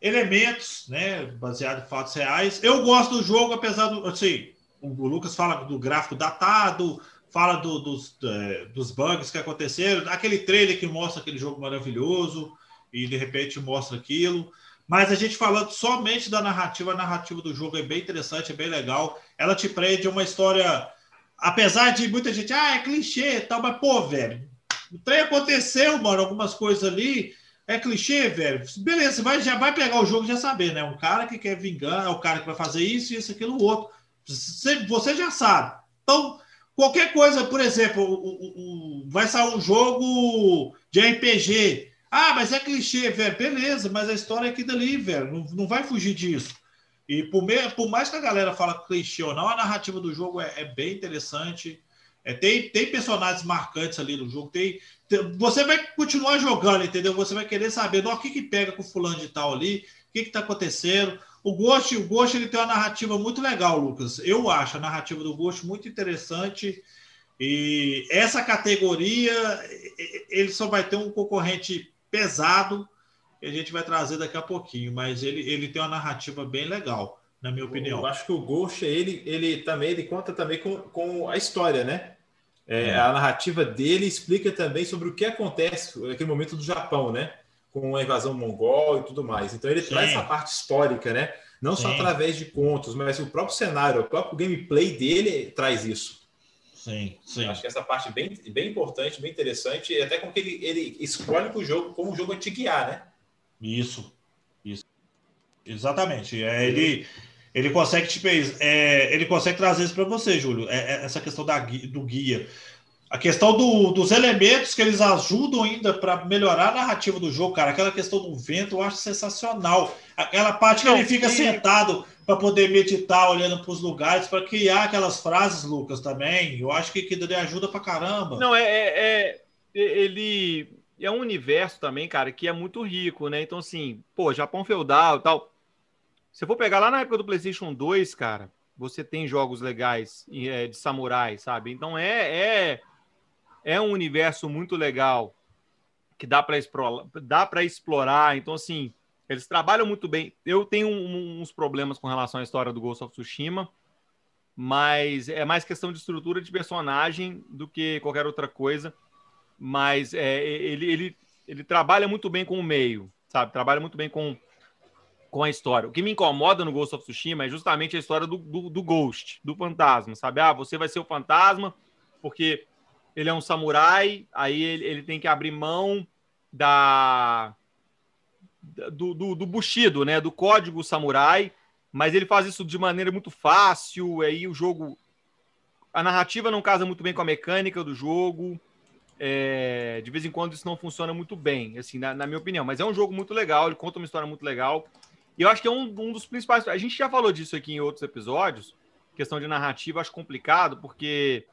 A: elementos, né, baseado em fatos reais. Eu gosto do jogo, apesar do, assim, o Lucas fala do gráfico datado, fala do, dos, é, dos bugs que aconteceram, aquele trailer que mostra aquele jogo maravilhoso e de repente mostra aquilo. Mas a gente falando somente da narrativa, a narrativa do jogo é bem interessante, é bem legal. Ela te prende uma história, apesar de muita gente, ah, é clichê e tal, mas pô, velho, o trem aconteceu, mano, algumas coisas ali. É clichê, velho. Beleza, vai, já vai pegar o jogo já saber, né? Um cara que quer vingar, é o cara que vai fazer isso, isso, aquilo, outro. Você, você já sabe. Então, qualquer coisa, por exemplo, o, o, o, vai sair um jogo de RPG. Ah, mas é clichê, velho. Beleza, mas a história é aqui dali, velho. Não, não vai fugir disso. E por, me, por mais que a galera fala clichê ou não, a narrativa do jogo é, é bem interessante. É, tem, tem personagens marcantes ali no jogo. Tem, tem, você vai continuar jogando, entendeu? Você vai querer saber o que, que pega com o fulano de tal ali, o que está acontecendo. O Ghost, o Ghost ele tem uma narrativa muito legal, Lucas. Eu acho a narrativa do Ghost muito interessante. E essa categoria, ele só vai ter um concorrente pesado que a gente vai trazer daqui a pouquinho, mas ele, ele tem uma narrativa bem legal na minha opinião.
C: Eu acho que o Ghost, ele, ele também ele conta também com, com a história, né? É, é. A narrativa dele explica também sobre o que acontece naquele momento do Japão, né? Com a invasão mongol e tudo mais. Então ele Sim. traz essa parte histórica, né? Não Sim. só através de contos, mas o próprio cenário, o próprio gameplay dele traz isso.
A: Sim, sim.
C: acho que essa parte é bem, bem importante, bem interessante, e até com que ele, ele escolhe o jogo como o jogo a te guiar, né?
A: Isso, isso. Exatamente. É, ele, ele consegue te é, ele consegue trazer isso para você, Júlio. É, é, essa questão da, do guia. A questão do, dos elementos que eles ajudam ainda para melhorar a narrativa do jogo, cara. Aquela questão do vento, eu acho sensacional. Aquela parte que Não, ele fica e... sentado para poder meditar, olhando para os lugares, para criar aquelas frases, Lucas, também. Eu acho que aquilo ajuda para caramba.
B: Não, é, é, é, ele é um universo também, cara, que é muito rico, né? Então, assim, pô, Japão feudal e tal. Se for pegar lá na época do PlayStation 2, cara, você tem jogos legais é, de samurai, sabe? Então é, é, é um universo muito legal que dá para explorar, explorar. Então, assim, eles trabalham muito bem. Eu tenho um, uns problemas com relação à história do Ghost of Tsushima, mas é mais questão de estrutura de personagem do que qualquer outra coisa. Mas é, ele, ele, ele trabalha muito bem com o meio, sabe? Trabalha muito bem com com a história. O que me incomoda no Ghost of Tsushima é justamente a história do, do, do, Ghost, do fantasma, sabe? Ah, você vai ser o fantasma porque ele é um samurai, aí ele, ele tem que abrir mão da do, do, do Bushido, né? Do código samurai, mas ele faz isso de maneira muito fácil, aí o jogo... A narrativa não casa muito bem com a mecânica do jogo, é, de vez em quando isso não funciona muito bem, assim, na, na, minha opinião. Mas é um jogo muito legal, ele conta uma história muito legal. E eu acho que é um, um dos principais. A gente já falou disso aqui em outros episódios. Questão de narrativa, acho complicado, porque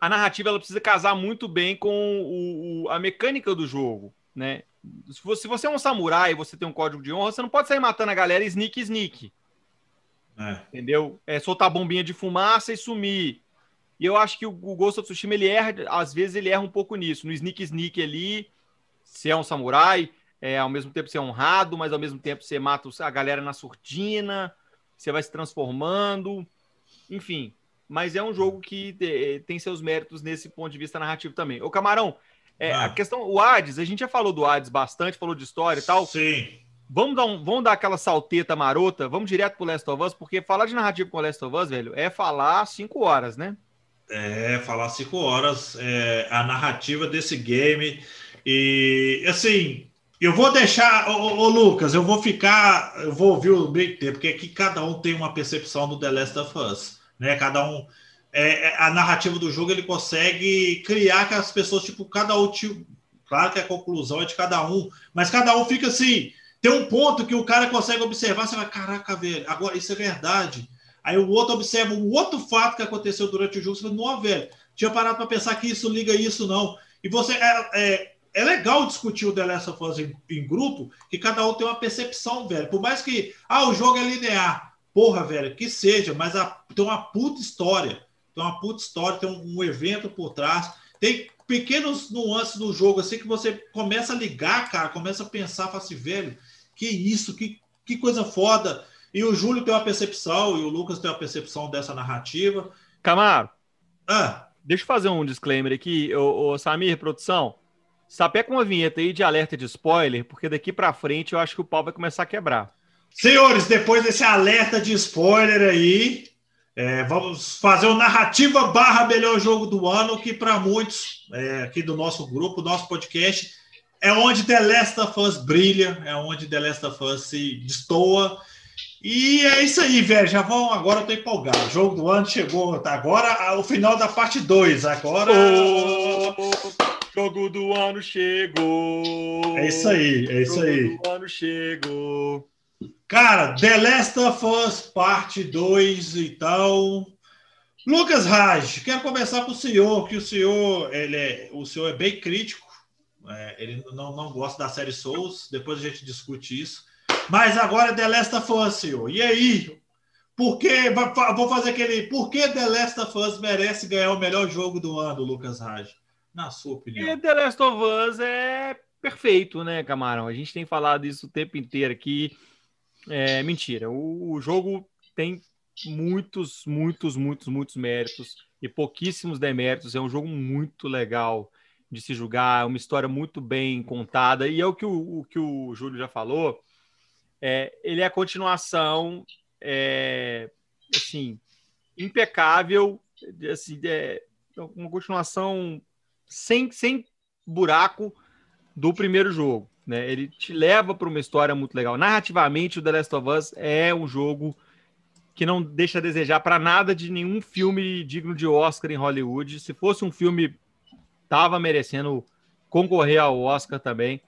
B: a narrativa ela precisa casar muito bem com o, o, a mecânica do jogo, né? Se você, se você, é um samurai e você tem um código de honra, você não pode sair matando a galera sneak sneak. É. Entendeu? É soltar bombinha de fumaça e sumir. E eu acho que o, o Ghost of Tsushima, ele erra, às vezes ele erra um pouco nisso. No sneak sneak ali, se é um samurai, é, ao mesmo tempo ser honrado, mas ao mesmo tempo você mata a galera na surtina, você vai se transformando, enfim. Mas é um jogo que tem seus méritos nesse ponto de vista narrativo também. Ô, Camarão, é, ah. a questão, o Hades, a gente já falou do Hades bastante, falou de história e tal.
A: Sim.
B: Vamos dar, um, vamos dar aquela salteta marota, vamos direto pro Last of Us, porque falar de narrativa com o Last of Us, velho, é falar cinco horas, né?
A: É, falar cinco horas, é, a narrativa desse game. E, assim, eu vou deixar, ô, Lucas, eu vou ficar, eu vou ouvir o Big T, porque aqui cada um tem uma percepção do The Last of Us, né? Cada um, é, é, a narrativa do jogo ele consegue criar que as pessoas, tipo, cada um, tipo, claro que a conclusão é de cada um, mas cada um fica assim, Tem um ponto que o cara consegue observar, você vai, caraca, velho, agora isso é verdade. Aí o outro observa um outro fato que aconteceu durante o jogo, você fala, não, velho, tinha parado para pensar que isso liga isso, não. E você é, é, é legal discutir o The Last of Us em, em, grupo, que cada um tem uma percepção, velho. Por mais que, ah, o jogo é linear. Porra, velho, que seja, mas a, tem uma puta história. Tem uma puta história, tem um, um evento por trás. Tem pequenos nuances do jogo, assim, que você começa a ligar, cara, começa a pensar, fala assim, velho, que isso, que, que coisa foda. E o Júlio tem uma percepção, e o Lucas tem uma percepção dessa narrativa.
B: Camaro, ah. deixa eu fazer um disclaimer aqui. Ô, ô Samir, produção, sapeca uma vinheta aí de alerta de spoiler, porque daqui para frente eu acho que o pau vai começar a quebrar.
A: Senhores, depois desse alerta de spoiler aí, é, vamos fazer o narrativa barra melhor jogo do ano, que para muitos é, aqui do nosso grupo, nosso podcast, é onde The Last of Us brilha, é onde The Last of Us se destoa. E é isso aí, velho. Já vão. Agora eu tô empolgado. O jogo do ano chegou. Tá agora o final da parte 2. Agora.
B: Oh, jogo do ano chegou.
A: É isso aí, é isso aí.
B: Jogo do ano chegou.
A: Cara, The Last of Us parte 2 então. Lucas Raj, quero conversar com o senhor, que o senhor, ele é, o senhor é bem crítico. É, ele não, não gosta da série Souls. Depois a gente discute isso. Mas agora The Last of Us, senhor. E aí? Por que, vou fazer aquele. Por que The Last of Us merece ganhar o melhor jogo do ano, Lucas Raj? Na sua opinião. E
B: The Last of Us é perfeito, né, Camarão? A gente tem falado isso o tempo inteiro aqui. É mentira. O, o jogo tem muitos, muitos, muitos, muitos méritos e pouquíssimos deméritos. É um jogo muito legal de se julgar, é uma história muito bem contada. E é o que o, o que o Júlio já falou é, ele é a continuação, é, assim, impecável, assim, é, uma continuação sem, sem buraco do primeiro jogo. Né? Ele te leva para uma história muito legal. Narrativamente, o The Last of Us é um jogo que não deixa a desejar para nada de nenhum filme digno de Oscar em Hollywood. Se fosse um filme, tava merecendo concorrer ao Oscar também.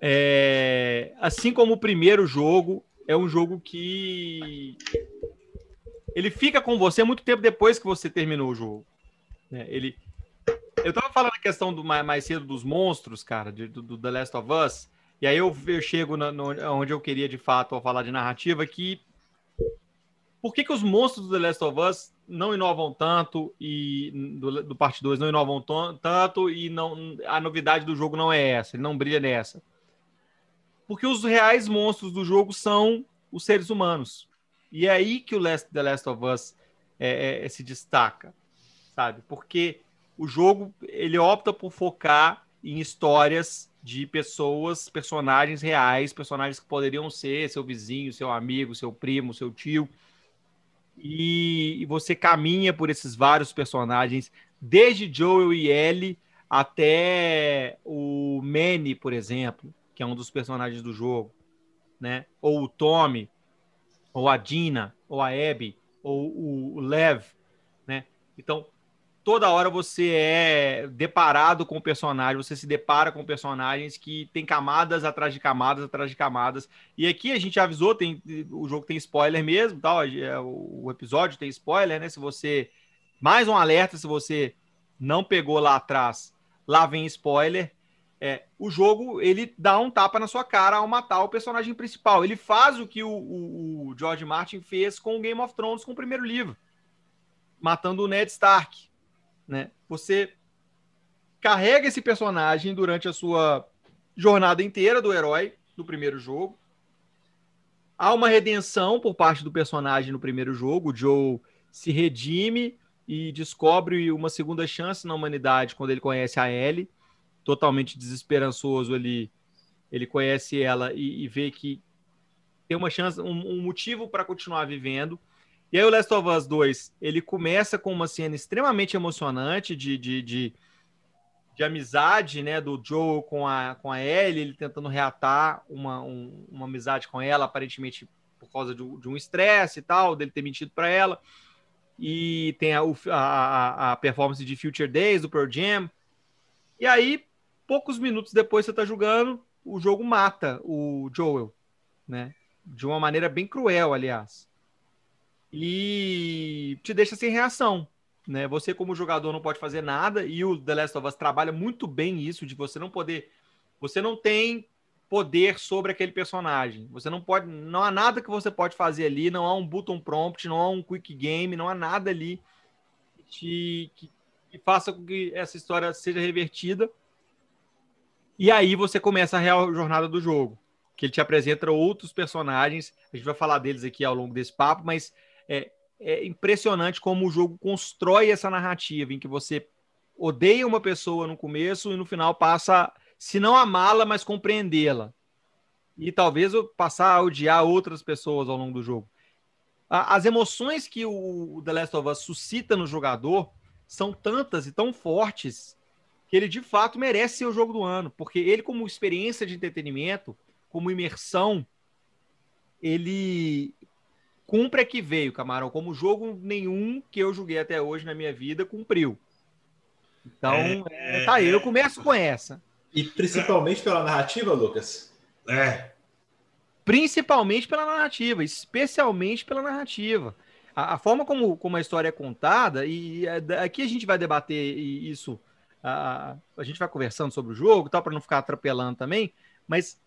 B: É, assim como o primeiro jogo, é um jogo que ele fica com você muito tempo depois que você terminou o jogo. É, ele, eu tava falando a questão do mais cedo dos monstros, cara, de, do, do, The Last of Us, e aí eu, eu chego no, no, onde eu queria de fato ao falar de narrativa, que por que, que os monstros do The Last of Us não inovam tanto e do, do parte 2 não inovam tanto e não a novidade do jogo não é essa, ele não brilha nessa. Porque os reais monstros do jogo são os seres humanos. E é aí que o Last, The Last of Us é, é, é, se destaca, sabe? Porque o jogo ele opta por focar em histórias de pessoas, personagens reais, personagens que poderiam ser seu vizinho, seu amigo, seu primo, seu tio. E, você caminha por esses vários personagens, desde Joel e Ellie até o Manny, por exemplo, que é um dos personagens do jogo, né? Ou o Tommy, ou a Dina, ou a Abby, ou o Lev, né? Então, toda hora você é deparado com personagens, você se depara com personagens que tem camadas atrás de camadas atrás de camadas. E aqui a gente avisou, tem o jogo tem spoiler mesmo, tal, é, o episódio tem spoiler, né? Se você mais um alerta se você não pegou lá atrás, lá vem spoiler. É, o jogo ele dá um tapa na sua cara ao matar o personagem principal. Ele faz o que o, o, o George Martin fez com o Game of Thrones com o primeiro livro, matando o Ned Stark. Né? Você carrega esse personagem durante a sua jornada inteira do herói do primeiro jogo. Há uma redenção por parte do personagem no primeiro jogo. O Joe se redime e descobre uma segunda chance na humanidade quando ele conhece a Ellie totalmente desesperançoso ali, ele conhece ela e, e vê que tem uma chance, um, um motivo para continuar vivendo. E aí o Last of Us 2, ele começa com uma cena extremamente emocionante de, de, de, de amizade, né, do Joe com a, com a Ellie, ele tentando reatar uma, um, uma amizade com ela, aparentemente por causa de, de um estresse e tal, dele ter mentido para ela. E tem a, a, a performance de Future Days, do Pearl Jam. E aí poucos minutos depois você está jogando, o jogo mata o Joel, né? De uma maneira bem cruel, aliás. E te deixa sem reação, né? Você como jogador não pode fazer nada e o The Last of Us trabalha muito bem isso de você não poder, você não tem poder sobre aquele personagem. Você não pode, não há nada que você pode fazer ali, não há um button prompt, não há um quick game, não há nada ali que, que, que faça com que essa história seja revertida. E aí você começa a real jornada do jogo, que ele te apresenta outros personagens. A gente vai falar deles aqui ao longo desse papo, mas é, é impressionante como o jogo constrói essa narrativa em que você odeia uma pessoa no começo e no final passa se não amá-la, mas compreendê-la. E talvez passar a odiar outras pessoas ao longo do jogo. As emoções que o The Last of Us suscita no jogador são tantas e tão fortes que ele de fato merece ser o jogo do ano, porque ele, como experiência de entretenimento, como imersão, ele cumpre a que veio, Camarão, como jogo nenhum que eu joguei até hoje na minha vida cumpriu. Então, é, tá aí, eu começo com essa.
C: E principalmente pela narrativa, Lucas?
A: É.
B: Principalmente pela narrativa, especialmente pela narrativa. A, a forma como, como a história é contada, e aqui a gente vai debater isso, a, a gente vai conversando sobre o jogo, tal, para não ficar atropelando também, mas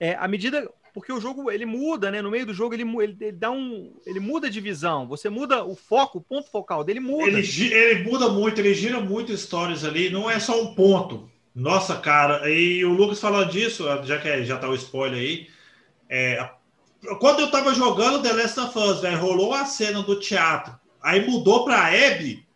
B: é, à medida. Porque o jogo ele muda, né? No meio do jogo ele, ele, ele, dá um. Ele muda de visão. Você muda o foco, o ponto focal dele muda.
A: Ele, ele muda muito, ele gira muito histórias ali. Não é só um ponto. Nossa, cara, e o Lucas falando disso, já que já tá o spoiler aí, é, quando eu tava jogando The Last of Us, velho, rolou a cena do teatro, aí mudou pra Abby,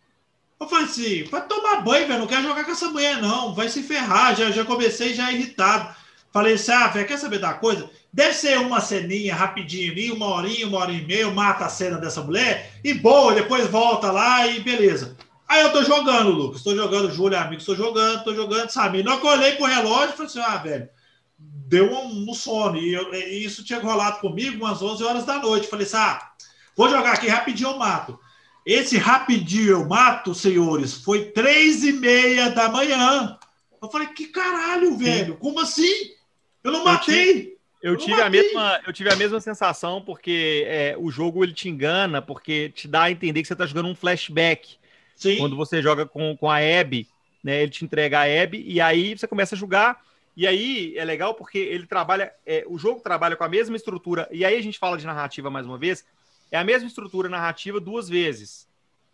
A: eu falei assim, vai tomar banho, velho, não quero jogar com essa mulher não, vai se ferrar, já, já comecei já irritado. Falei assim, ah, velho, quer saber da coisa? Deve ser uma ceninha rapidinho ali, uma horinha, uma hora e meia, mata a cena dessa mulher, e boa, depois volta lá e beleza. Aí eu tô jogando, Lucas. Tô jogando, Júlio, amigo, tô jogando, tô jogando, sabe? Não que eu olhei pro relógio e falei assim, ah, velho, deu um, um sono. E, eu, e, isso tinha rolado comigo umas 11 horas da noite. Falei assim, ah, vou jogar aqui rapidinho eu mato. Esse rapidinho eu mato, senhores, foi três e meia da manhã. Eu falei, que caralho, velho? Como assim? Eu não matei.
B: Eu, tive, a mesma, eu tive a mesma sensação, porque é, o jogo ele te engana, porque te dá a entender que você está jogando um flashback. Sim. Quando você joga com, com a Abby, né? Ele te entrega a Abby e aí você começa a jogar. E aí é legal porque ele trabalha, é, o jogo trabalha com a mesma estrutura. E aí a gente fala de narrativa mais uma vez. É a mesma estrutura narrativa duas vezes,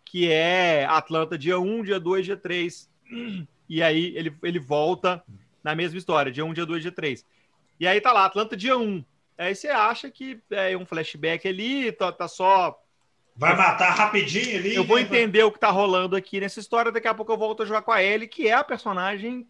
B: que é Atlanta dia 1, dia 2, dia 3. E aí ele, ele volta na mesma história, dia 1, dia 2, dia 3. E aí tá lá, Atlanta dia 1. Aí você acha que é um flashback ali, tá, tá só
A: Vai matar rapidinho ali.
B: Eu vou né? entender o que tá rolando aqui nessa história. Daqui a pouco eu volto a jogar com a Ellie, que é a personagem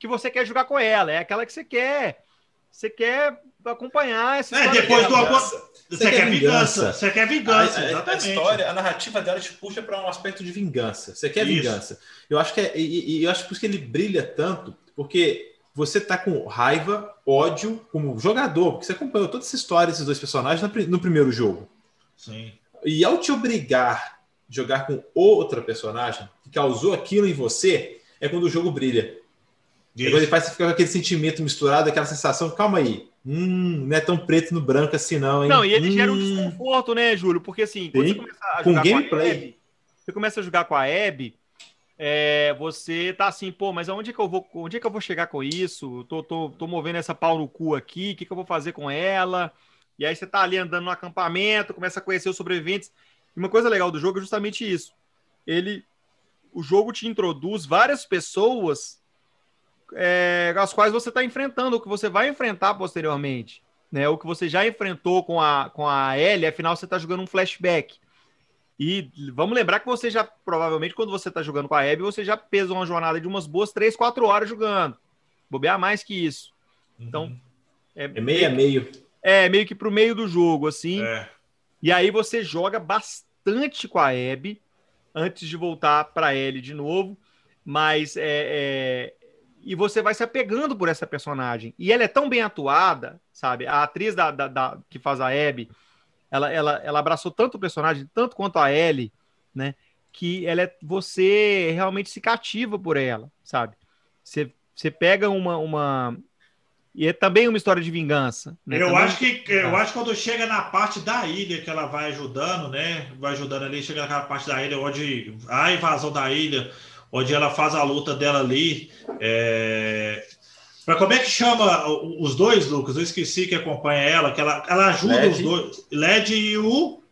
B: que você quer jogar com ela. É aquela que você quer. Você quer acompanhar essa
A: é, depois do você, você quer vingança. Você quer vingança,
C: a, a, a, história, a narrativa dela te puxa para um aspecto de vingança. Você quer Isso. vingança. Eu acho que é, e, e, eu acho por isso que ele brilha tanto, porque você tá com raiva, ódio como jogador, porque você acompanhou toda essa história desses dois personagens no, primeiro jogo.
A: Sim.
C: E ao te obrigar a jogar com outra personagem que causou aquilo em você, é quando o jogo brilha. É quando ele faz você ficar com aquele sentimento misturado, aquela sensação, calma aí, hum, não é tão preto no branco assim não, hein?
B: Não, e ele hum. gera um desconforto, né, Júlio? Porque assim, quando Sim. você começa a jogar com, gameplay. com a Abby, você começa a jogar com a Abby, é, você tá assim, pô, mas aonde é que eu vou, onde é que eu vou chegar com isso? Tô, tô, tô movendo essa pau no cu aqui, o que, que eu vou fazer com ela? E aí você tá ali andando no acampamento, começa a conhecer os sobreviventes. E uma coisa legal do jogo é justamente isso. Ele, o jogo te introduz várias pessoas é, as quais você está enfrentando, o que você vai enfrentar posteriormente. Né? O que você já enfrentou com a, com a Ellie, afinal você está jogando um flashback. E vamos lembrar que você já, provavelmente, quando você está jogando com a Abby, você já fez uma jornada de umas boas 3, 4 horas jogando. Bobear mais que isso. Então. Uhum.
C: É, é meio a meio.
B: É, meio que pro meio do jogo, assim. É. E aí você joga bastante com a Abby antes de voltar para Ellie de novo. Mas é, é, E você vai se apegando por essa personagem. E ela é tão bem atuada, sabe? A atriz da, da, da que faz a Abby, ela, ela, ela abraçou tanto o personagem, tanto quanto a Ellie, né? Que ela é, você realmente se cativa por ela, sabe? Você, você pega uma, uma, E é também uma história de vingança.
A: Né? Eu, acho que, eu acho que quando chega na parte da ilha que ela vai ajudando, né? Vai ajudando ali, chega naquela parte da ilha onde a invasão da ilha, onde ela faz a luta dela ali. É... Para como é que chama os dois, Lucas? Eu esqueci que acompanha ela, que ela, ela ajuda Led. os dois. Led e o.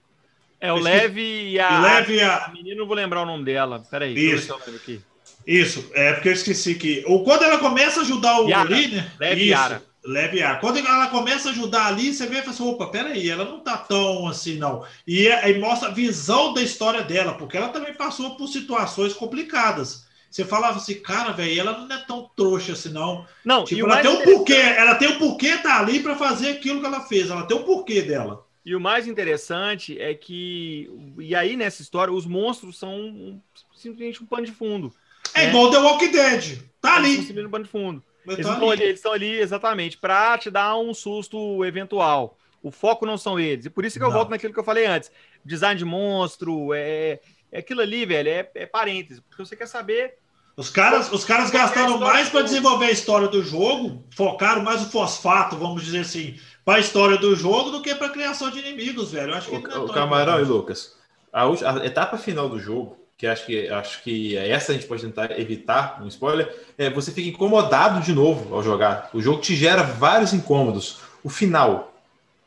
B: É o Leve e a.
A: Leve e a...
B: a menina, não vou lembrar o nome dela. Peraí,
A: Isso. deixa eu ver aqui. Isso, é porque eu esqueci que. Ou quando ela começa a ajudar o
B: Yara.
A: líder.
B: Leve
A: isso,
B: Yara.
A: Leve Yara. Quando ela começa a ajudar ali, você vê e fala assim: opa, peraí, ela não tá tão assim, não. E aí é, mostra a visão da história dela, porque ela também passou por situações complicadas. Você falava assim, cara, velho, ela não é tão trouxa assim, não.
B: Não,
A: tipo, ela tem um porquê, ela tem um porquê tá ali para fazer aquilo que ela fez, ela tem um porquê dela.
B: E o mais interessante é que, e aí nessa história, os monstros são simplesmente um pano de fundo.
A: É né? igual The Walking Dead. Tá ali.
B: Eles estão de fundo. Eles, tá estão ali. eles estão ali exatamente para te dar um susto eventual. O foco não são eles. E por isso que eu não. volto naquilo que eu falei antes. Design de monstro, é, é aquilo ali, velho, é, é parênteses. Porque você quer saber.
A: Os caras, os caras gastaram mais para desenvolver a história do jogo, focaram mais o fosfato, vamos dizer assim, para a história do jogo do que para a criação de inimigos, velho. Eu acho que
E: o, o Camarão e Lucas, a, a etapa final do jogo que acho que acho que essa a gente pode tentar evitar um spoiler, é você fica incomodado de novo ao jogar. O jogo te gera vários incômodos. O final,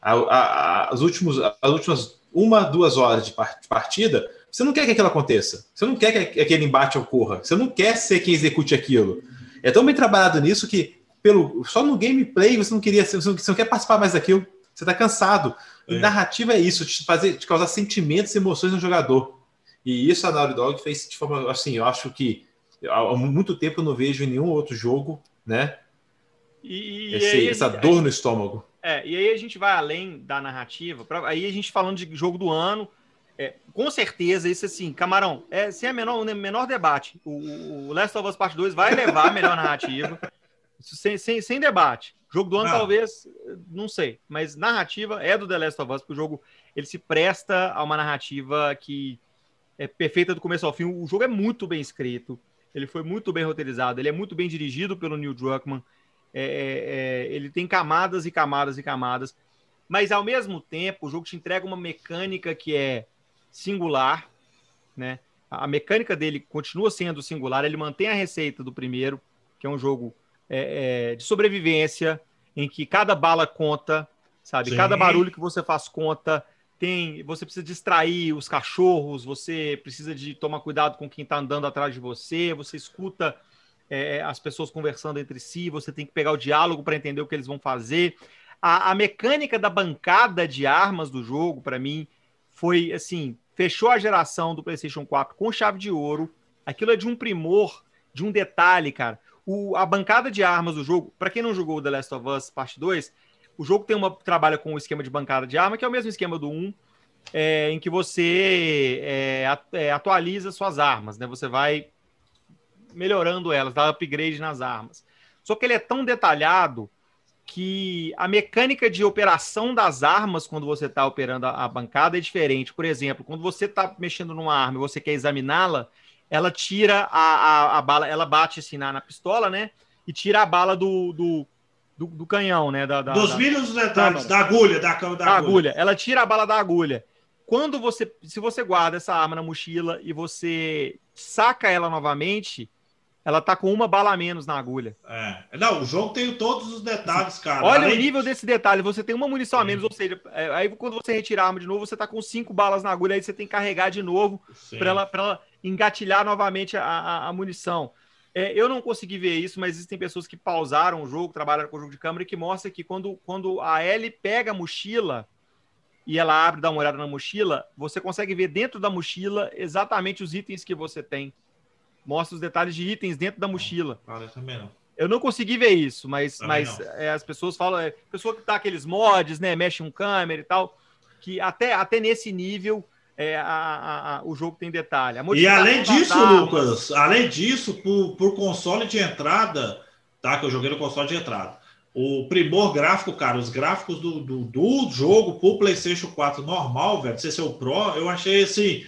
E: a, a, as, últimos, as últimas uma, duas horas de partida, você não quer que aquilo aconteça. Você não quer que aquele embate ocorra. Você não quer ser quem execute aquilo. É tão bem trabalhado nisso que pelo só no gameplay você não queria, você não, você não quer participar mais daquilo. Você está cansado. É. E narrativa é isso, te fazer, te causar sentimentos e emoções no jogador. E isso a Naughty Dog fez de forma assim, eu acho que há muito tempo eu não vejo em nenhum outro jogo, né?
B: E,
E: Esse,
B: e
E: essa dor gente, no estômago.
B: É, e aí a gente vai além da narrativa, pra, aí a gente falando de jogo do ano, com certeza, isso assim, Camarão, é, sem a menor, menor debate, o, o Last of Us Part 2 vai levar a melhor narrativa, sem, sem, sem debate. Jogo do ano, ah. talvez, não sei, mas narrativa é do The Last of Us, porque o jogo ele se presta a uma narrativa que é perfeita do começo ao fim. O jogo é muito bem escrito, ele foi muito bem roteirizado, ele é muito bem dirigido pelo Neil Druckmann. É, é, é, ele tem camadas e camadas e camadas, mas ao mesmo tempo o jogo te entrega uma mecânica que é singular, né? A mecânica dele continua sendo singular, ele mantém a receita do primeiro, que é um jogo é, é de sobrevivência, em que cada bala conta, sabe? Sim. Cada barulho que você faz conta, tem, você precisa distrair os cachorros, você precisa de tomar cuidado com quem está andando atrás de você, você escuta é, as pessoas conversando entre si, você tem que pegar o diálogo para entender o que eles vão fazer. A, a mecânica da bancada de armas do jogo, para mim, foi assim: fechou a geração do PlayStation 4 com chave de ouro. Aquilo é de um primor, de um detalhe, cara. O, a bancada de armas do jogo, para quem não jogou The Last of Us Parte 2, o jogo tem uma trabalha com o esquema de bancada de arma, que é o mesmo esquema do 1, é, em que você é, é, atualiza suas armas, né? Você vai melhorando elas, dá upgrade nas armas. Só que ele é tão detalhado que a mecânica de operação das armas quando você está operando a, a, bancada é diferente. Por exemplo, quando você está mexendo numa arma e você quer examiná-la, ela tira a, a, a, bala, ela bate assim na, na pistola, né? E tira a bala do, do do, do canhão, né? Da, da
A: Dos
B: da,
A: mínimos detalhes, da agulha, da, da,
B: da agulha. agulha. Ela tira a bala da agulha. Quando você, se você guarda essa arma na mochila e você saca ela novamente, ela tá com uma bala a menos na agulha.
A: É. Não, o jogo tem todos os detalhes, cara.
B: Olha Além... o nível desse detalhe. Você tem uma munição a menos, ou seja, é, aí quando você retira a arma de novo, você tá com cinco balas na agulha, aí você tem que carregar de novo para ela, ela engatilhar novamente a, a, a munição. É, eu não consegui ver isso, mas existem pessoas que pausaram o jogo, trabalharam com o jogo de câmera, e que mostra que quando, quando a Ellie pega a mochila e ela abre, dá uma olhada na mochila, você consegue ver dentro da mochila exatamente os itens que você tem. Mostra os detalhes de itens dentro da mochila.
A: Ah, eu também não.
B: Eu não consegui ver isso, mas, mas é, as pessoas falam, é, pessoa que tá aqueles mods, né, mexe um câmera e tal, que até, até nesse nível é, a, a, a, o jogo tem detalhe.
A: e além disso, armas... Lucas, além disso, por, por console de entrada, tá? Que eu joguei no console de entrada. O primor gráfico, cara, os gráficos do, do, do jogo pro PlayStation 4 normal, velho, se ser o Pro, eu achei assim,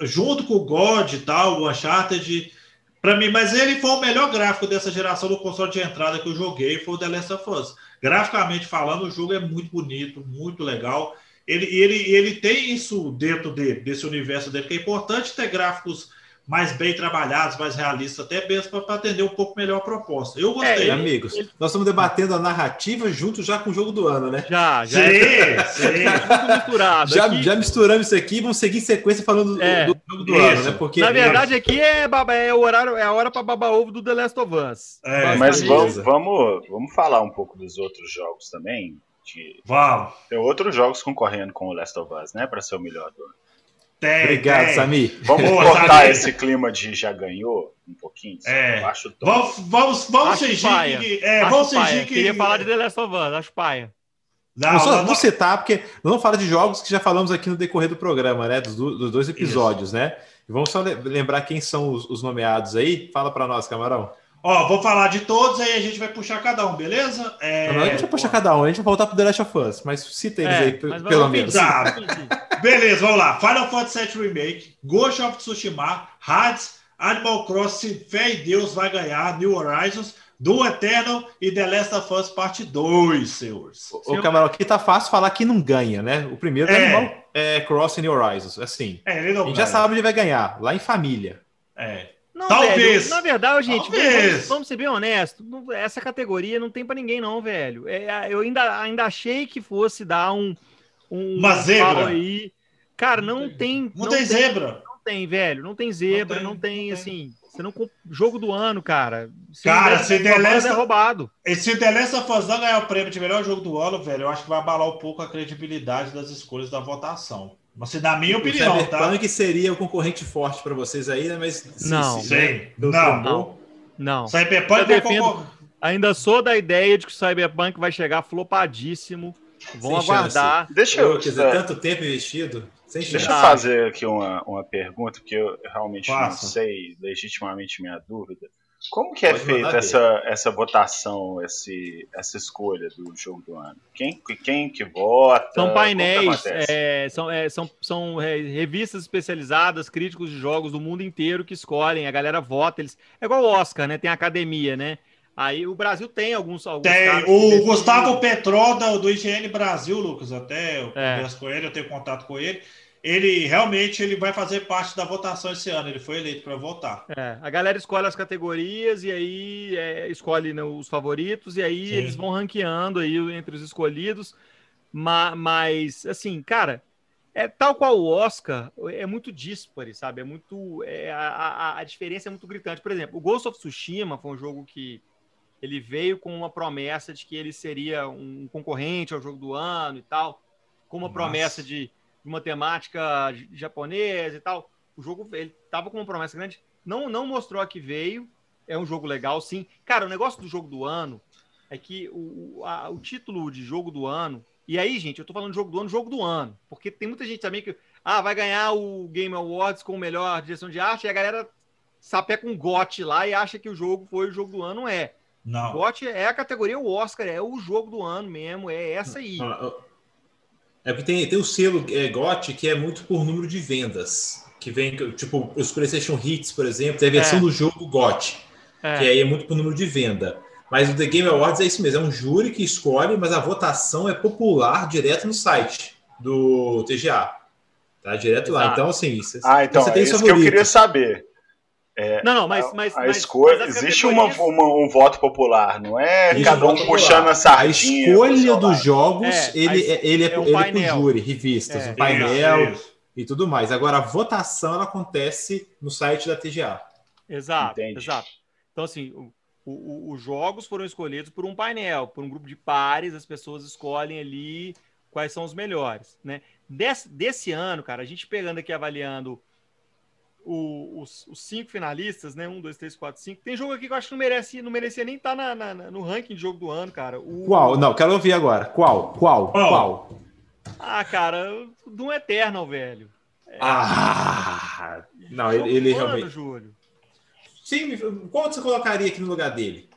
A: junto com o God e tal, o Uncharted, Para mim, mas ele foi o melhor gráfico dessa geração do console de entrada que eu joguei, foi o The Last of Us. Graficamente falando, o jogo é muito bonito, muito legal. Ele, ele, ele tem isso dentro dele, desse universo dele, que é importante ter gráficos mais bem trabalhados, mais realistas, até mesmo para atender um pouco melhor a proposta. Eu gostei.
C: É, amigos, nós estamos debatendo a narrativa junto já com o jogo do ano, né?
B: Já, já.
A: Sim, é... sim.
B: misturado.
C: Já, já misturamos isso aqui, vamos seguir em sequência falando é, do, do, jogo do isso. ano, né?
B: Porque na verdade aqui é, baba, é o horário, é a hora para babar ovo do The Last of Us.
D: É, mas vamos, vamos, vamos falar um pouco dos outros jogos também. De...
A: Vamos.
D: Tem outros jogos concorrendo com o Last of Us, né, para ser o melhor do ano.
C: Tem, Obrigado, tem. Samir.
D: Vamos cortar esse clima de já ganhou um pouquinho?
A: É. Acho vamos, vamos, vamos fingir que. É,
B: vamos fingir que. Queria falar de The Last of Us, acho paia.
C: Não, não, só, não, não. citar, porque não fala de jogos que já falamos aqui no decorrer do programa, né? Dos, dos dois episódios, Isso. né? E vamos só lembrar quem são os, os nomeados aí. Fala para nós, Camarão.
A: Ó, vou falar de todos, aí a gente vai puxar cada um, beleza?
C: É... Não, a gente vai puxar cada um, a gente vai voltar pro The Last of Us, mas cita eles é, aí, pelo menos.
A: Tá. beleza, vamos lá. Final Fantasy VII Remake, Ghost of Tsushima, Hades, Animal Crossing, Fé em Deus vai ganhar, New Horizons, Doom Eternal e The Last of Us Parte 2, senhores.
C: O, o Camarão, aqui tá fácil falar que não ganha, né? O primeiro é, é Animal é, Crossing New Horizons, assim. É, ele não a gente ganha. já sabe onde vai ganhar, lá em família.
A: É.
B: Não, Talvez. Velho, na verdade, gente, vamos, vamos, ser bem honestos. Essa categoria não tem para ninguém, não, velho. É, eu ainda, ainda achei que fosse dar um. um
A: Uma zebra.
B: Aí. Cara, não, tem.
A: Não, não tem, tem, zebra.
B: Não tem, velho. Não tem zebra, não tem, não tem assim. Você não jogo do ano, cara.
A: Se cara, se The Last
B: é roubado.
A: Se The Last of Us não ganhar o prêmio de melhor jogo do ano, velho, eu acho que vai abalar um pouco a credibilidade das escolhas da votação. Mas na minha o opinião,
C: Cyberpunk tá? seria o concorrente forte para vocês aí, né? Mas
B: não,
A: sim, né? não,
B: não, não.
A: Cyberpunk eu
B: defendo, ainda sou da ideia de que o Cyberpunk vai chegar flopadíssimo. Vão Sem aguardar.
C: Chance. Deixa eu, dizer, é. tanto tempo investido.
D: Deixa eu fazer aqui uma, uma pergunta, porque eu realmente Faça. não sei legitimamente minha dúvida. Como que é feita essa, essa votação, esse, essa escolha do jogo do ano? Quem, quem que vota?
B: São painéis, é, são, é, são, são é, revistas especializadas, críticos de jogos do mundo inteiro que escolhem, a galera vota, eles. É igual o Oscar, né? Tem a academia, né? Aí o Brasil tem alguns. alguns
A: tem. O Gustavo Petró do IGN Brasil, Lucas, até eu é. converso com ele, eu tenho contato com ele ele realmente ele vai fazer parte da votação esse ano. Ele foi eleito para votar.
B: É, a galera escolhe as categorias e aí é, escolhe né, os favoritos e aí Sim. eles vão ranqueando aí entre os escolhidos. Mas, mas, assim, cara, é tal qual o Oscar, é muito dispare, sabe? É muito. É, a, a, a diferença é muito gritante. Por exemplo, o Ghost of Tsushima foi um jogo que ele veio com uma promessa de que ele seria um concorrente ao jogo do ano e tal, com uma Nossa. promessa de uma temática japonesa e tal. O jogo ele tava com uma promessa grande, não não mostrou a que veio. É um jogo legal, sim. Cara, o negócio do jogo do ano é que o, a, o título de jogo do ano. E aí, gente, eu tô falando jogo do ano, jogo do ano, porque tem muita gente também que ah, vai ganhar o Game Awards com melhor direção de arte e a galera sapeca um GOT lá e acha que o jogo foi o jogo do ano, é.
A: Não.
B: GOT é a categoria o Oscar, é o jogo do ano mesmo, é essa aí.
C: É porque tem, tem o selo é, GOT que é muito por número de vendas. Que vem, tipo, os PlayStation Hits, por exemplo, tem a versão é. do jogo GOT, é. que aí é muito por número de venda. Mas o The Game Awards é isso mesmo, é um júri que escolhe, mas a votação é popular direto no site do TGA. Tá direto lá. Então, assim,
D: você, ah, então, você tem é isso que eu queria saber.
B: É, não, não, mas. mas
D: a, escolha. Mas existe uma, uma, um voto popular, não é existe cada um puxando a sardinha.
C: A escolha dos jogos, é, ele, a, ele é, é um ele é pro júri, revistas, é, um painel isso, isso. e tudo mais. Agora, a votação ela acontece no site da TGA.
B: Exato, Entendi. exato. Então, assim, o, o, os jogos foram escolhidos por um painel, por um grupo de pares, as pessoas escolhem ali quais são os melhores, né? Desse, desse ano, cara, a gente pegando aqui avaliando o, os, os, cinco finalistas, né? Um, dois, três, quatro, cinco. Tem jogo aqui que eu acho que não merecia, não merecia nem estar tá na, na, no ranking de jogo do ano, cara. O...
C: Qual? Não, quero ouvir agora. Qual? Qual? Qual?
B: Ah, cara, do Eternal, velho.
C: É... Ah! Não, ele, ele ano, realmente.
B: Júlio.
C: Sim, quanto você colocaria aqui no lugar dele?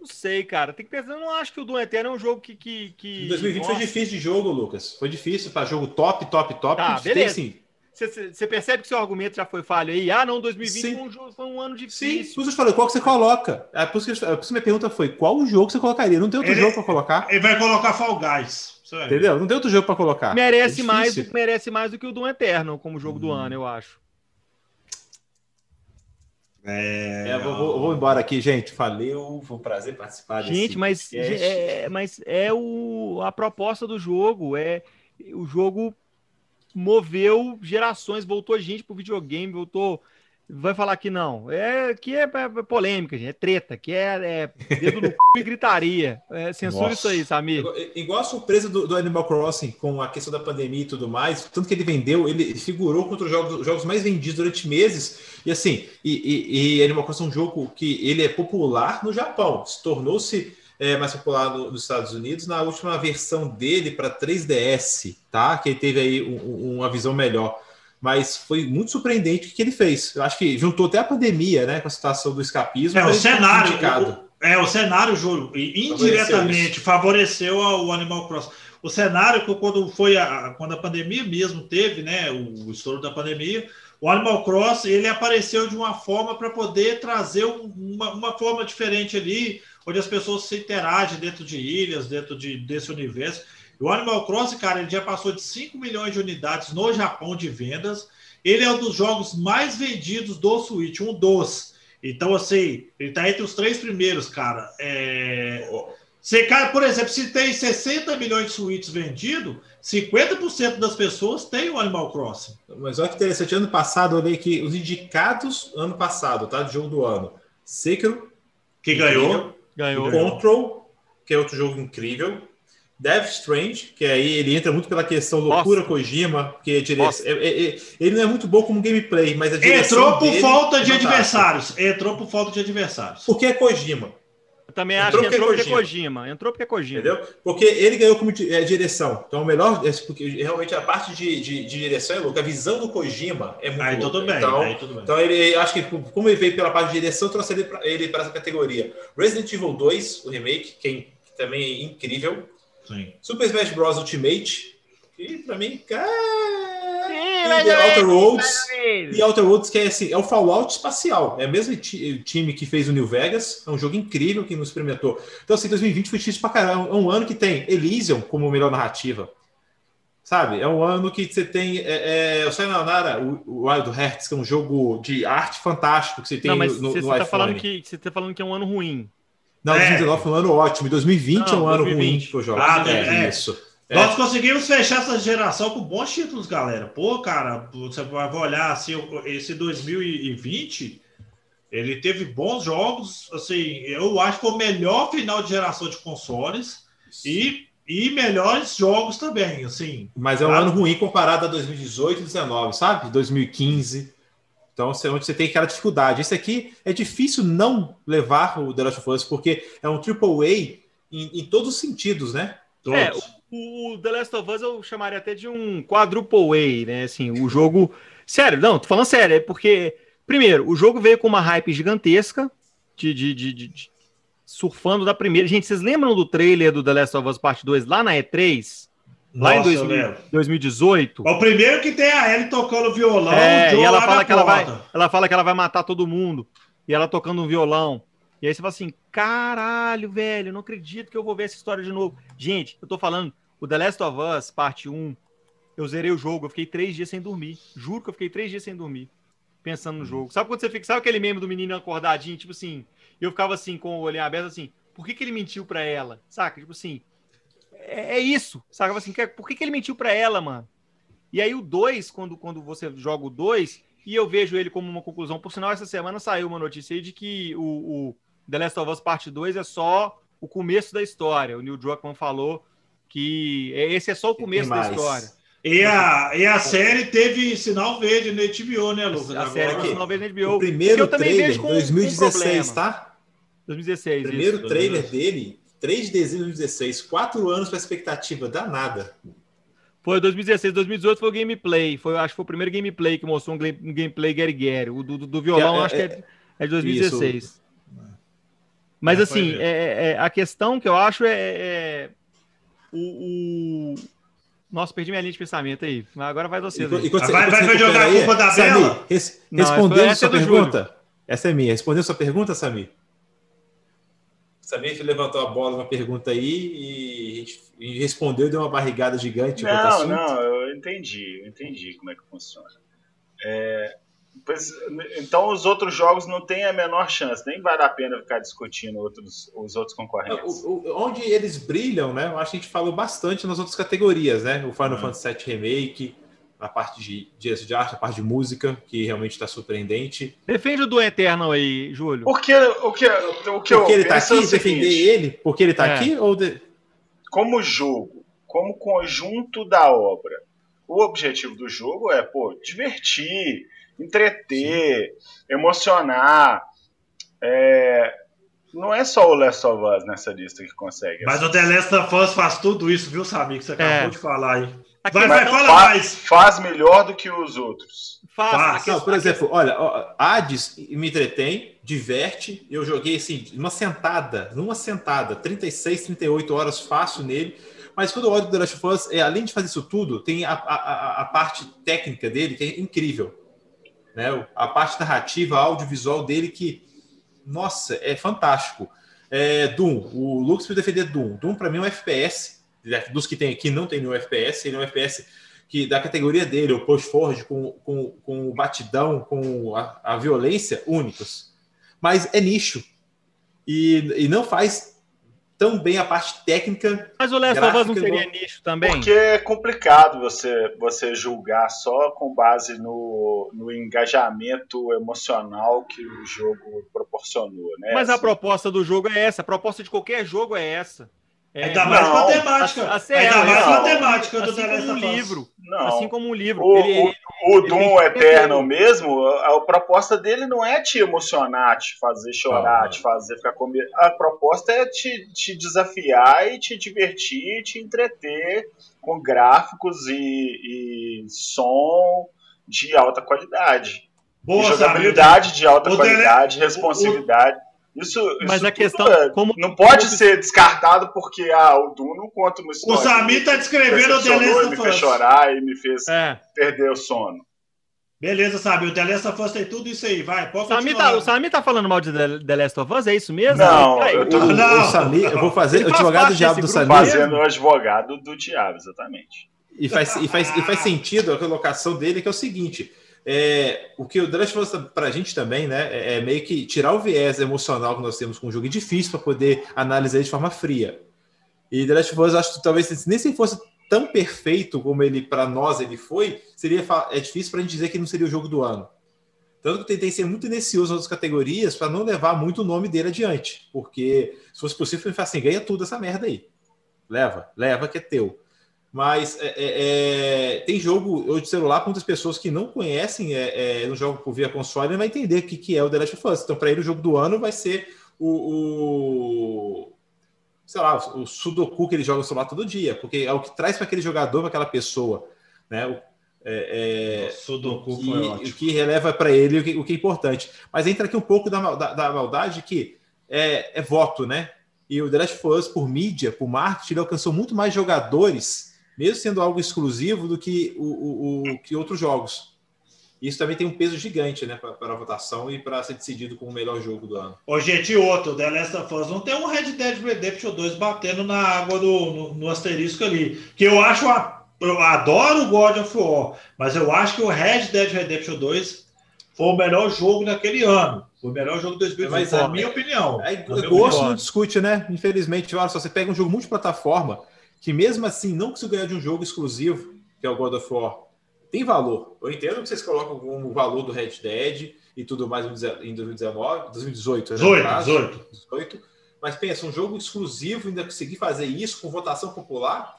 B: Não sei, cara. Tem que pensar. Eu não acho que o Doom Eternal é um jogo que. que, que...
C: 2020 Nossa. foi difícil de jogo, Lucas. Foi difícil para jogo top, top, top.
B: Tá, beleza. Tem, assim, Você percebe que seu argumento já foi falho aí? Ah, não, 2020 foi um, foi um, ano difícil.
C: Sim, por isso eu falei, qual que você coloca? É, por, isso que, por isso minha pergunta foi, qual o jogo você colocaria? Não tem outro
A: Ele-
C: jogo para colocar?
A: Ele vai colocar Fall Guys.
C: Entendeu? Não tem outro jogo para colocar.
B: merece,
C: É
B: mais, merece mais do que o Doom Eterno como jogo
C: Hum.
B: do ano, eu acho.
A: É,
C: É, vou, vou- vou embora aqui, gente. Valeu, foi um prazer participar desse
B: Gente, mas
C: podcast.
B: é, mas é o, a proposta do jogo. É o jogo moveu gerações, voltou gente pro videogame, voltou. Vai falar que não. É que é, é polêmica, gente. É treta, que é, é dedo no cu e gritaria. É, censura
A: Nossa.
B: isso aí, Samir.
C: Igual- a surpresa do, do Animal Crossing com a questão da pandemia e tudo mais, tanto que ele vendeu, ele figurou contra os jogos, os jogos mais vendidos durante meses. E assim, e, e- e Animal Crossing é um jogo que ele é popular no Japão, se tornou-se é, mais popular no- nos Estados Unidos na última versão dele para 3DS, tá? Que ele teve aí um- um- uma visão melhor. Mas foi muito surpreendente o que ele fez. Eu acho que juntou até a pandemia, né? Com a situação do escapismo.
A: É, o cenário. o- é, o cenário, Júlio, indiretamente favoreceu a- o Animal Crossing. O cenário, que quando foi a, quando a pandemia mesmo teve, né? O, o estouro da pandemia, o Animal Crossing ele apareceu de uma forma para poder trazer um- uma, uma forma diferente ali, onde as pessoas se interagem dentro de ilhas, dentro de, desse universo. E o Animal Crossing, cara, ele já passou de 5 milhões de unidades no Japão de vendas. Ele é um dos jogos mais vendidos do Switch, um dos. Então, assim, ele tá entre os três primeiros, cara. É... Você, cara, por exemplo, se tem 60 milhões de Switches vendidos, 50% das pessoas têm o Animal Crossing.
C: Mas olha que interessante, ano passado eu olhei aqui os indicados ano passado, tá? De jogo do ano. Sekiro,
A: Que ganhou.
B: Ganhou.
C: Control, que é outro jogo incrível. Death Strange, que aí ele entra muito pela questão loucura
B: Nossa.
C: Kojima, porque dire... É- é- é- ele não é muito bom como gameplay, mas a direção
A: Entrou por
C: dele
A: falta de
C: é
A: adversários. Entrou por falta de adversários.
C: Porque é Kojima,
B: Eu também
C: Entrou
B: acho que
C: porque
B: entrou porque é
C: Kojima.
B: Kojima. Entrou porque é Kojima.
C: entendeu? Porque ele ganhou como é, direção. Então, o melhor, é porque realmente a parte de, de- de direção é louca. A visão do Kojima é muito
A: Aí
C: louca.
A: tudo bem.
C: Então,
A: aí tudo bem.
C: Então ele, acho que como ele veio pela parte de direção, eu trouxe ele para ele pra essa categoria. Resident Evil 2, o remake, que, é- que também é incrível.
A: Sim.
C: Super Smash Bros Ultimate, que pra mim, cara, E
B: é-
C: Outer Worlds, e Outer Worlds que é assim, é o Fallout espacial. É o mesmo ti- time que fez o New Vegas, é um jogo incrível que nos experimentou. Então assim, 2020 foi difícil pra caramba. É um ano que tem Elysium como melhor narrativa. Sabe? É um ano que você tem é, é, o Sayonara, o, o Wild Hearts, que é um jogo de arte fantástico que você tem
B: Não, mas
C: no,
B: você
C: no
B: tá
C: iPhone.
B: falando que você tá falando que é um ano ruim.
C: Não,
A: É.
C: 2019 foi um ano ótimo. 2020 é
B: Não,
C: um ano
B: 2020.
C: ruim pro jogo.
A: Ah,
C: é,
A: é.
C: isso. É.
A: Nós conseguimos fechar essa geração com bons títulos, galera. Pô, cara, você vai olhar assim, esse 2020, ele teve bons jogos. Assim, eu acho que foi o melhor final de geração de consoles e, e melhores jogos também. Assim,
C: Mas é um
A: Ah.
C: ano ruim comparado a 2018 e 2019, sabe? 2015. Então, você- onde você tem aquela dificuldade. Esse aqui é difícil não levar o The Last of Us, porque é um AAA em, em todos os sentidos, né?
A: todos.
B: É, O, The Last of Us eu chamaria até de um quadruple A, né? Assim, o jogo. Sério, não, tô falando sério, é porque, primeiro, o jogo veio com uma hype gigantesca, de, de, de- de- surfando da primeira. Gente, vocês lembram do trailer do The Last of Us Parte 2 lá na E3? Lá em
A: Nossa, eu
B: 2000,
A: lembro.
B: 2018?
A: O primeiro que tem a Ellie tocando violão,
B: É, e ela fala que ela vai, ela fala que ela vai matar todo mundo. E ela tocando um violão. E aí você fala assim: caralho, velho, não acredito que eu vou ver essa história de novo. Gente, eu tô falando, o The Last of Us, parte 1, eu zerei o jogo, eu fiquei três dias sem dormir. Juro que eu fiquei três dias sem dormir. Pensando no jogo. Sabe quando você fica. Sabe aquele meme do menino acordadinho? Tipo assim. Eu ficava assim, com o olhinho aberto, assim. Por que, que ele mentiu pra ela? Saca? Tipo assim. É, é isso. Saca? Assim, que- por que, que ele mentiu pra ela, mano? E aí o 2, quando, quando você joga o 2, e eu vejo ele como uma conclusão. Por sinal, essa semana saiu uma notícia aí de que o, o The Last of Us Parte 2 é só o começo da história. O Neil Druckmann falou que é- esse é só o começo da história.
A: E a, e a série teve sinal verde no HBO, né, Lucas?
B: A série
A: Agora-
B: aqui, uma vez na HBO.
C: O primeiro
B: que eu também
C: trailer,
B: vejo com- com
C: 2016,
B: problema.
C: tá?
B: 2016.
C: O primeiro
B: isso.
C: trailer dele, 3 de dezembro de 2016. Quatro anos para expectativa danada.
B: Foi 2016, 2018 foi o gameplay. Foi, acho que foi o primeiro gameplay que mostrou um, game- um gameplay Gary Gary. O do, do- do violão,
C: É, é,
B: acho que é, é de 2016.
C: Isso.
B: Mas
A: É,
B: assim,
A: mesmo.
B: é- é- a questão que eu acho é, é o, o- Nossa, perdi minha linha de pensamento aí. Mas agora vai você.
C: E, e
A: Ah,
C: você-
A: vai- vai
C: você
A: jogar a culpa da Bela?
C: res-
B: Não,
C: respondendo
B: essa é
C: sua
B: do
C: pergunta. Essa é minha. Respondendo sua pergunta, Samir. Samir levantou a bola, uma pergunta aí e, e respondeu, deu uma barrigada gigante.
D: Não, não, eu entendi, eu entendi como é que funciona. É, então os outros jogos não têm a menor chance, nem vale a pena ficar discutindo outros, os outros concorrentes.
C: O- o- onde eles brilham, né? Eu acho que a gente falou bastante nas outras categorias, né? O Final
D: Uhum.
C: Fantasy VII Remake, a parte de direção de arte, a parte de música, que realmente está surpreendente.
B: Defende o do Eternal aí, Júlio.
D: Porque o que, o que eu
C: Porque ele tá
D: penso é
C: aqui, defender ele, porque ele tá
B: É.
C: aqui, ou de-
D: como jogo, como conjunto da obra, o objetivo do jogo é, pô, divertir, entreter, emocionar. É, não é só o Last of Us nessa lista que consegue.
A: Mas o The Last of Us faz tudo isso, viu, Samir? Que você acabou
B: É.
A: de falar aí. Vai, vai, fala
D: Fa-
A: mais.
D: faz melhor do que os outros.
B: Faz,
A: Faz.
C: Não, por exemplo, olha, Hades me entretém, diverte. Eu joguei assim, numa sentada, numa sentada, 36, 38 horas fácil nele. Mas quando eu olho do The Last of Us, é, além de fazer isso tudo, tem a, a, a- a parte técnica dele que é incrível. Né? A parte narrativa, audiovisual dele que, nossa, é fantástico. É, Doom, o Lux vai defender Doom. Doom, para mim, é um FPS. né, Dos que tem aqui, não tem nenhum FPS. Ele é um FPS que da categoria dele, o Forward, com, com, com o batidão, com a, a violência, únicos. Mas é nicho. E, e não faz tão bem a parte técnica.
B: Mas o Last of Us não seria nicho também?
D: Porque é complicado você, você julgar só com base no, no engajamento emocional que o jogo proporcionou, né?
B: Mas a
D: Assim,
B: proposta do jogo é essa. A proposta de qualquer jogo é essa. É,
A: Ainda mais
D: não,
A: com a
B: a-
A: Ainda
B: é,
A: mais
D: não.
A: temática do
B: assim
A: The Last
B: um livro.
D: Não,
B: Assim como um livro.
D: O-
B: Ele-
D: o-
B: ele-
D: o
B: ele
D: Doom Eternal
B: conteúdo.
D: mesmo, a, a proposta dele não é te emocionar, te fazer chorar,
C: Ah.
D: te fazer ficar com medo. A proposta é te, te desafiar e te divertir, te entreter com gráficos e, e som de alta qualidade.
A: Boa,
D: jogabilidade de alta
A: O
D: qualidade, responsividade. Isso,
B: Mas
D: isso
B: a questão-
D: é-
B: como-
D: não pode
B: como-
D: ser descartado porque ah, o não conta uma
A: O
D: história.
A: Samir tá descrevendo o The Last
D: me fez chorar e me fez
B: É.
D: perder o sono.
A: Beleza, Samir. O The Last of Us tem tudo isso aí. Vai,
B: O
A: pode
B: Samir, tá, o Samir tá falando mal de The, Last of Us? É isso mesmo?
D: Não, eu tô-
C: O, o
A: Não.
C: Samir, eu vou fazer o advogado do diabo do Samir.
D: Fazendo o advogado do diabo, exatamente.
C: E faz, e, faz, e faz sentido a colocação dele, que é o seguinte: é, o que o of Us para a gente também, né, é, é meio que tirar o viés emocional que nós temos com o jogo é difícil para poder analisar de forma fria. E The Last acho que talvez nem se fosse tão perfeito como ele para nós ele foi, seria é difícil para a gente dizer que não seria o jogo do ano. Tanto que eu tentei ser muito inicioso nas outras categorias para não levar muito o nome dele adiante, porque se fosse possível, eu assim: ganha tudo essa merda aí. Leva, leva que é teu. Mas é, é, é, tem jogo hoje de celular para muitas pessoas que não conhecem, é, é, não jogam por via console, não vai entender o que, que é o The Last of Us. Então, para ele, o jogo do ano vai ser o, o sei lá, o Sudoku que ele joga no celular todo dia, porque é o que traz para aquele jogador, para aquela pessoa, né? O, é, é,
A: Sudoku
C: o
A: foi
C: que,
A: ótimo.
C: o que releva para ele o que, o que é importante. Mas entra aqui um pouco da, da, da maldade que é, é voto, né? E o The Last of Us, por mídia, por marketing, ele alcançou muito mais jogadores, mesmo sendo algo exclusivo, do que, o, o- o- que outros jogos. Isso também tem um peso gigante né, para a votação e para ser decidido como o melhor jogo do ano.
A: Ô, gente, e outro, The Last of Us não tem um Red Dead Redemption 2 batendo na água do, no, no asterisco ali. Que eu acho, a, eu adoro o God of War, mas eu acho que o Red Dead Redemption 2 foi o melhor jogo naquele ano. Foi o melhor jogo de 2020,
C: Mas,
A: na
C: é,
A: minha opinião.
C: Aí,
A: Na minha
C: gosto
A: opinião.
C: não discute, né? Infelizmente, olha só, você pega um jogo multiplataforma, que mesmo assim não conseguiu ganhar de um jogo exclusivo, que é o God of War, tem valor. Eu entendo que vocês colocam como valor do Red Dead e tudo mais em 2019, 2018, né, no
A: 18,
C: caso,
A: 18.
C: 18. Mas pensa, um jogo exclusivo ainda conseguir fazer isso com votação popular,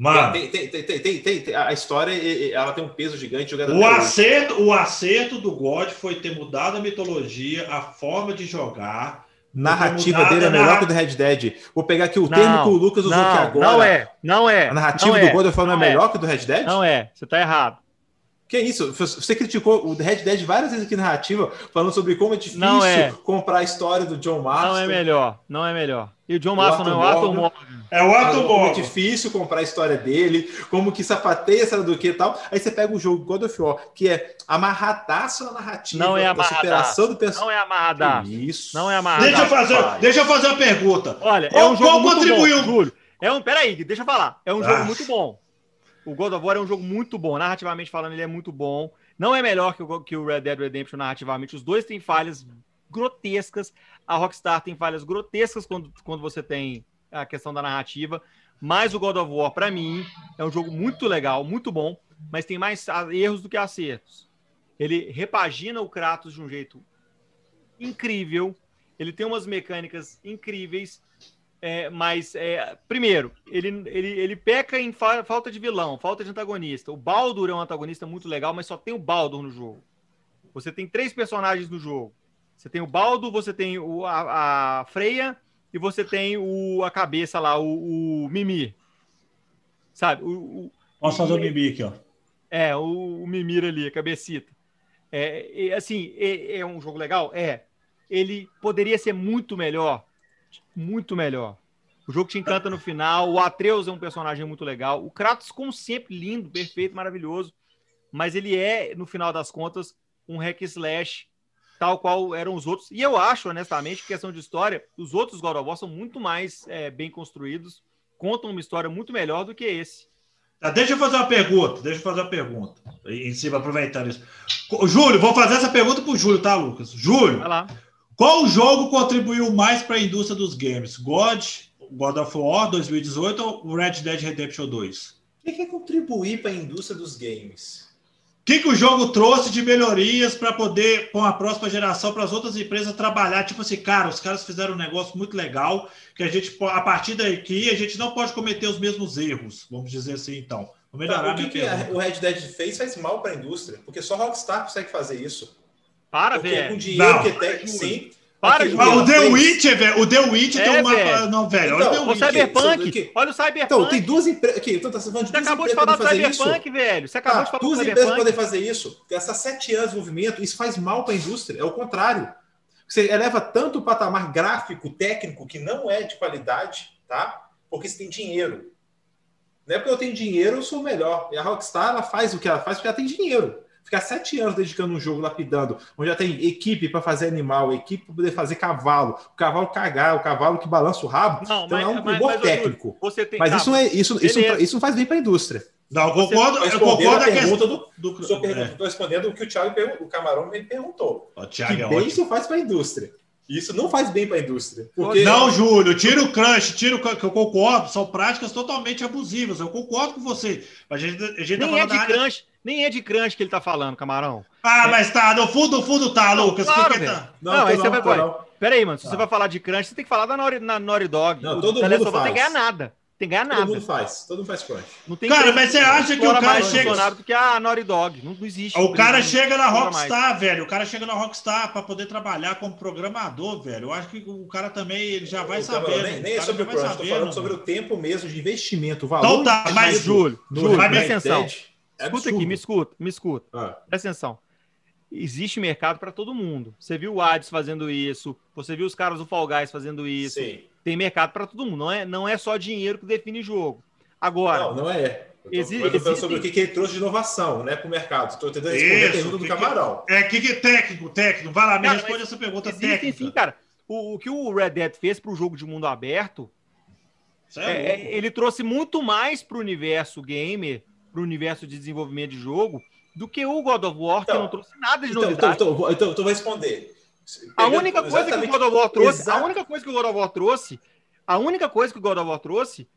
A: Mano,
C: tem, tem, tem, a história ela tem um peso gigante jogada
A: o
C: hoje.
A: acerto, o acerto do God foi ter mudado a mitologia, a forma de jogar.
C: Narrativa dele é melhor
A: narra-
C: que o do Red Dead. Vou pegar aqui o
B: Não,
C: termo que o Lucas usou aqui
B: Não,
C: agora.
B: não é. Não é.
C: A narrativa do
B: é,
C: God of War não é
B: não é.
C: melhor que o do Red Dead?
B: Não é. Você tá errado.
C: Que isso? Você criticou o Red Dead várias vezes aqui na narrativa, falando sobre como é difícil
B: Não é.
C: comprar a história do John Marston.
B: Não é melhor. Não é melhor. E o John Marston não é o Arthur Morgan.
C: É o Arthur Morgan. É difícil comprar a história dele, como que sapateia, essa do que e tal. Aí você pega o jogo God of War, que é amarradaço na narrativa,
B: não é amarradaço. superação
C: do personagem.
B: Não é amarradaço.
C: Isso.
B: Não é amarradaço.
A: Deixa eu fazer, deixa eu fazer uma pergunta.
B: Olha, é um jogo muito contribuiu? bom, Júlio. É um, peraí, deixa eu falar. É um ah. jogo muito bom. O God of War é um jogo muito bom. Narrativamente falando, ele é muito bom. Não é melhor que o, que o Red Dead Redemption narrativamente. Os dois têm falhas grotescas. A Rockstar tem falhas grotescas quando, quando você tem a questão da narrativa. Mas o God of War, para mim, é um jogo muito legal, muito bom, mas tem mais erros do que acertos. Ele repagina o Kratos de um jeito incrível. Ele tem umas mecânicas incríveis. É, mas, é, primeiro, ele, ele, ele peca em fa falta de vilão, falta de antagonista. O Baldur é um antagonista muito legal, mas só tem o Baldur no jogo. Você tem três personagens no jogo. Você tem o Baldo, você tem o, a, a Freia e você tem o, a cabeça lá, o, o Mimir. Sabe? O, o,
A: Posso fazer o Mimir aqui, ó.
B: É, o, o Mimir ali, a cabecita. É, é assim, é, é, um jogo legal? É. Ele poderia ser muito melhor. Muito melhor. O jogo te encanta no final. O Atreus é um personagem muito legal. O Kratos, como sempre, lindo, perfeito, maravilhoso. Mas ele é, no final das contas, um hack slash tal qual eram os outros. E eu acho, honestamente, questão de história, os outros God of War são muito mais é, bem construídos, contam uma história muito melhor do que esse.
A: Tá, deixa eu fazer uma pergunta, deixa eu fazer uma pergunta, em cima, aproveitando isso. Júlio, vou fazer essa pergunta pro Júlio, tá, Lucas? Júlio, qual jogo contribuiu mais para a indústria dos games? God, God of War 2018 ou Red Dead Redemption 2?
C: O que é contribuir para a indústria dos games?
A: Que, que o jogo trouxe de melhorias para poder, com a próxima geração, para as outras empresas trabalhar? Tipo assim, cara, os caras fizeram um negócio muito legal, que a gente, a partir daqui, a gente não pode cometer os mesmos erros, vamos dizer assim, então.
C: Vou melhorar tá, o que, que o Red Dead fez faz mal para a indústria, porque só Rockstar consegue fazer isso.
B: Para, velho.
C: Com dinheiro não. que tem, sim.
A: Para, de o The Witcher, velho. O The Witcher é, tem uma. Velho. Não, velho.
B: Então, olha o, o Cyberpunk. Olha o Cyberpunk.
C: Então, tem duas empresas. Aqui, então, tá falando
B: de Você acabou de falar do Cyberpunk, isso. velho. Você acabou ah, de falar
C: duas empresas podem fazer isso. Essas sete anos de movimento, isso faz mal para a indústria. É o contrário. Você eleva tanto o patamar gráfico, técnico, que não é de qualidade, tá? Porque você tem dinheiro. Não é porque eu tenho dinheiro, eu sou melhor. E a Rockstar, ela faz o que ela faz porque ela tem dinheiro ficar sete anos dedicando um jogo lapidando, onde já tem equipe para fazer animal, equipe para poder fazer cavalo, o cavalo cagar, o cavalo que balança o rabo. Não, então mas, é um mas, técnico. Você tem, mas tá, isso, é, isso, isso, isso não faz bem para a indústria.
A: Não, eu concordo, eu concordo a pergunta do, do,
C: do Estou é. respondendo o que o Thiago o Camarão me perguntou. O Thiago que é bem ótimo. isso faz para a indústria. Isso não faz bem para a indústria.
A: Porque... Não, Júlio, tira o crunch, tira o que eu concordo, são práticas totalmente abusivas. Eu concordo com você.
B: A gente, a gente tá Nem tá é de crunch, nem é de crunch que ele tá falando, camarão.
A: Ah, é... mas tá, no fundo, no fundo tá, Lucas. Claro, que tá?
B: Não, não aí você vai. Não. Pera aí, mano. Se tá. você vai falar de crunch, você tem que falar da Naughty, na Naughty Dog.
C: Não, todo mundo faz. Não
B: tem que ganhar nada. Tem que ganhar nada.
C: Todo mundo faz. Todo mundo faz crunch.
A: Não tem cara, mas você acha que o cara chega.
B: do que a Naughty Dog. Não, não existe.
A: O cara chega na Rockstar, velho. O cara chega na Rockstar para poder trabalhar como programador, velho. Eu acho que o cara também ele já vai saber.
C: Nem, nem é sobre o crunch, tô falando sobre o tempo mesmo de investimento, o
B: valor. Então tá, mas Júlio, Júlio, presta atenção. É escuta aqui, me escuta, me escuta. Ah. Presta atenção. Existe mercado para todo mundo. Você viu o Ades fazendo isso, você viu os caras do Fall Guys fazendo isso. Sim. Tem mercado para todo mundo. Não é, não é só dinheiro que define jogo. Agora.
C: Não, não é. Eu tô, falando sobre o que, que ele trouxe de inovação né, para o mercado. Estou tentando responder a pergunta do Camarão.
A: É, que, que técnico, técnico. Vai lá, me responde essa pergunta existe, técnica. Sim,
B: cara. O, o, que o Red Dead fez para o jogo de mundo aberto, é, é, ele trouxe muito mais para o universo gamer para o universo de desenvolvimento de jogo do que o God of War, então, que não trouxe nada de então,
C: novidade. Então, então, então, então vou responder.
B: A única coisa que o God of War trouxe, exato. a única coisa que o God of War trouxe, a única coisa que o God of War trouxe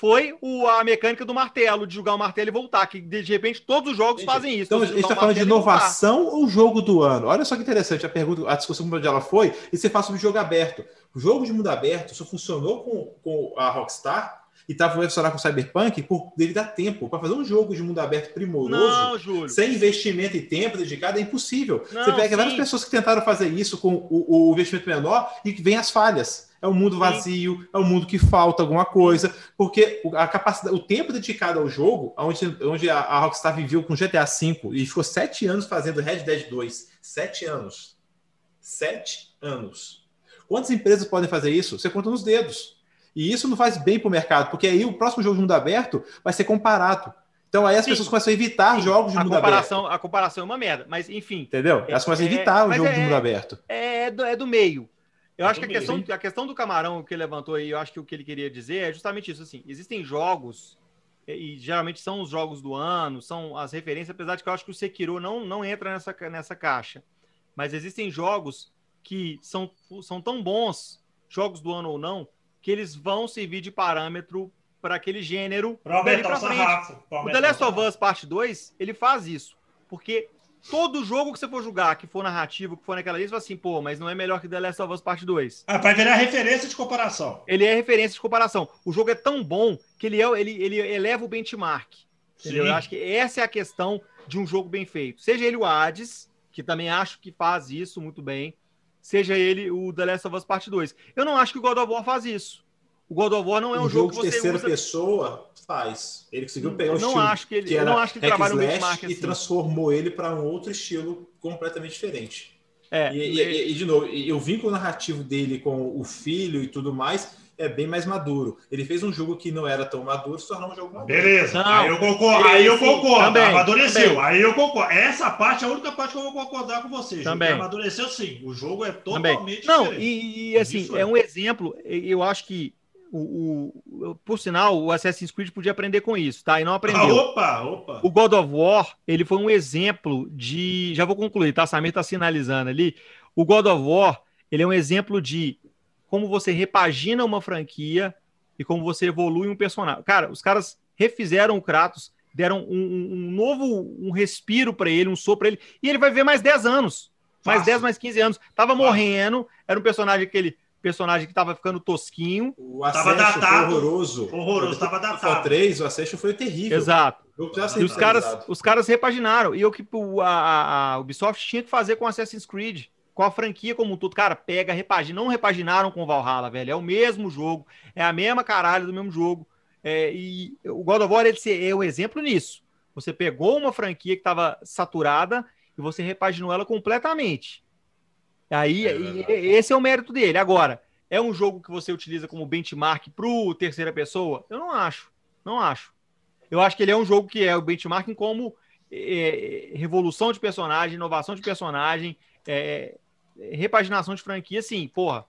B: foi o, a mecânica do martelo, de jogar o martelo e voltar, que de repente todos os jogos Entendi. fazem isso.
C: Então, a gente está falando de inovação ou jogo do ano? Olha só que interessante a pergunta, a discussão onde ela foi, e você fala sobre jogo aberto. O jogo de mundo aberto só funcionou com, com a Rockstar e estava funcionando com o Cyberpunk por ele dar tempo. Para fazer um jogo de mundo aberto primoroso, não, sem investimento e tempo dedicado, é impossível. Não, Você pega sim. várias pessoas que tentaram fazer isso com o, o investimento menor e que vem as falhas. É um mundo vazio, sim. é um mundo que falta alguma coisa, porque a capacidade, o tempo dedicado ao jogo, onde, onde a, a Rockstar viveu com GTA V e ficou sete anos fazendo Red Dead 2. Sete anos. Sete anos. Quantas empresas podem fazer isso? Você conta nos dedos.
E: E isso não faz bem para o mercado, porque aí o próximo jogo de mundo aberto vai ser comparado. Então aí as Sim. pessoas começam a evitar Sim. jogos de
B: a
E: mundo
B: comparação,
E: aberto.
B: A comparação é uma merda, mas enfim.
E: Entendeu? Elas começam a é, evitar o jogo é, de mundo aberto.
B: É, é, do, é do meio. Eu é acho que a questão, a questão do camarão que ele levantou aí, eu acho que o que ele queria dizer é justamente isso. Assim, existem jogos, e, e geralmente são os jogos do ano, são as referências, apesar de que eu acho que o Sekiro não, não entra nessa, nessa caixa. Mas existem jogos que são, são tão bons, jogos do ano ou não, que eles vão servir de parâmetro para aquele gênero.
A: Para aumentar o sarrafo.
B: O The Last of Us Parte 2, ele faz isso. Porque todo jogo que você for jogar, que for narrativo, que for naquela lista, assim, pô, mas não é melhor que The Last of Us Parte 2.
A: Ah, vai virar referência de comparação.
B: Ele é referência de comparação. O jogo é tão bom que ele, é, ele, ele eleva o benchmark. Eu acho que essa é a questão de um jogo bem feito. Seja ele o Hades, que também acho que faz isso muito bem, seja ele o The Last of Us Parte 2. Eu não acho que o God of War faz isso. O God of War não é um, um jogo, jogo
E: de terceira usa... pessoa faz. Ele conseguiu pegar o
B: não
E: estilo
B: acho que ele, que eu não acho que ele trabalha no benchmark
E: assim. e transformou ele para um outro estilo completamente diferente.
B: É,
E: e, e, e, de novo, e o vínculo narrativo dele com o filho e tudo mais é bem mais maduro. Ele fez um jogo que não era tão maduro, se tornou um jogo maduro.
A: Beleza, não, aí eu concordo, aí eu concordo. Também, amadureceu, também. aí eu concordo. Essa parte é a única parte que eu vou concordar com vocês.
B: Também.
A: Amadureceu sim. O jogo é totalmente
B: também. Não, e, e assim, é. é um exemplo, eu acho que o, o, por sinal, o Assassin's Creed podia aprender com isso, tá? E não aprendeu. Ah,
A: opa, opa.
B: O God of War, ele foi um exemplo de. Já vou concluir, tá? Samir tá sinalizando ali. O God of War, ele é um exemplo de como você repagina uma franquia e como você evolui um personagem. Cara, os caras refizeram o Kratos, deram um, um novo um respiro para ele, um sopro para ele, e ele vai ver mais 10 anos. Mais 10, mais 15 anos. Tava Fácil. morrendo, era um personagem que ele personagem que tava ficando tosquinho.
E: O acesso datado, foi horroroso.
A: Horroroso, tava datado.
E: O 3, o acesso foi terrível.
B: Exato. E os caras, os caras repaginaram. E o que a, a, Ubisoft tinha que fazer com Assassin's Creed, com a franquia como um todo. Cara, pega, repagina. Não repaginaram com Valhalla, velho. É o mesmo jogo, é a mesma caralho do mesmo jogo. É, e o God of War ele é o exemplo nisso. Você pegou uma franquia que estava saturada e você repaginou ela completamente. Aí, é esse é o mérito dele. Agora, é um jogo que você utiliza como benchmark para o terceira pessoa? Eu não acho. Não acho. Eu acho que ele é um jogo que é o benchmarking como é, revolução de personagem, inovação de personagem, é, repaginação de franquia, sim. Porra,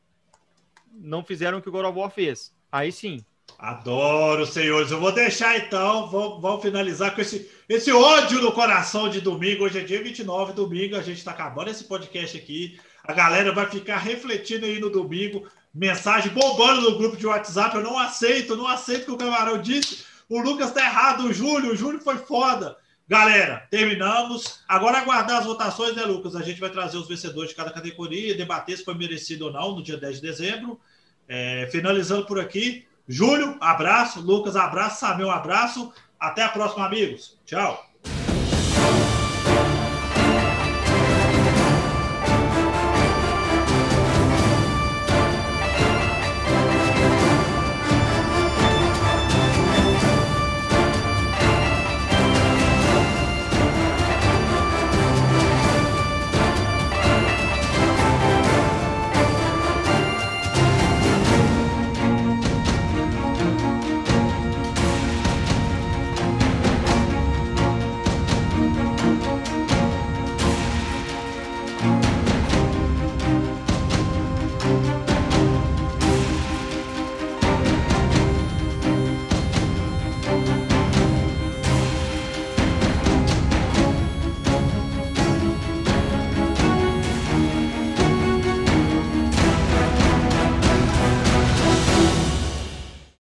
B: não fizeram o que o War fez. Aí sim.
A: Adoro, senhores. Eu vou deixar então, vamos, vamos finalizar com esse, esse ódio no coração de domingo. Hoje é dia 29, domingo, a gente está acabando esse podcast aqui. A galera vai ficar refletindo aí no domingo. Mensagem bombando no grupo de WhatsApp. Eu não aceito, não aceito o que o Camarão disse. O Lucas tá errado, o Júlio, o Júlio foi foda. Galera, terminamos. Agora aguardar as votações, né, Lucas? A gente vai trazer os vencedores de cada categoria, debater se foi merecido ou não no dia 10 de dezembro. É, finalizando por aqui. Júlio, abraço. Lucas, abraço. Um abraço. Até a próxima, amigos. Tchau.